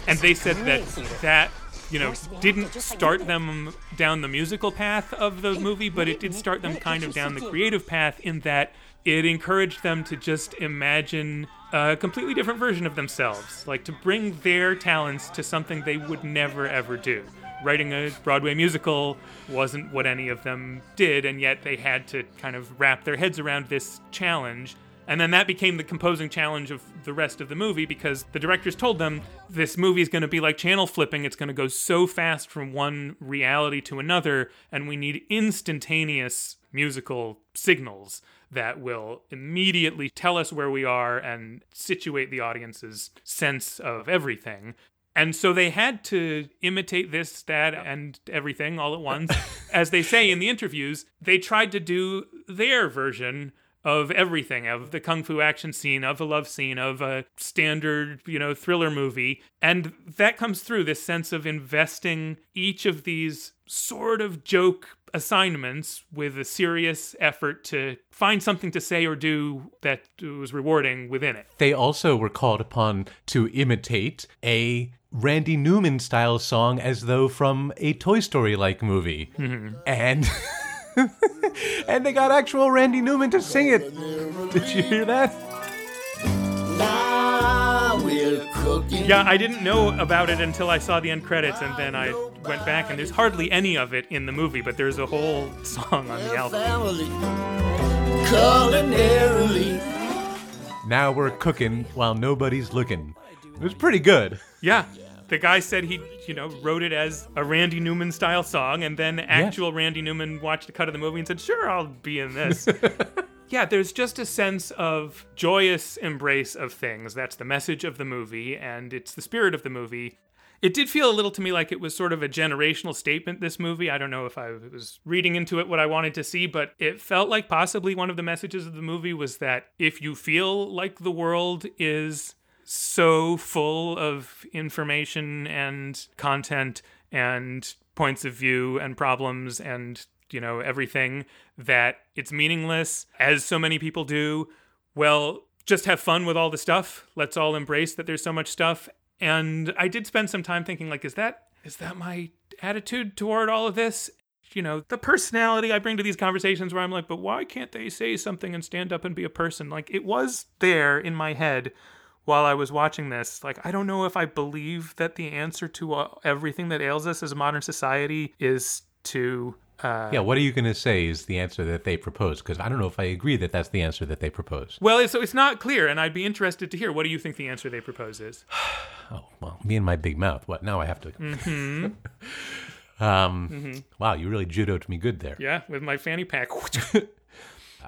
And they said that that you know didn't start them down the musical path of the movie, but it did start them kind of down the creative path in that it encouraged them to just imagine a completely different version of themselves, like to bring their talents to something they would never ever do. Writing a Broadway musical wasn't what any of them did, and yet they had to kind of wrap their heads around this challenge. And then that became the composing challenge of the rest of the movie because the directors told them this movie is going to be like channel flipping. It's going to go so fast from one reality to another, and we need instantaneous musical signals that will immediately tell us where we are and situate the audience's sense of everything. And so they had to imitate this, that, and everything all at once. <laughs> As they say in the interviews, they tried to do their version of everything of the kung fu action scene of a love scene of a standard you know thriller movie. And that comes through this sense of investing each of these sort of joke assignments with a serious effort to find something to say or do that was rewarding within it. They also were called upon to imitate a Randy Newman style song as though from a Toy Story like movie. Mm-hmm. And <laughs> and they got actual Randy Newman to sing it. Did you hear that? yeah i didn't know about it until i saw the end credits and then i went back and there's hardly any of it in the movie but there's a whole song on the album Now we're cooking while nobody's looking. It was pretty good. Yeah. The guy said he, you know, wrote it as a Randy Newman style song, and then actual Randy Newman watched a cut of the movie and said, "Sure, I'll be in this." <laughs> yeah, there's just a sense of joyous embrace of things. That's the message of the movie, and it's the spirit of the movie. It did feel a little to me like it was sort of a generational statement, this movie. I don't know if I was reading into it what I wanted to see, but it felt like possibly one of the messages of the movie was that if you feel like the world is so full of information and content and points of view and problems and you know everything that it's meaningless as so many people do. Well just have fun with all the stuff. Let's all embrace that there's so much stuff. And i did spend some time thinking like is that is that my attitude toward all of this? You know the personality i bring to these conversations where i'm like but why can't they say something and stand up and be a person? Like it was there in my head while I was watching this. Like, I don't know if I believe that the answer to uh, everything that ails us as a modern society is to. Uh, Yeah, what are you going to say is the answer that they propose? Because I don't know if I agree that that's the answer that they propose. Well, it's- so it's not clear, and I'd be interested to hear. What do you think the answer they propose is? <sighs> Oh, well, me and my big mouth. What? Now I have to. Mhm. <laughs> um, Mhm. Wow, you really judoed me good there. Yeah, with my fanny pack. <laughs>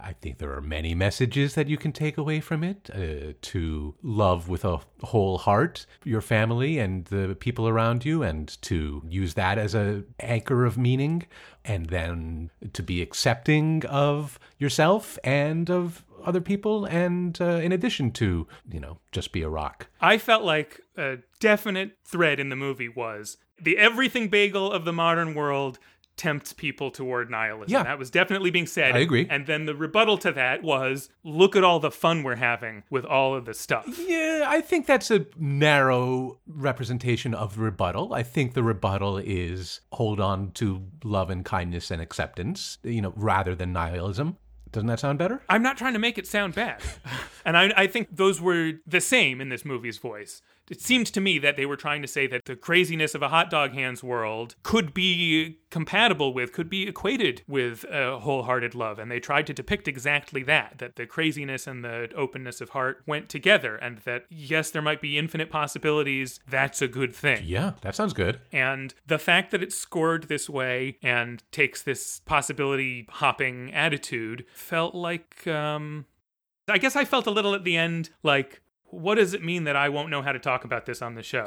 I think there are many messages that you can take away from it uh, to love with a whole heart your family and the people around you, and to use that as a anchor of meaning, and then to be accepting of yourself and of other people, and uh, in addition to you know just be a rock. I felt like a definite thread in the movie was the everything bagel of the modern world tempts people toward nihilism. Yeah. That was definitely being said. I agree. And then the rebuttal to that was look at all the fun we're having with all of the stuff. Yeah, I think that's a narrow representation of the rebuttal. I think the rebuttal is hold on to love and kindness and acceptance, you know, rather than nihilism. Doesn't that sound better? I'm not trying to make it sound bad. <laughs> and I, I think those were the same in this movie's voice. It seemed to me that they were trying to say that the craziness of a hot dog hands world could be compatible with, could be equated with a wholehearted love. And they tried to depict exactly that that the craziness and the openness of heart went together. And that, yes, there might be infinite possibilities. That's a good thing. Yeah, that sounds good. And the fact that it's scored this way and takes this possibility hopping attitude felt like, um, I guess I felt a little at the end like, what does it mean that I won't know how to talk about this on the show?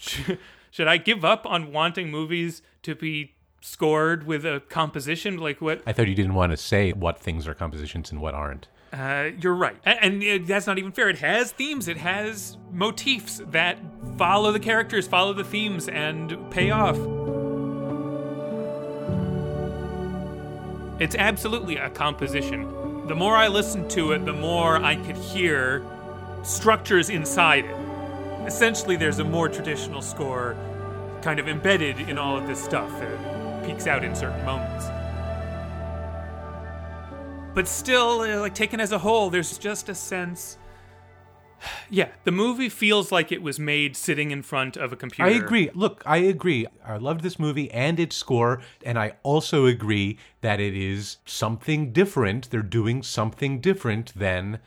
<laughs> Should I give up on wanting movies to be scored with a composition? Like what? I thought you didn't want to say what things are compositions and what aren't. Uh, you're right. A- And, uh, that's not even fair. It has themes, it has motifs that follow the characters, follow the themes, and pay off. It's absolutely a composition. The more I listened to it, the more I could hear structures inside it. Essentially, there's a more traditional score kind of embedded in all of this stuff that peeks out in certain moments. But still, uh, like taken as a whole, there's just a sense. Yeah, the movie feels like it was made sitting in front of a computer. I agree. Look, I agree. I loved this movie and its score, and I also agree that it is something different. They're doing something different than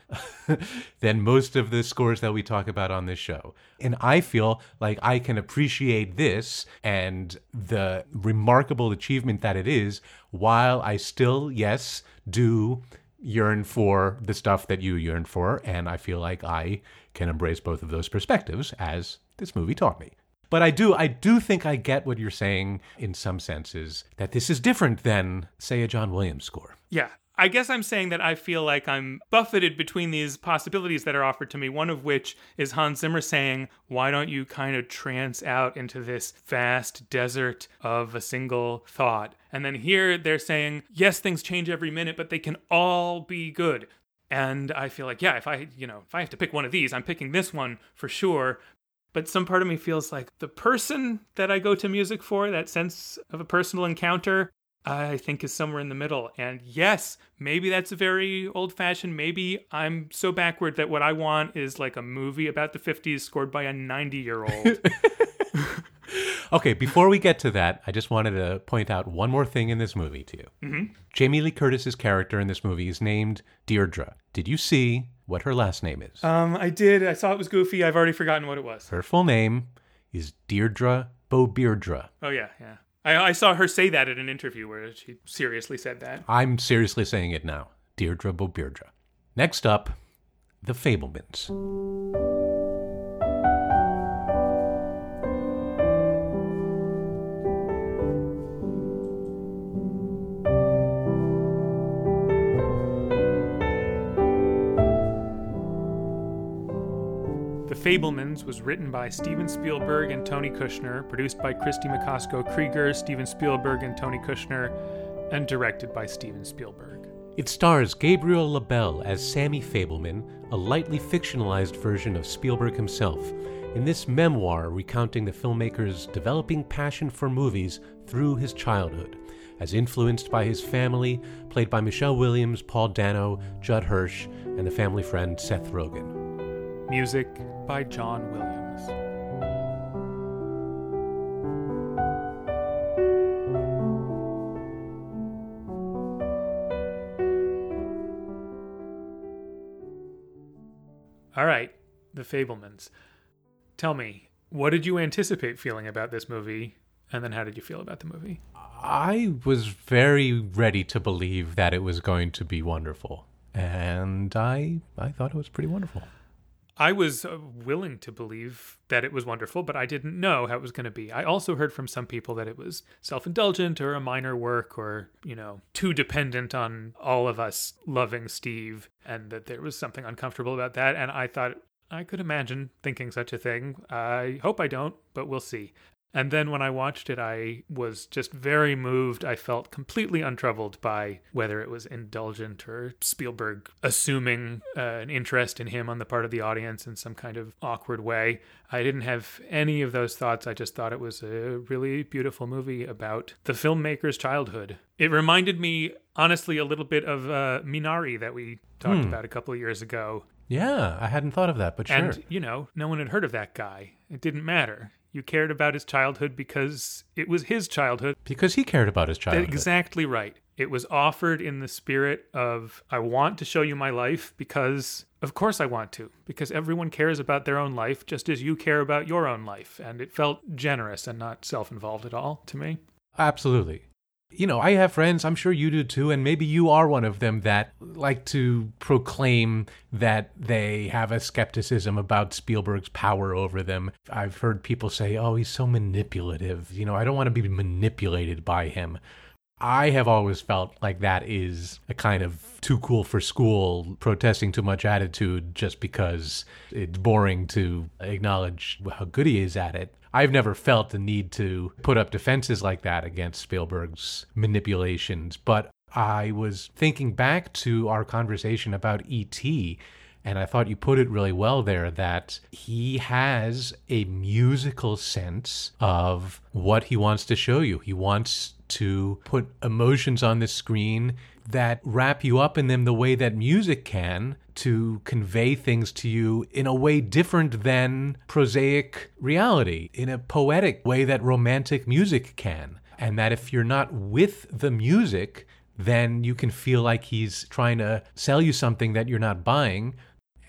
<laughs> than most of the scores that we talk about on this show. And I feel like I can appreciate this and the remarkable achievement that it is while I still, yes, do yearn for the stuff that you yearn for, and I feel like I can embrace both of those perspectives as this movie taught me. But I do, I do think I get what you're saying in some senses that this is different than, say, a John Williams score. Yeah. I guess I'm saying that I feel like I'm buffeted between these possibilities that are offered to me, one of which is Hans Zimmer saying, Why don't you kind of trance out into this vast desert of a single thought? And then here they're saying, Yes, things change every minute, but they can all be good. And I feel like, yeah, if I, you know, if I have to pick one of these, I'm picking this one for sure. But some part of me feels like the person that I go to music for, that sense of a personal encounter, I think is somewhere in the middle. And yes, maybe that's a very old fashioned. Maybe I'm so backward that what I want is like a movie about the 50s scored by a 90 year old. <laughs> <laughs> Okay, before we get to that, I just wanted to point out one more thing in this movie to you. Mhm. Jamie Lee Curtis's character in this movie is named Deirdre. Did you see what her last name is? um, I did. I saw it was goofy. I've already forgotten what it was. Her full name is Deirdre Beaubeirdre. Oh, yeah, yeah. I, I saw her say that in an interview where she seriously said that. I'm seriously saying it now. Deirdre Beaubeirdre. Next up, The Fabelmans. Fabelmans was written by Steven Spielberg and Tony Kushner, produced by Kristie Macosko Krieger, Steven Spielberg, and Tony Kushner, and directed by Steven Spielberg. It stars Gabriel LaBelle as Sammy Fabelman, a lightly fictionalized version of Spielberg himself, in this memoir recounting the filmmaker's developing passion for movies through his childhood, as influenced by his family, played by Michelle Williams, Paul Dano, Judd Hirsch, and the family friend Seth Rogen. Music by John Williams. All right, The Fabelmans. Tell me, what did you anticipate feeling about this movie, and then how did you feel about the movie? I was very ready to believe that it was going to be wonderful. And I I thought it was pretty wonderful. I was uh, willing to believe that it was wonderful, but I didn't know how it was going to be. I also heard from some people that it was self indulgent or a minor work or, you know, too dependent on all of us loving Steve and that there was something uncomfortable about that. And I thought I could imagine thinking such a thing. I hope I don't, but we'll see. And then when I watched it, I was just very moved. I felt completely untroubled by whether it was indulgent or Spielberg assuming uh, an interest in him on the part of the audience in some kind of awkward way. I didn't have any of those thoughts. I just thought it was a really beautiful movie about the filmmaker's childhood. It reminded me, honestly, a little bit of uh, Minari that we talked Hmm. about a couple of years ago. Yeah, I hadn't thought of that, but sure. And, you know, no one had heard of that guy. It didn't matter. You cared about his childhood because it was his childhood. because he cared about his childhood. Exactly right. It was offered in the spirit of, I want to show you my life because, of course, I want to, because everyone cares about their own life just as you care about your own life. And it felt generous and not self involved at all to me. Absolutely. You know, I have friends, I'm sure you do too, and maybe you are one of them that like to proclaim that they have a skepticism about Spielberg's power over them. I've heard people say, oh, he's so manipulative. You know, I don't want to be manipulated by him. I have always felt like that is a kind of too cool for school, protesting too much attitude just because it's boring to acknowledge how good he is at it. I've never felt the need to put up defenses like that against Spielberg's manipulations, but I was thinking back to our conversation about E.T., and I thought you put it really well there that he has a musical sense of what he wants to show you. He wants to put emotions on the screen that wrap you up in them the way that music can to convey things to you in a way different than prosaic reality, in a poetic way that romantic music can. And that if you're not with the music, then you can feel like he's trying to sell you something that you're not buying.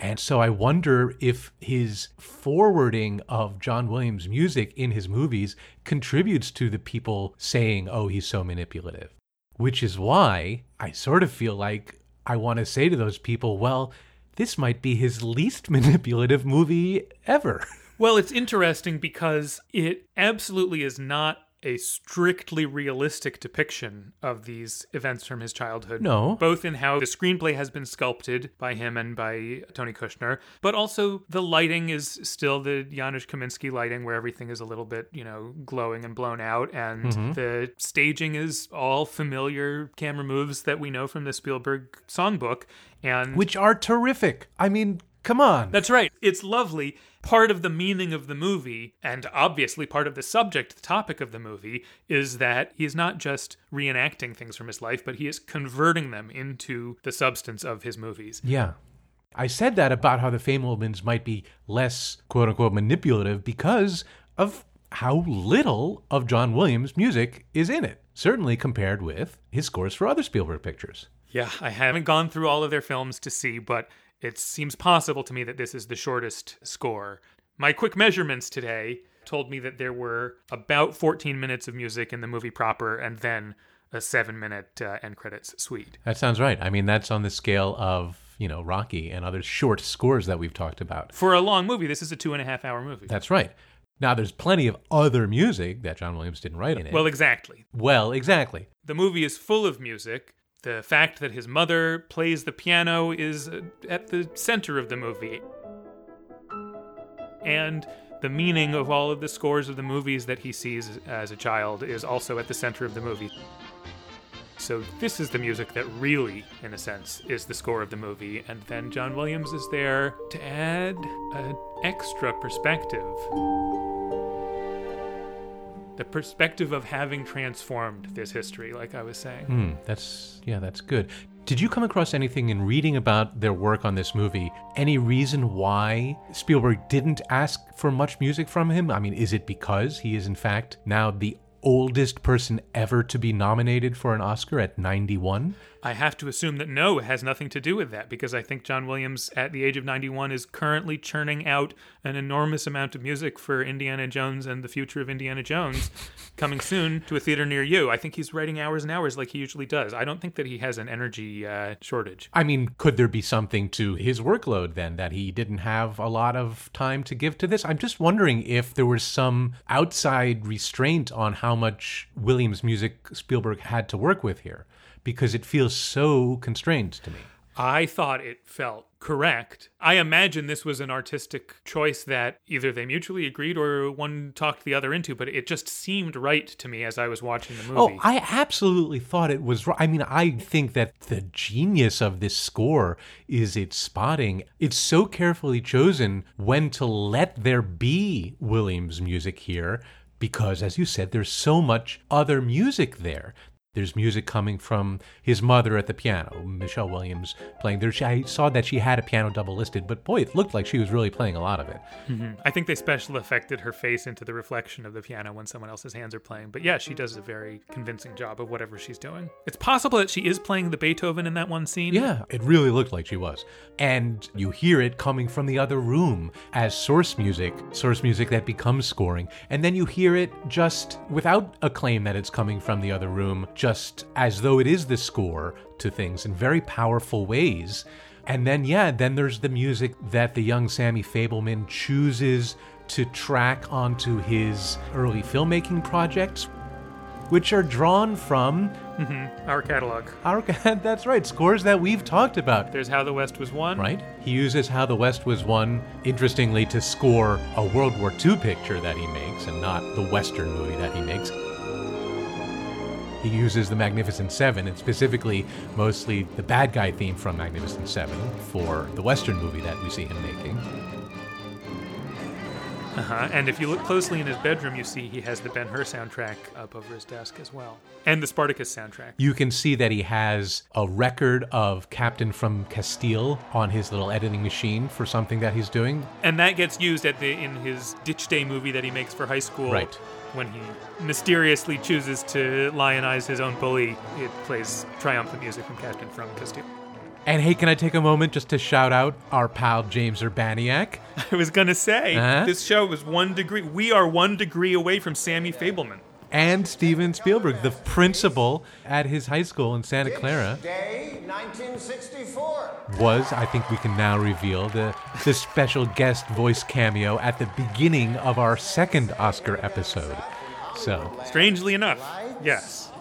And so I wonder if his forwarding of John Williams' music in his movies contributes to the people saying, oh, he's so manipulative. Which is why I sort of feel like I want to say to those people, well, this might be his least <laughs> manipulative movie ever. Well, it's interesting because it absolutely is not a strictly realistic depiction of these events from his childhood. No. Both in how the screenplay has been sculpted by him and by Tony Kushner, but also the lighting is still the Janusz Kaminski lighting where everything is a little bit, you know, glowing and blown out. And Mhm. the staging is all familiar camera moves that we know from the Spielberg songbook. And Which are terrific. I mean, come on. that's right. It's lovely. Part of the meaning of the movie, and obviously part of the subject, the topic of the movie, is that he is not just reenacting things from his life, but he is converting them into the substance of his movies. Yeah. I said that about how the Fabelmans might be less quote unquote manipulative because of how little of John Williams' music is in it, certainly compared with his scores for other Spielberg pictures. Yeah, I haven't gone through all of their films to see, but it seems possible to me that this is the shortest score. My quick measurements today told me that there were about 14 minutes of music in the movie proper and then a seven minute uh, end credits suite. That sounds right. I mean, that's on the scale of, you know, Rocky and other short scores that we've talked about. For a long movie, this is a two and a half hour movie. That's right. Now, there's plenty of other music that John Williams didn't write in it. Well, exactly. well, exactly. The movie is full of music. The fact that his mother plays the piano is uh, at the center of the movie. And the meaning of all of the scores of the movies that he sees as a child is also at the center of the movie. So, this is the music that really, in a sense, is the score of the movie. And then John Williams is there to add an extra perspective. The perspective of having transformed this history, like I was saying. Hmm, that's yeah, that's good. Did you come across anything in reading about their work on this movie? Any reason why Spielberg didn't ask for much music from him? I mean, is it because he is in fact now the oldest person ever to be nominated for an Oscar at 91? I have to assume that no, it has nothing to do with that because I think John Williams, at the age of 91, is currently churning out an enormous amount of music for Indiana Jones and the future of Indiana Jones <laughs> coming soon to a theater near you. I think he's writing hours and hours like he usually does. I don't think that he has an energy uh, shortage. I mean, could there be something to his workload then that he didn't have a lot of time to give to this? I'm just wondering if there was some outside restraint on how much Williams music Spielberg had to work with here because it feels so constrained to me. I thought it felt correct. I imagine this was an artistic choice that either they mutually agreed or one talked the other into, but it just seemed right to me as I was watching the oh, movie. Oh, I absolutely thought it was right. I mean, I think that the genius of this score is its spotting. It's so carefully chosen when to let there be Williams music here because, as you said, there's so much other music there. There's music coming from his mother at the piano, Michelle Williams playing there. I saw that she had a piano double listed, but boy, it looked like she was really playing a lot of it. Mm-hmm. I think they special affected her face into the reflection of the piano when someone else's hands are playing. But yeah, she does a very convincing job of whatever she's doing. It's possible that she is playing the Beethoven in that one scene. Yeah, it really looked like she was. And you hear it coming from the other room as source music, source music that becomes scoring. And then you hear it just without a claim that it's coming from the other room just as though it is the score to things in very powerful ways. And then, yeah, then there's the music that the young Sammy Fabelman chooses to track onto his early filmmaking projects, which are drawn from mm-hmm. our catalog. Our <laughs> that's right, scores that we've talked about. There's How the West Was Won. Right. He uses How the West Was Won, interestingly, to score a World War II picture that he makes, and not the Western movie that he makes he uses the Magnificent Seven, and specifically mostly the bad guy theme from Magnificent Seven for the Western movie that we see him making. Uh-huh. And if you look closely in his bedroom, you see he has the Ben Hur soundtrack up over his desk as well, and the Spartacus soundtrack. You can see that he has a record of Captain from Castile on his little editing machine for something that he's doing, and that gets used at the in his Ditch Day movie that he makes for high school. Right. When he mysteriously chooses to lionize his own bully, it plays triumphant music from Captain from Castile. And hey, can I take a moment just to shout out our pal James Urbaniak? <laughs> I was going to say, uh-huh. this show was one degree. We are one degree away from Sammy Fabelman. And Steven Spielberg, the principal at his high school in Santa Clara. Day 1964. Was, I think we can now reveal, the, the special guest voice cameo at the beginning of our second Oscar episode. So. Strangely enough, yes.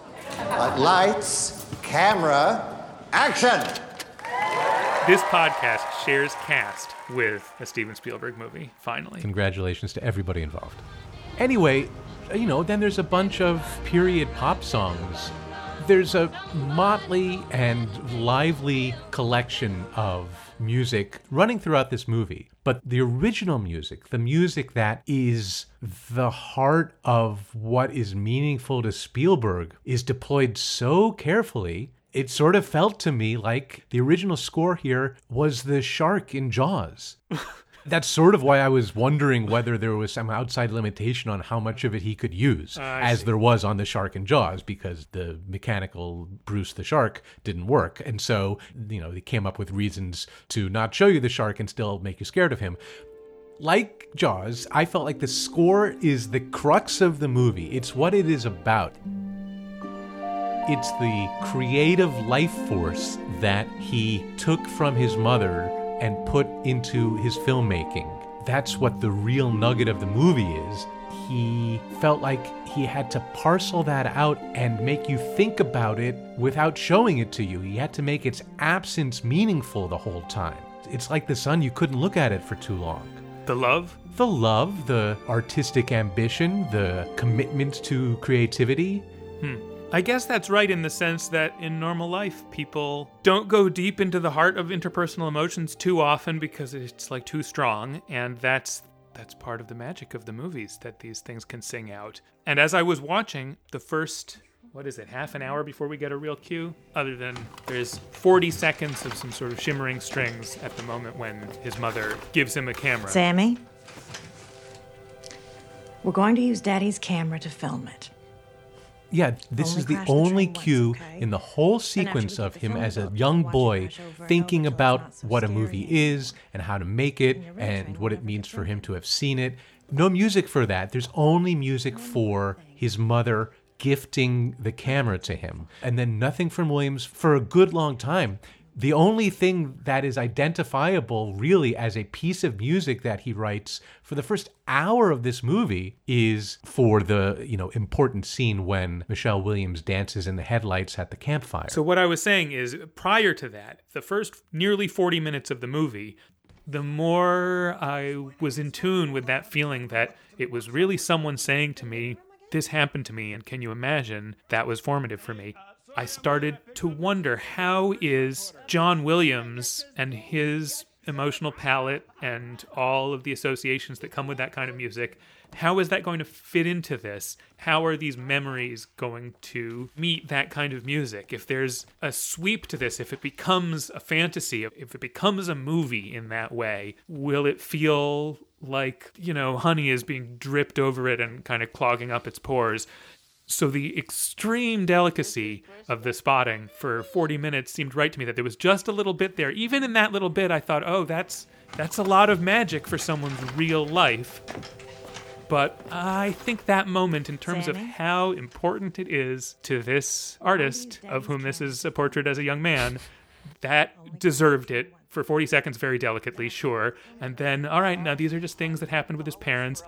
lights, camera, action! This podcast shares cast with a Steven Spielberg movie, finally. Congratulations to everybody involved. Anyway, you know, then there's a bunch of period pop songs. There's a motley and lively collection of music running throughout this movie. But the original music, the music that is the heart of what is meaningful to Spielberg, is deployed so carefully it sort of felt to me like the original score here was the shark in Jaws. <laughs> That's sort of why I was wondering whether there was some outside limitation on how much of it he could use, uh, as see. there was on the shark in Jaws, because the mechanical Bruce the shark didn't work. And so, you know, they came up with reasons to not show you the shark and still make you scared of him like Jaws, I felt like the score is the crux of the movie. It's what it is about. It's the creative life force that he took from his mother and put into his filmmaking. That's what the real nugget of the movie is. He felt like he had to parcel that out and make you think about it without showing it to you. He had to make its absence meaningful the whole time. It's like the sun, you couldn't look at it for too long. The love? The love, the artistic ambition, the commitment to creativity. Hmm. I guess that's right in the sense that in normal life, people don't go deep into the heart of interpersonal emotions too often because it's like too strong, and that's that's part of the magic of the movies that these things can sing out. And as I was watching the first what is it, half an hour before we get a real cue? Other than there's 40 seconds of some sort of shimmering strings at the moment when his mother gives him a camera. Sammy, we're going to use Daddy's camera to film it. Yeah, this is the only cue in the whole sequence of him as a young boy thinking about what a movie is and how to make it and what it means for him to have seen it. No music for that. There's only music for his mother gifting the camera to him. And then nothing from Williams for a good long time. The only thing that is identifiable really as a piece of music that he writes for the first hour of this movie is for the, you know, important scene when Michelle Williams dances in the headlights at the campfire. So what I was saying is prior to that, the first nearly 40 minutes of the movie, the more I was in tune with that feeling that it was really someone saying to me, this happened to me and can you imagine that was formative for me. I started to wonder how is John Williams and his emotional palette and all of the associations that come with that kind of music how is that going to fit into this? How are these memories going to meet that kind of music? If there's a sweep to this if it becomes a fantasy if it becomes a movie in that way will it feel like you know honey is being dripped over it and kind of clogging up its pores so the extreme delicacy of the spotting for 40 minutes seemed right to me that there was just a little bit there. Even in that little bit I thought, "Oh, that's that's a lot of magic for someone's real life." But I think that moment in terms of how important it is to this artist of whom this is a portrait as a young man, <laughs> that deserved it for 40 seconds very delicately, sure. And then, all right, now these are just things that happened with his parents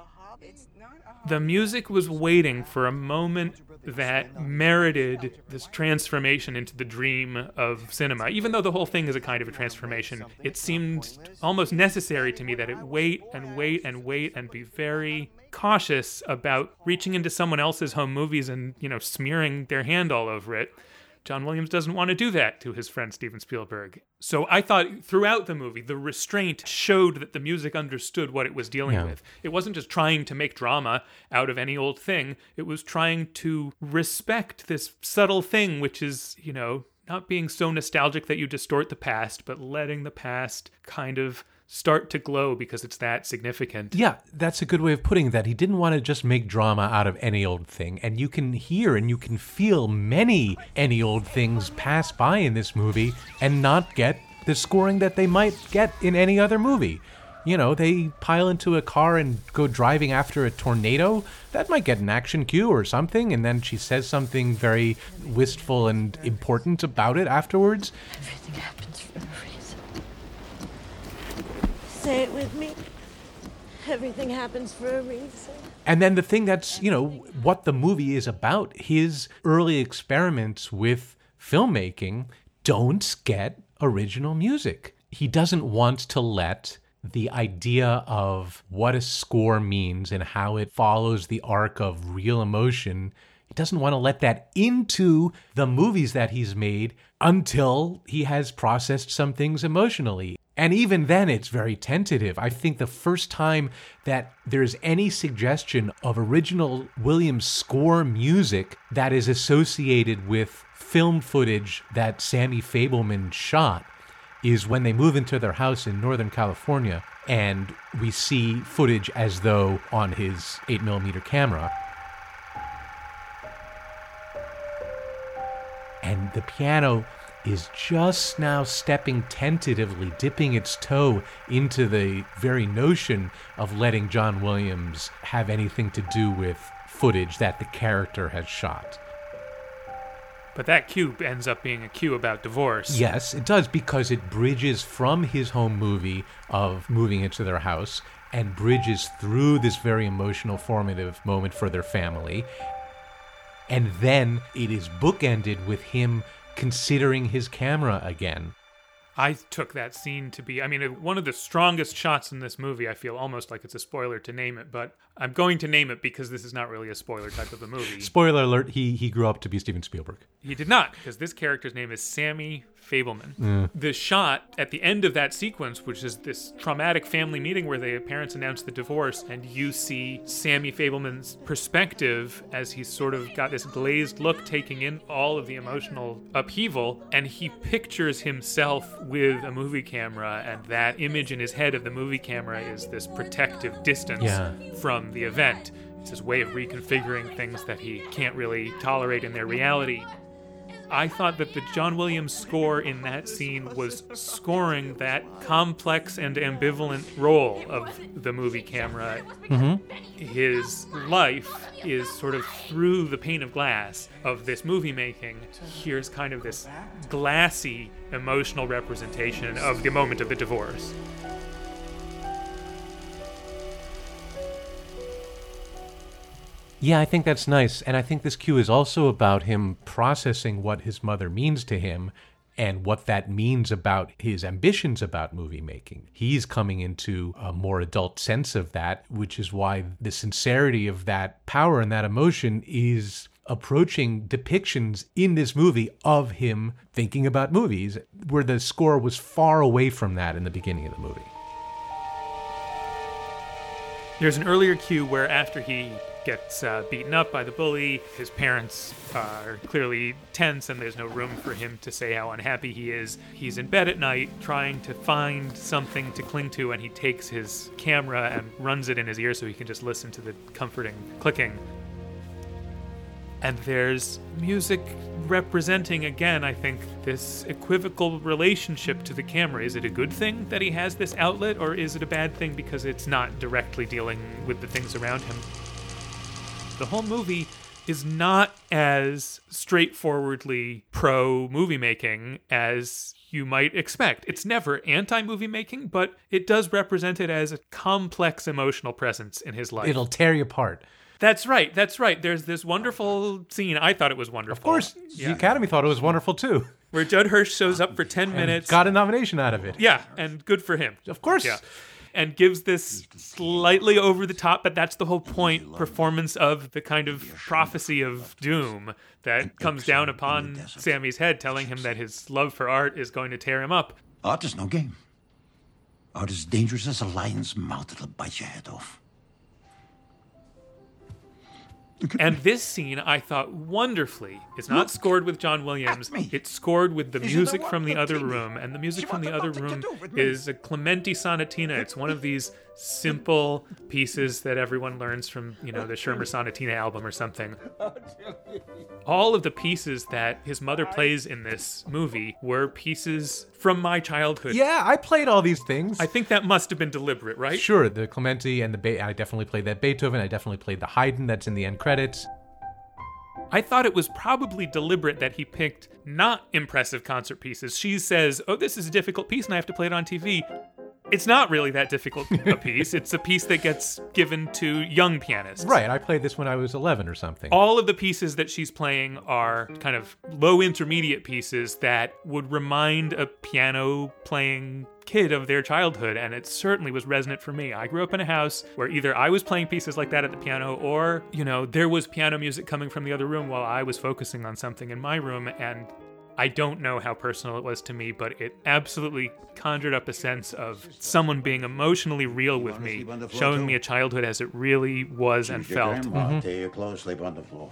the music was waiting for a moment that merited this transformation into the dream of cinema. Even though the whole thing is a kind of a transformation, it seemed almost necessary to me that it wait and wait and wait and be very cautious about reaching into someone else's home movies and, you know, smearing their hand all over it. John Williams doesn't want to do that to his friend Steven Spielberg. So I thought throughout the movie, the restraint showed that the music understood what it was dealing Yeah. with. It wasn't just trying to make drama out of any old thing, it was trying to respect this subtle thing, which is, you know, not being so nostalgic that you distort the past, but letting the past kind of start to glow because it's that significant. Yeah, that's a good way of putting that. He didn't want to just make drama out of any old thing. And you can hear and you can feel many any old things pass by in this movie and not get the scoring that they might get in any other movie. You know, they pile into a car and go driving after a tornado. That might get an action cue or something, and then she says something very wistful and important about it afterwards. Everything happens for a reason. Say it with me. Everything happens for a reason. And then the thing that's, you know, what the movie is about, his early experiments with filmmaking don't get original music. He doesn't want to let the idea of what a score means and how it follows the arc of real emotion. He doesn't want to let that into the movies that he's made until he has processed some things emotionally. And even then, it's very tentative. I think the first time that there's any suggestion of original Williams score music that is associated with film footage that Sammy Fabelman shot is when they move into their house in Northern California and we see footage as though on his 8mm camera. And the piano is just now stepping tentatively, dipping its toe into the very notion of letting John Williams have anything to do with footage that the character has shot. But that cue ends up being a cue about divorce. Yes, it does because it bridges from his home movie of moving into their house and bridges through this very emotional, formative moment for their family. And then it is bookended with him considering his camera again. I took that scene to be, I mean, one of the strongest shots in this movie. I feel almost like it's a spoiler to name it, but I'm going to name it because this is not really a spoiler type of a movie. Spoiler alert, he, he grew up to be Steven Spielberg. He did not, because this character's name is Sammy Fabelman. Mm. The shot at the end of that sequence, which is this traumatic family meeting where the parents announce the divorce, and you see Sammy Fabelman's perspective as he's sort of got this glazed look, taking in all of the emotional upheaval, and he pictures himself with a movie camera, and that image in his head of the movie camera is this protective distance Yeah. from the event. It's his way of reconfiguring things that he can't really tolerate in their reality. I thought that the John Williams score in that scene was scoring that complex and ambivalent role of the movie camera. Mm-hmm. His life is sort of through the pane of glass of this movie making. Here's kind of this glassy emotional representation of the moment of the divorce. Yeah, I think that's nice. And I think this cue is also about him processing what his mother means to him and what that means about his ambitions about movie making. He's coming into a more adult sense of that, which is why the sincerity of that power and that emotion is approaching depictions in this movie of him thinking about movies, where the score was far away from that in the beginning of the movie. There's an earlier cue where after he gets uh, beaten up by the bully, his parents are clearly tense and there's no room for him to say how unhappy he is. He's in bed at night trying to find something to cling to and he takes his camera and runs it in his ear so he can just listen to the comforting clicking. And there's music representing, again, I think, this equivocal relationship to the camera. Is it a good thing that he has this outlet, or is it a bad thing because it's not directly dealing with the things around him? The whole movie is not as straightforwardly pro movie making as you might expect. It's never anti movie making, but it does represent it as a complex emotional presence in his life. It'll tear you apart. That's right. That's right. There's this wonderful scene. I thought it was wonderful. Of course, the Academy thought it was wonderful too. Where Judd Hirsch shows up for 10 minutes. Got a nomination out of it. Yeah, and good for him. Of course. Yeah. And gives this slightly over the top, but that's the whole point performance of the kind of prophecy of doom that comes down upon Sammy's head, telling him that his love for art is going to tear him up. Art is no game. Art is dangerous as a lion's mouth that'll bite your head off. And this scene, I thought wonderfully, is not scored with John Williams. It's scored with the music from the other room, and the music from the other room is a Clementi sonatina. It's one of these simple pieces that everyone learns from, you know, the Schirmer Sonatina album or something. All of the pieces that his mother plays in this movie were pieces from my childhood. Yeah, I played all these things. I think that must have been deliberate, right? Sure, the Clementi and the Be- I definitely played that Beethoven. I definitely played the Haydn that's in the end credits. I thought it was probably deliberate that he picked not impressive concert pieces. She says, "Oh, this is a difficult piece and I have to play it on TV." It's not really that difficult <laughs> a piece. It's a piece that gets given to young pianists. Right, I played this when I was 11 or something. All of the pieces that she's playing are kind of low intermediate pieces that would remind a piano playing kid of their childhood, and it certainly was resonant for me. I grew up in a house where either I was playing pieces like that at the piano, or, you know, there was piano music coming from the other room while I was focusing on something in my room, and I don't know how personal it was to me, but it absolutely conjured up a sense of someone being emotionally real with me, showing me a childhood as it really was and felt. Grandma, mm-hmm. Tear your clothes, on the floor.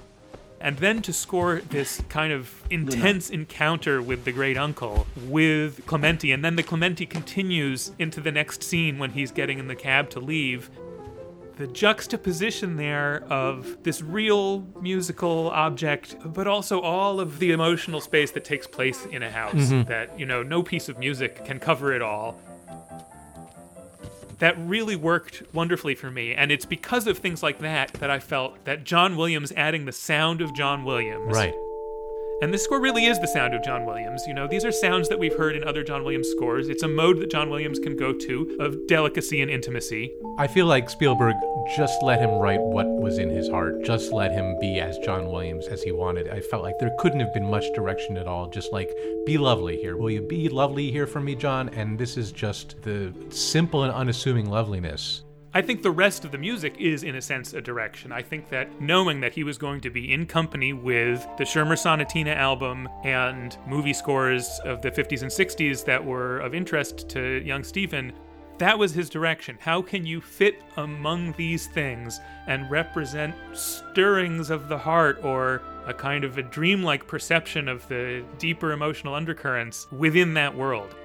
And then to score this kind of intense encounter with the great uncle with Clementi, and then the Clementi continues into the next scene when he's getting in the cab to leave. The juxtaposition there of this real musical object, but also all of the emotional space that takes place in a house, Mhm. that, you know, no piece of music can cover it all that really worked wonderfully for me. And it's because of things like that that I felt that John Williams adding the sound of John Williams. Right. And this score really is the sound of John Williams. You know, these are sounds that we've heard in other John Williams scores. It's a mode that John Williams can go to of delicacy and intimacy. I feel like Spielberg just let him write what was in his heart, just let him be as John Williams as he wanted. I felt like there couldn't have been much direction at all. Just like, be lovely here. Will you be lovely here for me, John? And this is just the simple and unassuming loveliness. I think the rest of the music is, in a sense, a direction. I think that knowing that he was going to be in company with the Schirmer Sonatina album and movie scores of the 50s and 60s that were of interest to young Steven, that was his direction. How can you fit among these things and represent stirrings of the heart or a kind of a dreamlike perception of the deeper emotional undercurrents within that world?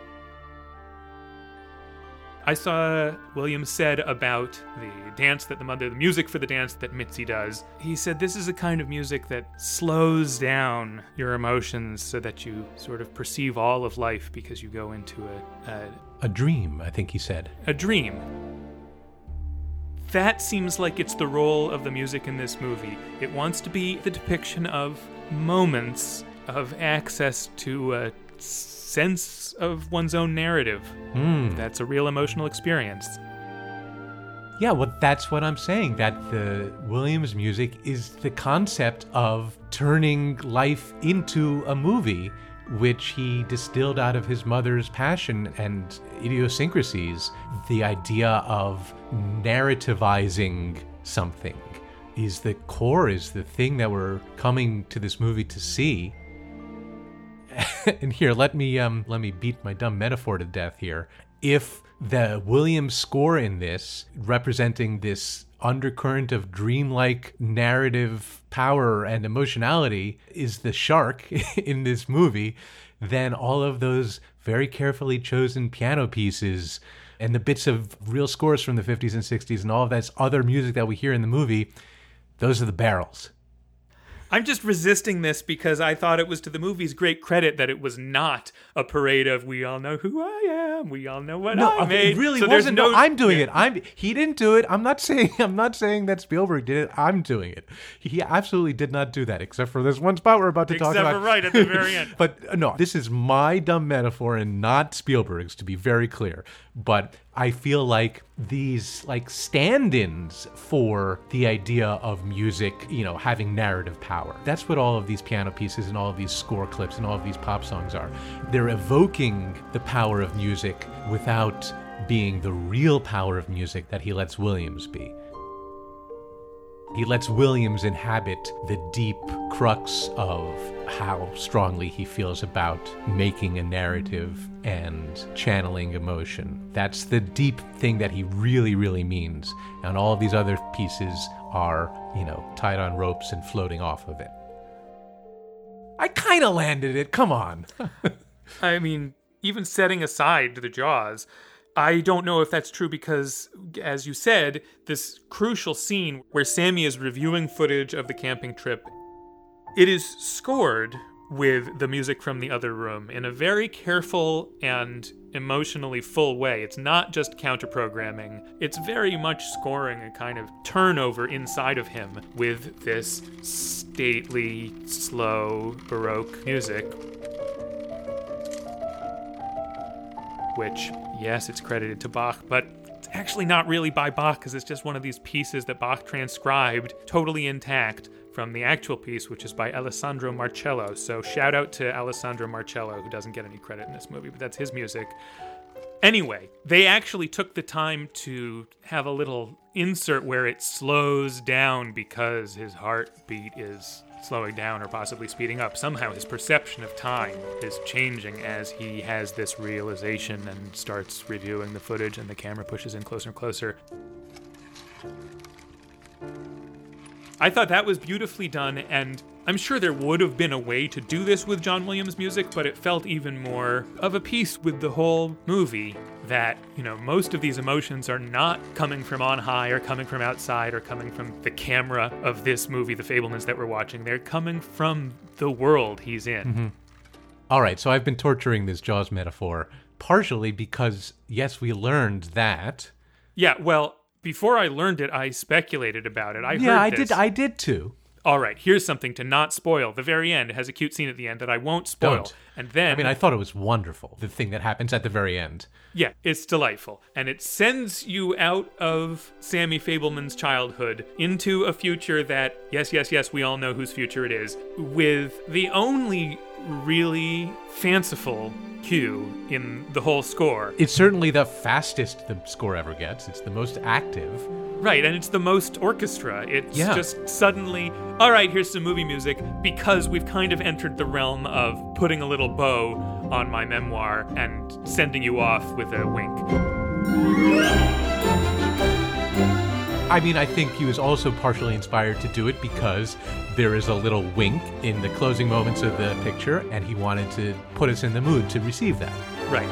I saw Williams said about the dance that the mother, the music for the dance that Mitzi does. He said this is a kind of music that slows down your emotions so that you sort of perceive all of life because you go into a, a, A dream, I think he said. a dream. That seems like it's the role of the music in this movie. It wants to be the depiction of moments of access to a sense of one's own narrative. Hmm. That's a real emotional experience. Yeah, well, that's what I'm saying. That the Williams music is the concept of turning life into a movie, which he distilled out of his mother's passion and idiosyncrasies. The idea of narrativizing something is the core, is the thing that we're coming to this movie to see. <laughs> and here, let me um, let me beat my dumb metaphor to death here. If the Williams score in this, representing this undercurrent of dreamlike narrative power and emotionality, is the shark <laughs> in this movie, then all of those very carefully chosen piano pieces and the bits of real scores from the 50s and 60s and all of that other music that we hear in the movie, those are the barrels. I'm just resisting this because I thought it was to the movie's great credit that it was not a parade of "we all know who I am, we all know what No, I made." it really so wasn't. no. No, I'm doing it. I'm. He didn't do it. I'm not <laughs> saying. I'm not saying that Spielberg did it. I'm doing it. He absolutely did not do that, except for this one spot we're about to talk Except about. for right at the very <laughs> end. but uh, no, this is my dumb metaphor and not Spielberg's, to be very clear. But I feel like these like stand-ins for the idea of music, you know, having narrative power. That's what all of these piano pieces and all of these score clips and all of these pop songs are. They're evoking the power of music without being the real power of music that he lets Williams be. He lets Williams inhabit the deep crux of how strongly he feels about making a narrative and channeling emotion. That's the deep thing that he really, really means. And all of these other pieces are, you know, tied on ropes and floating off of it. I kind of landed it. Come on. <laughs> I mean, even setting aside the Jaws, I don't know if that's true because, as you said, this crucial scene where Sammy is reviewing footage of the camping trip, it is scored with the music from the other room in a very careful and emotionally full way. It's not just counter programming, it's very much scoring a kind of turnover inside of him with this stately, slow, Baroque music. Which, yes, it's credited to Bach, but it's actually not really by Bach because it's just one of these pieces that Bach transcribed totally intact from the actual piece, which is by Alessandro Marcello. So shout out to Alessandro Marcello, who doesn't get any credit in this movie, but that's his music. Anyway, they actually took the time to have a little insert where it slows down because his heartbeat is slowing down or possibly speeding up. Somehow his perception of time is changing as he has this realization and starts reviewing the footage and the camera pushes in closer and closer. I thought that was beautifully done, and I'm sure there would have been a way to do this with John Williams music, but it felt even more of a piece with the whole movie that, you know, most of these emotions are not coming from on high or coming from outside or coming from the camera of this movie, The Fabelmans that we're watching. They're coming from the world he's in. Mm-hmm. All right, so I've been torturing this Jaws metaphor partially because, yes, we learned that. Yeah, well, before I learned it, I speculated about it. I yeah, I this. did. I did too. All right, here's something to not spoil. The very end has a cute scene at the end that I won't spoil. Don't. And then I mean, I thought it was wonderful. The thing that happens at the very end. Yeah, it's delightful. And it sends you out of Sammy Fabelman's childhood into a future that, yes, yes, yes, we all know whose future it is, with the only really fanciful cue in the whole score. It's certainly the fastest the score ever gets. It's the most active. Right, and it's the most orchestra. It's Yeah. just suddenly, all right, here's some movie music because we've kind of entered the realm of putting a little bow on my memoir and sending you off with a wink. I mean, I think he was also partially inspired to do it because there is a little wink in the closing moments of the picture, and he wanted to put us in the mood to receive that. Right.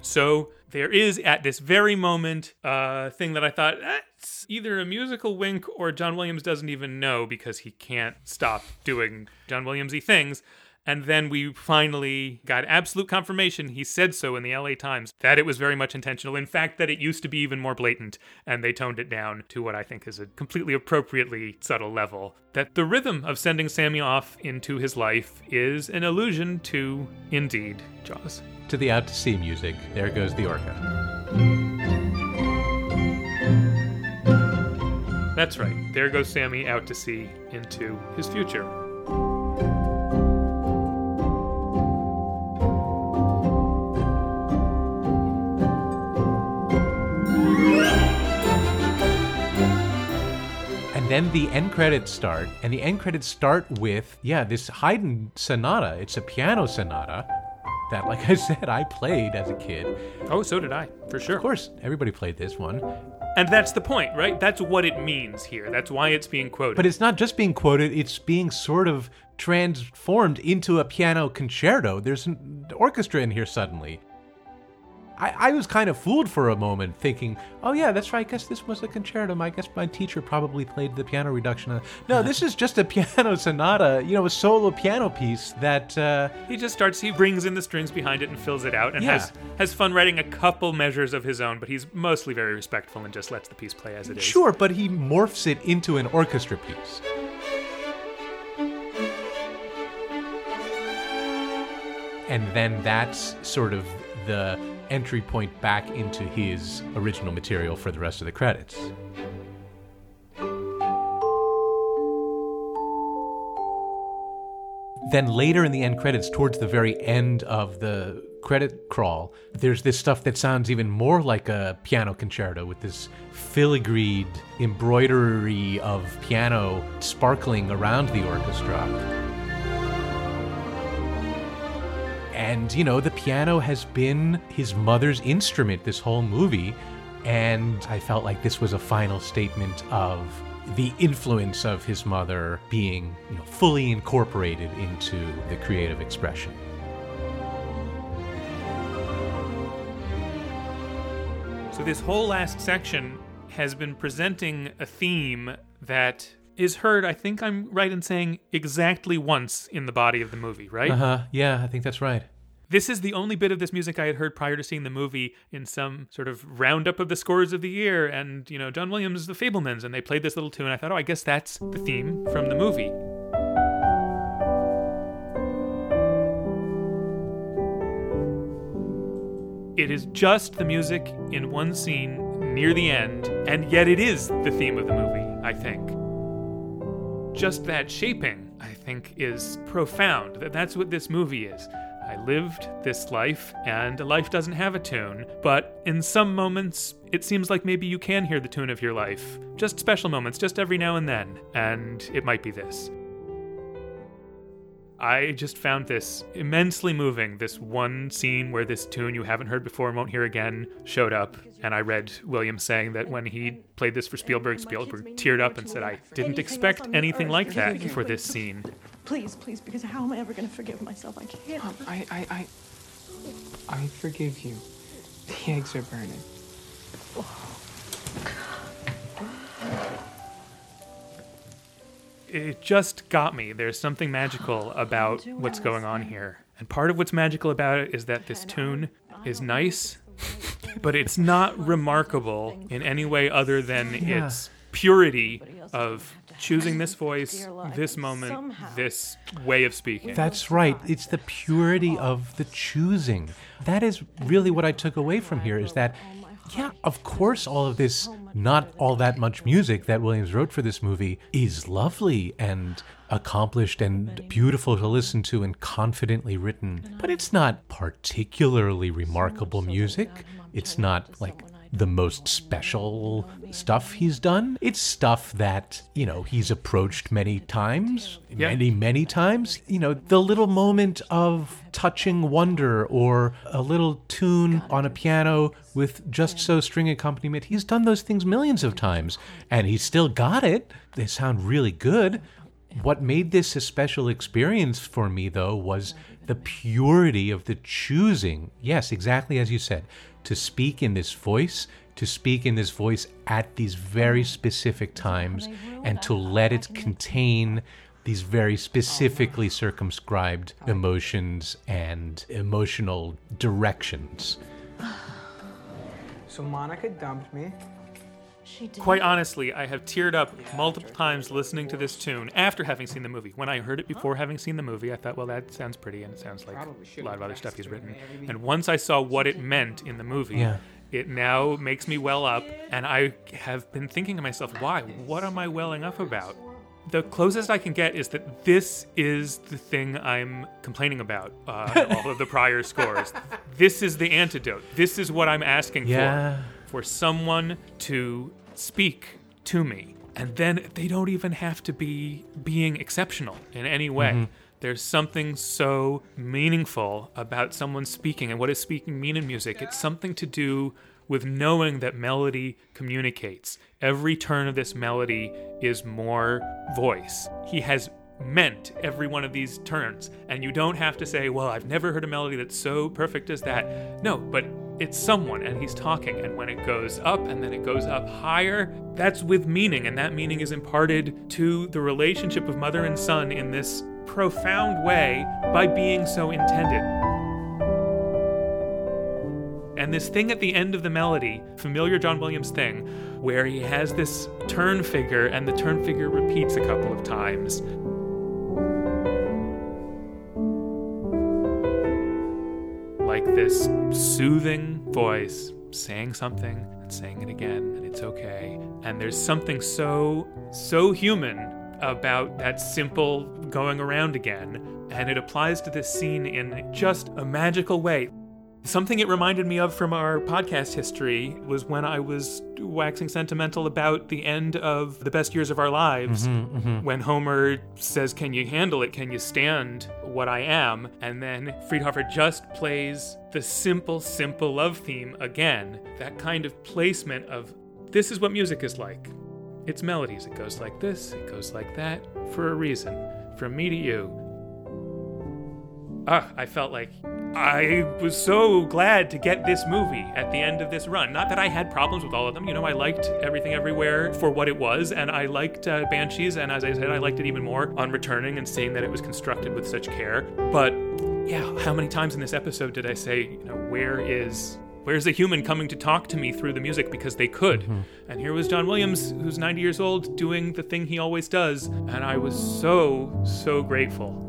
So there is at this very moment a thing that I thought eh, that's either a musical wink or John Williams doesn't even know because he can't stop doing John Williamsy things. And then we finally got absolute confirmation, he said so in the LA Times, that it was very much intentional. In fact, that it used to be even more blatant, and they toned it down to what I think is a completely appropriately subtle level. That the rhythm of sending Sammy off into his life is an allusion to, indeed, Jaws. To the out to sea music, there goes the orca. That's right, there goes Sammy out to sea into his future. And then the end credits start, and the end credits start with, yeah, this Haydn sonata. It's a piano sonata that, like I <laughs> said, I played as a kid. Oh, so did I, for sure. Of course, everybody played this one. And that's the point, right? That's what it means here. That's why it's being quoted. But it's not just being quoted, it's being sort of transformed into a piano concerto. There's an orchestra in here suddenly. I, I was kind of fooled for a moment, thinking, "Oh yeah, that's right. I guess this was a concerto. I guess my teacher probably played the piano reduction." No, this is just a <laughs> piano sonata. You know, a solo piano piece that uh, he just starts. He brings in the strings behind it and fills it out, and Yeah. has has fun writing a couple measures of his own. But he's mostly very respectful and just lets the piece play as it is. sure, but he morphs it into an orchestra piece. And then that's sort of the entry point back into his original material for the rest of the credits. Then later in the end credits, towards the very end of the credit crawl, there's this stuff that sounds even more like a piano concerto with this filigreed embroidery of piano sparkling around the orchestra. And, you know, the piano has been his mother's instrument this whole movie. And I felt like this was a final statement of the influence of his mother being, you know, fully incorporated into the creative expression. So this whole last section has been presenting a theme that is heard. I think I'm right in saying exactly once in the body of the movie, right? Uh huh. Yeah, I think that's right. This is the only bit of this music I had heard prior to seeing the movie in some sort of roundup of the scores of the year. And, you know, John Williams, The Fabelmans, and they played this little tune. I thought, oh, I guess that's the theme from the movie. It is just the music in one scene near the end, and yet it is the theme of the movie, I think. Just that shaping, I think, is profound. That that's what this movie is. I lived this life, and life doesn't have a tune, but in some moments, it seems like maybe you can hear the tune of your life. Just special moments, just every now and then, and it might be this. I just found this immensely moving. This one scene where this tune you haven't heard before and won't hear again showed up. And I read Williams saying that when he played this for Spielberg, Spielberg teared up and said, I didn't expect anything like that for this scene. Please, please, because how am I ever going to forgive myself? I can't. Um, I, I, I, I forgive you. The eggs are burning. Oh, it just got me. There's something magical about what's going on here. And part of what's magical about it is that this tune is nice, but it's not remarkable in any way other than Yeah. its purity of choosing this voice, this moment, this way of speaking. That's right. It's the purity of the choosing. That is really what I took away from here is that, yeah, of course, all of this, not all that much music that Williams wrote for this movie is lovely and accomplished and beautiful to listen to and confidently written. But it's not particularly remarkable music. It's not like the most special stuff he's done. It's stuff that, you know, he's approached many times, Yeah. many, many times. You know, the little moment of touching wonder or a little tune on a piano with just so string accompaniment. He's done those things millions of times and he's still got it. They sound really good. What made this a special experience for me, though, was the purity of the choosing. Yes, exactly as you said, to speak in this voice, to speak in this voice at these very specific times, and to let it contain these very specifically circumscribed emotions and emotional directions. So Monica dumped me. She did. Quite honestly, I have teared up multiple times listening to this tune after having seen the movie. When I heard it before having seen the movie, I thought, well, that sounds pretty, and it sounds like a lot of other stuff he's written. And once I saw what it meant in the movie, Yeah. it now makes me well up, and I have been thinking to myself, why? What am I welling up about? The closest I can get is that this is the thing I'm complaining about. Uh, all of the prior scores. <laughs> This is the antidote. This is what I'm asking Yeah. for. For someone to speak to me, and then they don't even have to be being exceptional in any way. Mhm. There's something so meaningful about someone speaking, and what does speaking mean in music? It's something to do with knowing that melody communicates. Every turn of this melody is more voice. He has meant every one of these turns, and you don't have to say, Well, I've never heard a melody that's so perfect as that. No, but it's someone, and he's talking, and when it goes up and then it goes up higher, that's with meaning, and that meaning is imparted to the relationship of mother and son in this profound way by being so intended. And this thing at the end of the melody, familiar John Williams thing, where he has this turn figure and the turn figure repeats a couple of times. Like this soothing voice saying something and saying it again, and it's okay. And there's something so, so human about that simple going around again. And it applies to this scene in just a magical way. Something it reminded me of from our podcast history was when I was waxing sentimental about the end of The Best Years of Our Lives, Mhm, mhm. when Homer says, Can you handle it? Can you stand what I am? And then Friedhofer just plays the simple, simple love theme again. That kind of placement of this is what music is like. It's melodies. It goes like this, it goes like that, for a reason. From me to you. Ah, I felt like I was so glad to get this movie at the end of this run. Not that I had problems with all of them. You know, I liked Everything Everywhere for what it was, and I liked uh, Banshees, and as I said, I liked it even more on returning and seeing that it was constructed with such care. But yeah, how many times in this episode did I say, you know, where is where's the human coming to talk to me through the music because they could? And here was John Williams, who's 90 years old, doing the thing he always does, and I was so so grateful.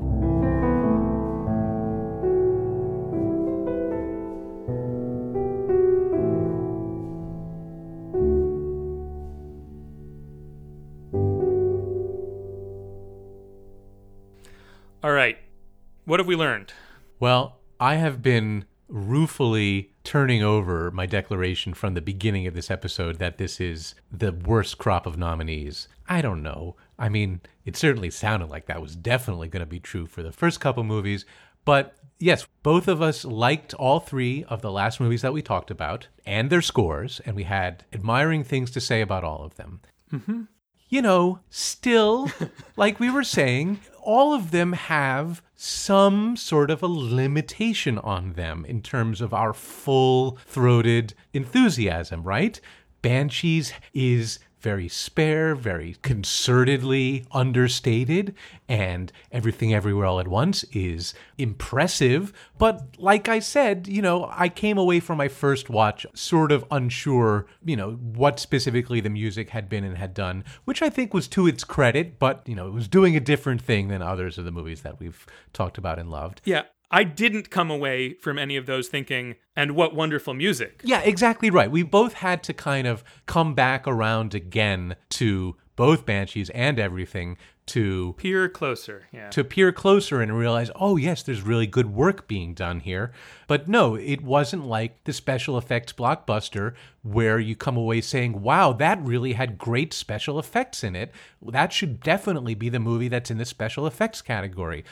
What have we learned? Well, I have been ruefully turning over my declaration from the beginning of this episode that this is the worst crop of nominees. I don't know. I mean, it certainly sounded like that was definitely going to be true for the first couple movies, but yes, both of us liked all three of the last movies that we talked about and their scores, and we had admiring things to say about all of them Mm-hmm. you know, still, like we were saying, all of them have some sort of a limitation on them in terms of our full throated enthusiasm, right? Banshees is very spare, very concertedly understated, and Everything Everywhere All at Once is impressive. But like I said, you know, I came away from my first watch sort of unsure, you know, what specifically the music had been and had done, which I think was to its credit, but, you know, it was doing a different thing than others of the movies that we've talked about and loved. Yeah, I didn't come away from any of those thinking, and what wonderful music. Yeah, exactly right. We both had to kind of come back around again to both Banshees and everything to peer closer, yeah. To peer closer and realize, oh yes, there's really good work being done here. But no, it wasn't like the special effects blockbuster where you come away saying, wow, that really had great special effects in it. That should definitely be the movie that's in the special effects category.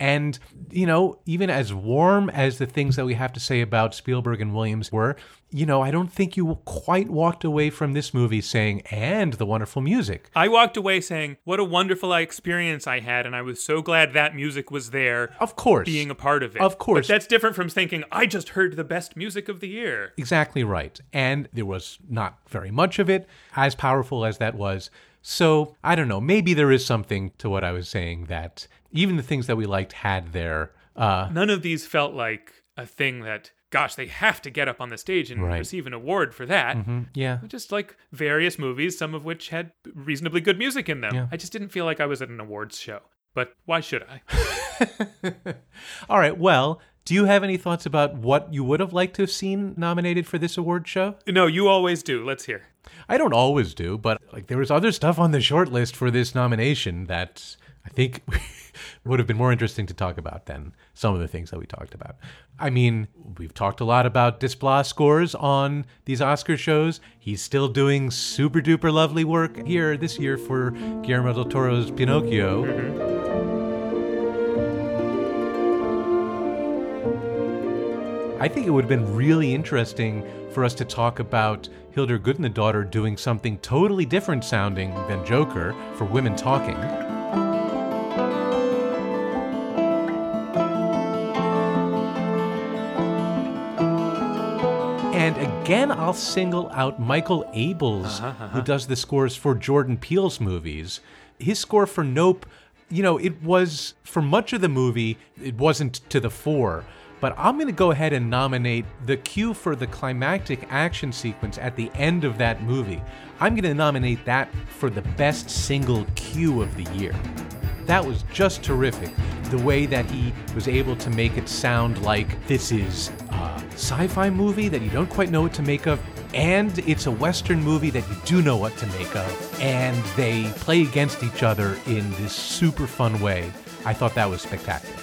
And, you know, even as warm as the things that we have to say about Spielberg and Williams were, you know, I don't think you quite walked away from this movie saying, and the wonderful music. I walked away saying, what a wonderful experience I had, and I was so glad that music was there. Of course. Being a part of it. Of course. But that's different from thinking, I just heard the best music of the year. Exactly right. And there was not very much of it, as powerful as that was. So, I don't know, maybe there is something to what I was saying that even the things that we liked had their. Uh, None of these felt like a thing that, gosh, they have to get up on the stage and Right. receive an award for that. Mhm, yeah. Just like various movies, some of which had reasonably good music in them. Yeah. I just didn't feel like I was at an awards show. But why should I? <laughs> All right, well, do you have any thoughts about what you would have liked to have seen nominated for this award show? No, you always do. Let's hear. I don't always do, but like there was other stuff on the short list for this nomination that I think <laughs> would have been more interesting to talk about than some of the things that we talked about. I mean, we've talked a lot about Desplat's scores on these Oscar shows. He's still doing super duper lovely work here this year for Guillermo del Toro's Pinocchio. I think it would have been really interesting for us to talk about Hildur Gudnadottir doing something totally different sounding than Joker for women talking. And again, I'll single out Michael Abels, uh-huh, uh-huh. who does the scores for Jordan Peele's movies. His score for Nope, you know, it was, for much of the movie, it wasn't to the fore. But I'm going to go ahead and nominate the cue for the climactic action sequence at the end of that movie. I'm going to nominate that for the best single cue of the year. That was just terrific. The way that he was able to make it sound like this is a sci fi movie that you don't quite know what to make of, and it's a Western movie that you do know what to make of, and they play against each other in this super fun way. I thought that was spectacular.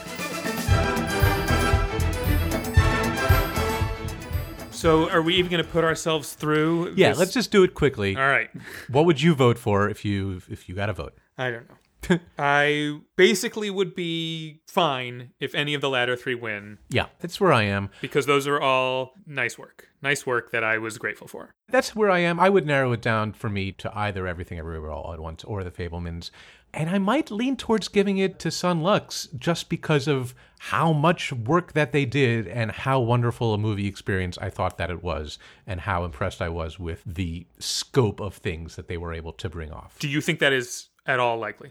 So, are we even going to put ourselves through? Yeah, this? let's just do it quickly. All right. What would you vote for if you if you got a vote? I don't know. <laughs> I basically would be fine if any of the latter three win Yeah, that's where I am. because those are all nice work. Nice work that I was grateful for. That's where I am. I would narrow it down for me to either Everything Everywhere All at Once or The Fabelmans. And I might lean towards giving it to Son Lux just because of how much work that they did and how wonderful a movie experience I thought that it was and how impressed I was with the scope of things that they were able to bring off. Do you think that is at all likely?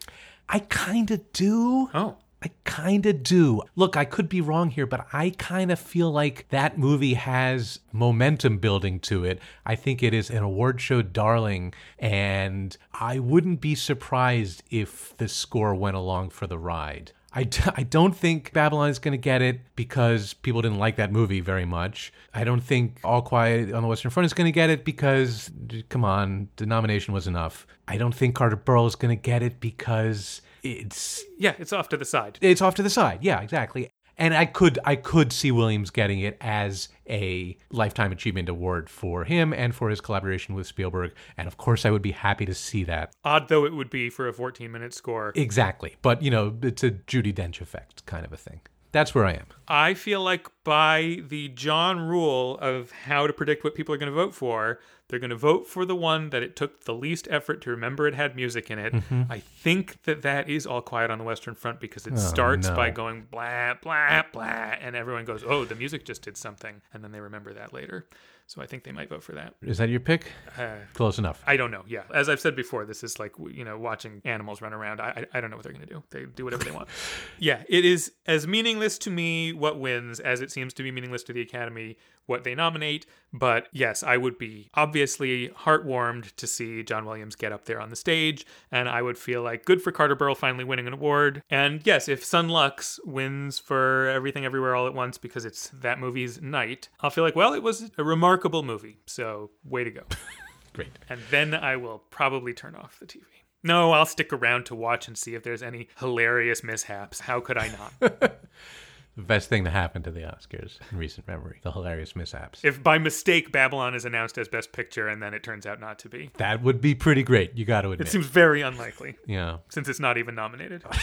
I kind of do. Oh. I kind of do. Look, I could be wrong here, but I kind of feel like that movie has momentum building to it. I think it is an award show darling, and I wouldn't be surprised if the score went along for the ride. I, d- <laughs> I don't think Babylon is going to get it because people didn't like that movie very much. I don't think All Quiet on the Western Front is going to get it because, d- come on, the nomination was enough. I don't think Carter Burwell is going to get it because it's Yeah, it's off to the side. it's off to the side. Yeah, exactly. And I could I could see Williams getting it as a lifetime achievement award for him and for his collaboration with Spielberg. And of course I would be happy to see that. Odd though it would be for a 14 minute score. Exactly. But you know, it's a Judi Dench effect kind of a thing. That's where I am. I feel like by the John rule of how to predict what people are going to vote for, they're going to vote for the one that it took the least effort to remember it had music in it. Mhm. I think that that is All Quiet on the Western Front because it Oh, starts no. by going blah, blah, blah, and everyone goes, oh, the music just did something. And then they remember that later. So I think they might vote for that. Is that your pick? Uh, Close enough. I don't know. Yeah, as I've said before, this is like you know watching animals run around. I I, I don't know what they're gonna do. They do whatever they want. <laughs> Yeah, it is as meaningless to me what wins as it seems to be meaningless to the Academy what they nominate. But yes, I would be obviously heartwarmed to see John Williams get up there on the stage, and I would feel like good for Carter Burwell finally winning an award. And yes, if Son Lux wins for Everything Everywhere All at Once because it's that movie's night, I'll feel like well, it was a remarkable movie. So way to go. <laughs> Great. And then I will probably turn off the TV. No, I'll stick around to watch and see if there's any hilarious mishaps. How could I not? <laughs> The best thing to happen to the Oscars in recent memory. The hilarious mishaps. if by mistake Babylon is announced as Best Picture and then it turns out not to be, That would be pretty great, you gotta admit. it seems very unlikely yeah. since it's not even nominated. <laughs>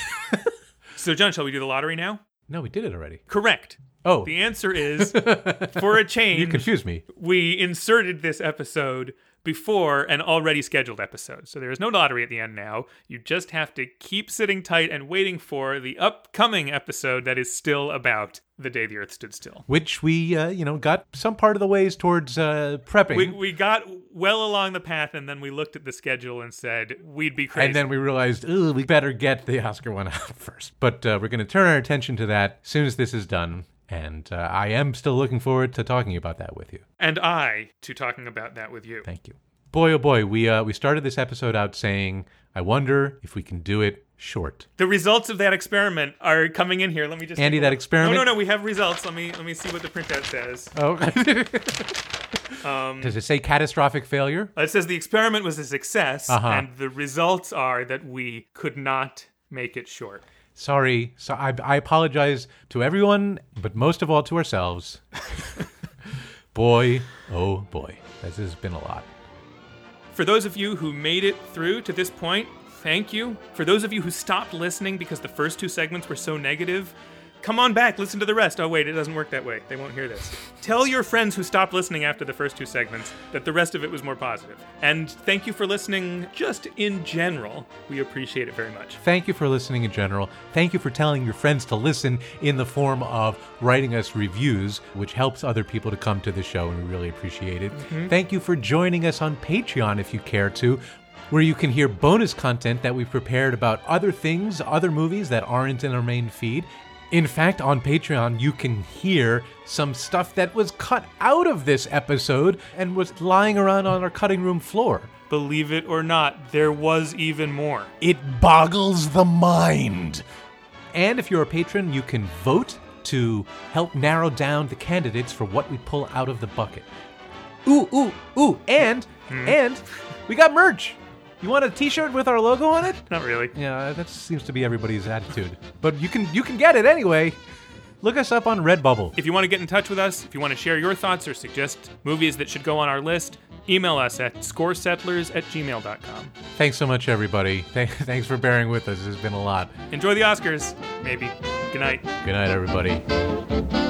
So, John, shall we do the lottery now? No, we did it already. Correct. Oh. The answer is <laughs> for a change. You confused me. We inserted this episode before an already scheduled episode. So there is no lottery at the end now. You just have to keep sitting tight and waiting for the upcoming episode that is still about the day the earth stood still. Which we, uh, you know, got some part of the ways towards uh, prepping. We, we got well along the path and then we looked at the schedule and said we'd be crazy. And then we realized, oh, we better get the Oscar one out <laughs> first. But uh, we're going to turn our attention to that as soon as this is done. And uh, I am still looking forward to talking about that with you. and I to talking about that with you. Thank you. Boy, oh boy, we uh, we started this episode out saying, I wonder if we can do it short. The results of that experiment are coming in here. Let me just Andy, that experiment- No, no, no. We have results. Let me let me see what the printout says. Oh. <laughs> Um, Does it say catastrophic failure? It says the experiment was a success, Uh-huh. and the results are that we could not make it short. Sorry. So I, I apologize to everyone, but most of all to ourselves. <laughs> boy, oh boy, this has been a lot. For those of you who made it through to this point, thank you. For those of you who stopped listening because the first two segments were so negative, come on back, listen to the rest. Oh, wait, it doesn't work that way. They won't hear this. Tell your friends who stopped listening after the first two segments that the rest of it was more positive. And thank you for listening just in general. We appreciate it very much. Thank you for listening in general. Thank you for telling your friends to listen in the form of writing us reviews, which helps other people to come to the show, and we really appreciate it. Mhm. Thank you for joining us on Patreon if you care to, where you can hear bonus content that we've prepared about other things, other movies that aren't in our main feed. In fact, on Patreon, you can hear some stuff that was cut out of this episode and was lying around on our cutting room floor. Believe it or not, there was even more. It boggles the mind. And if you're a patron, you can vote to help narrow down the candidates for what we pull out of the bucket. Ooh, ooh, ooh, and hmm? and we got merch. You want a T-shirt with our logo on it? Not really. Yeah, that seems to be everybody's attitude. But you can you can get it anyway. Look us up on Redbubble. If you want to get in touch with us, if you want to share your thoughts or suggest movies that should go on our list, email us at scoresettlers at gmail.com. Thanks so much, everybody. <laughs> Th- Thanks for bearing with us. It's been a lot. Enjoy the Oscars, maybe. Good night. Good night, everybody.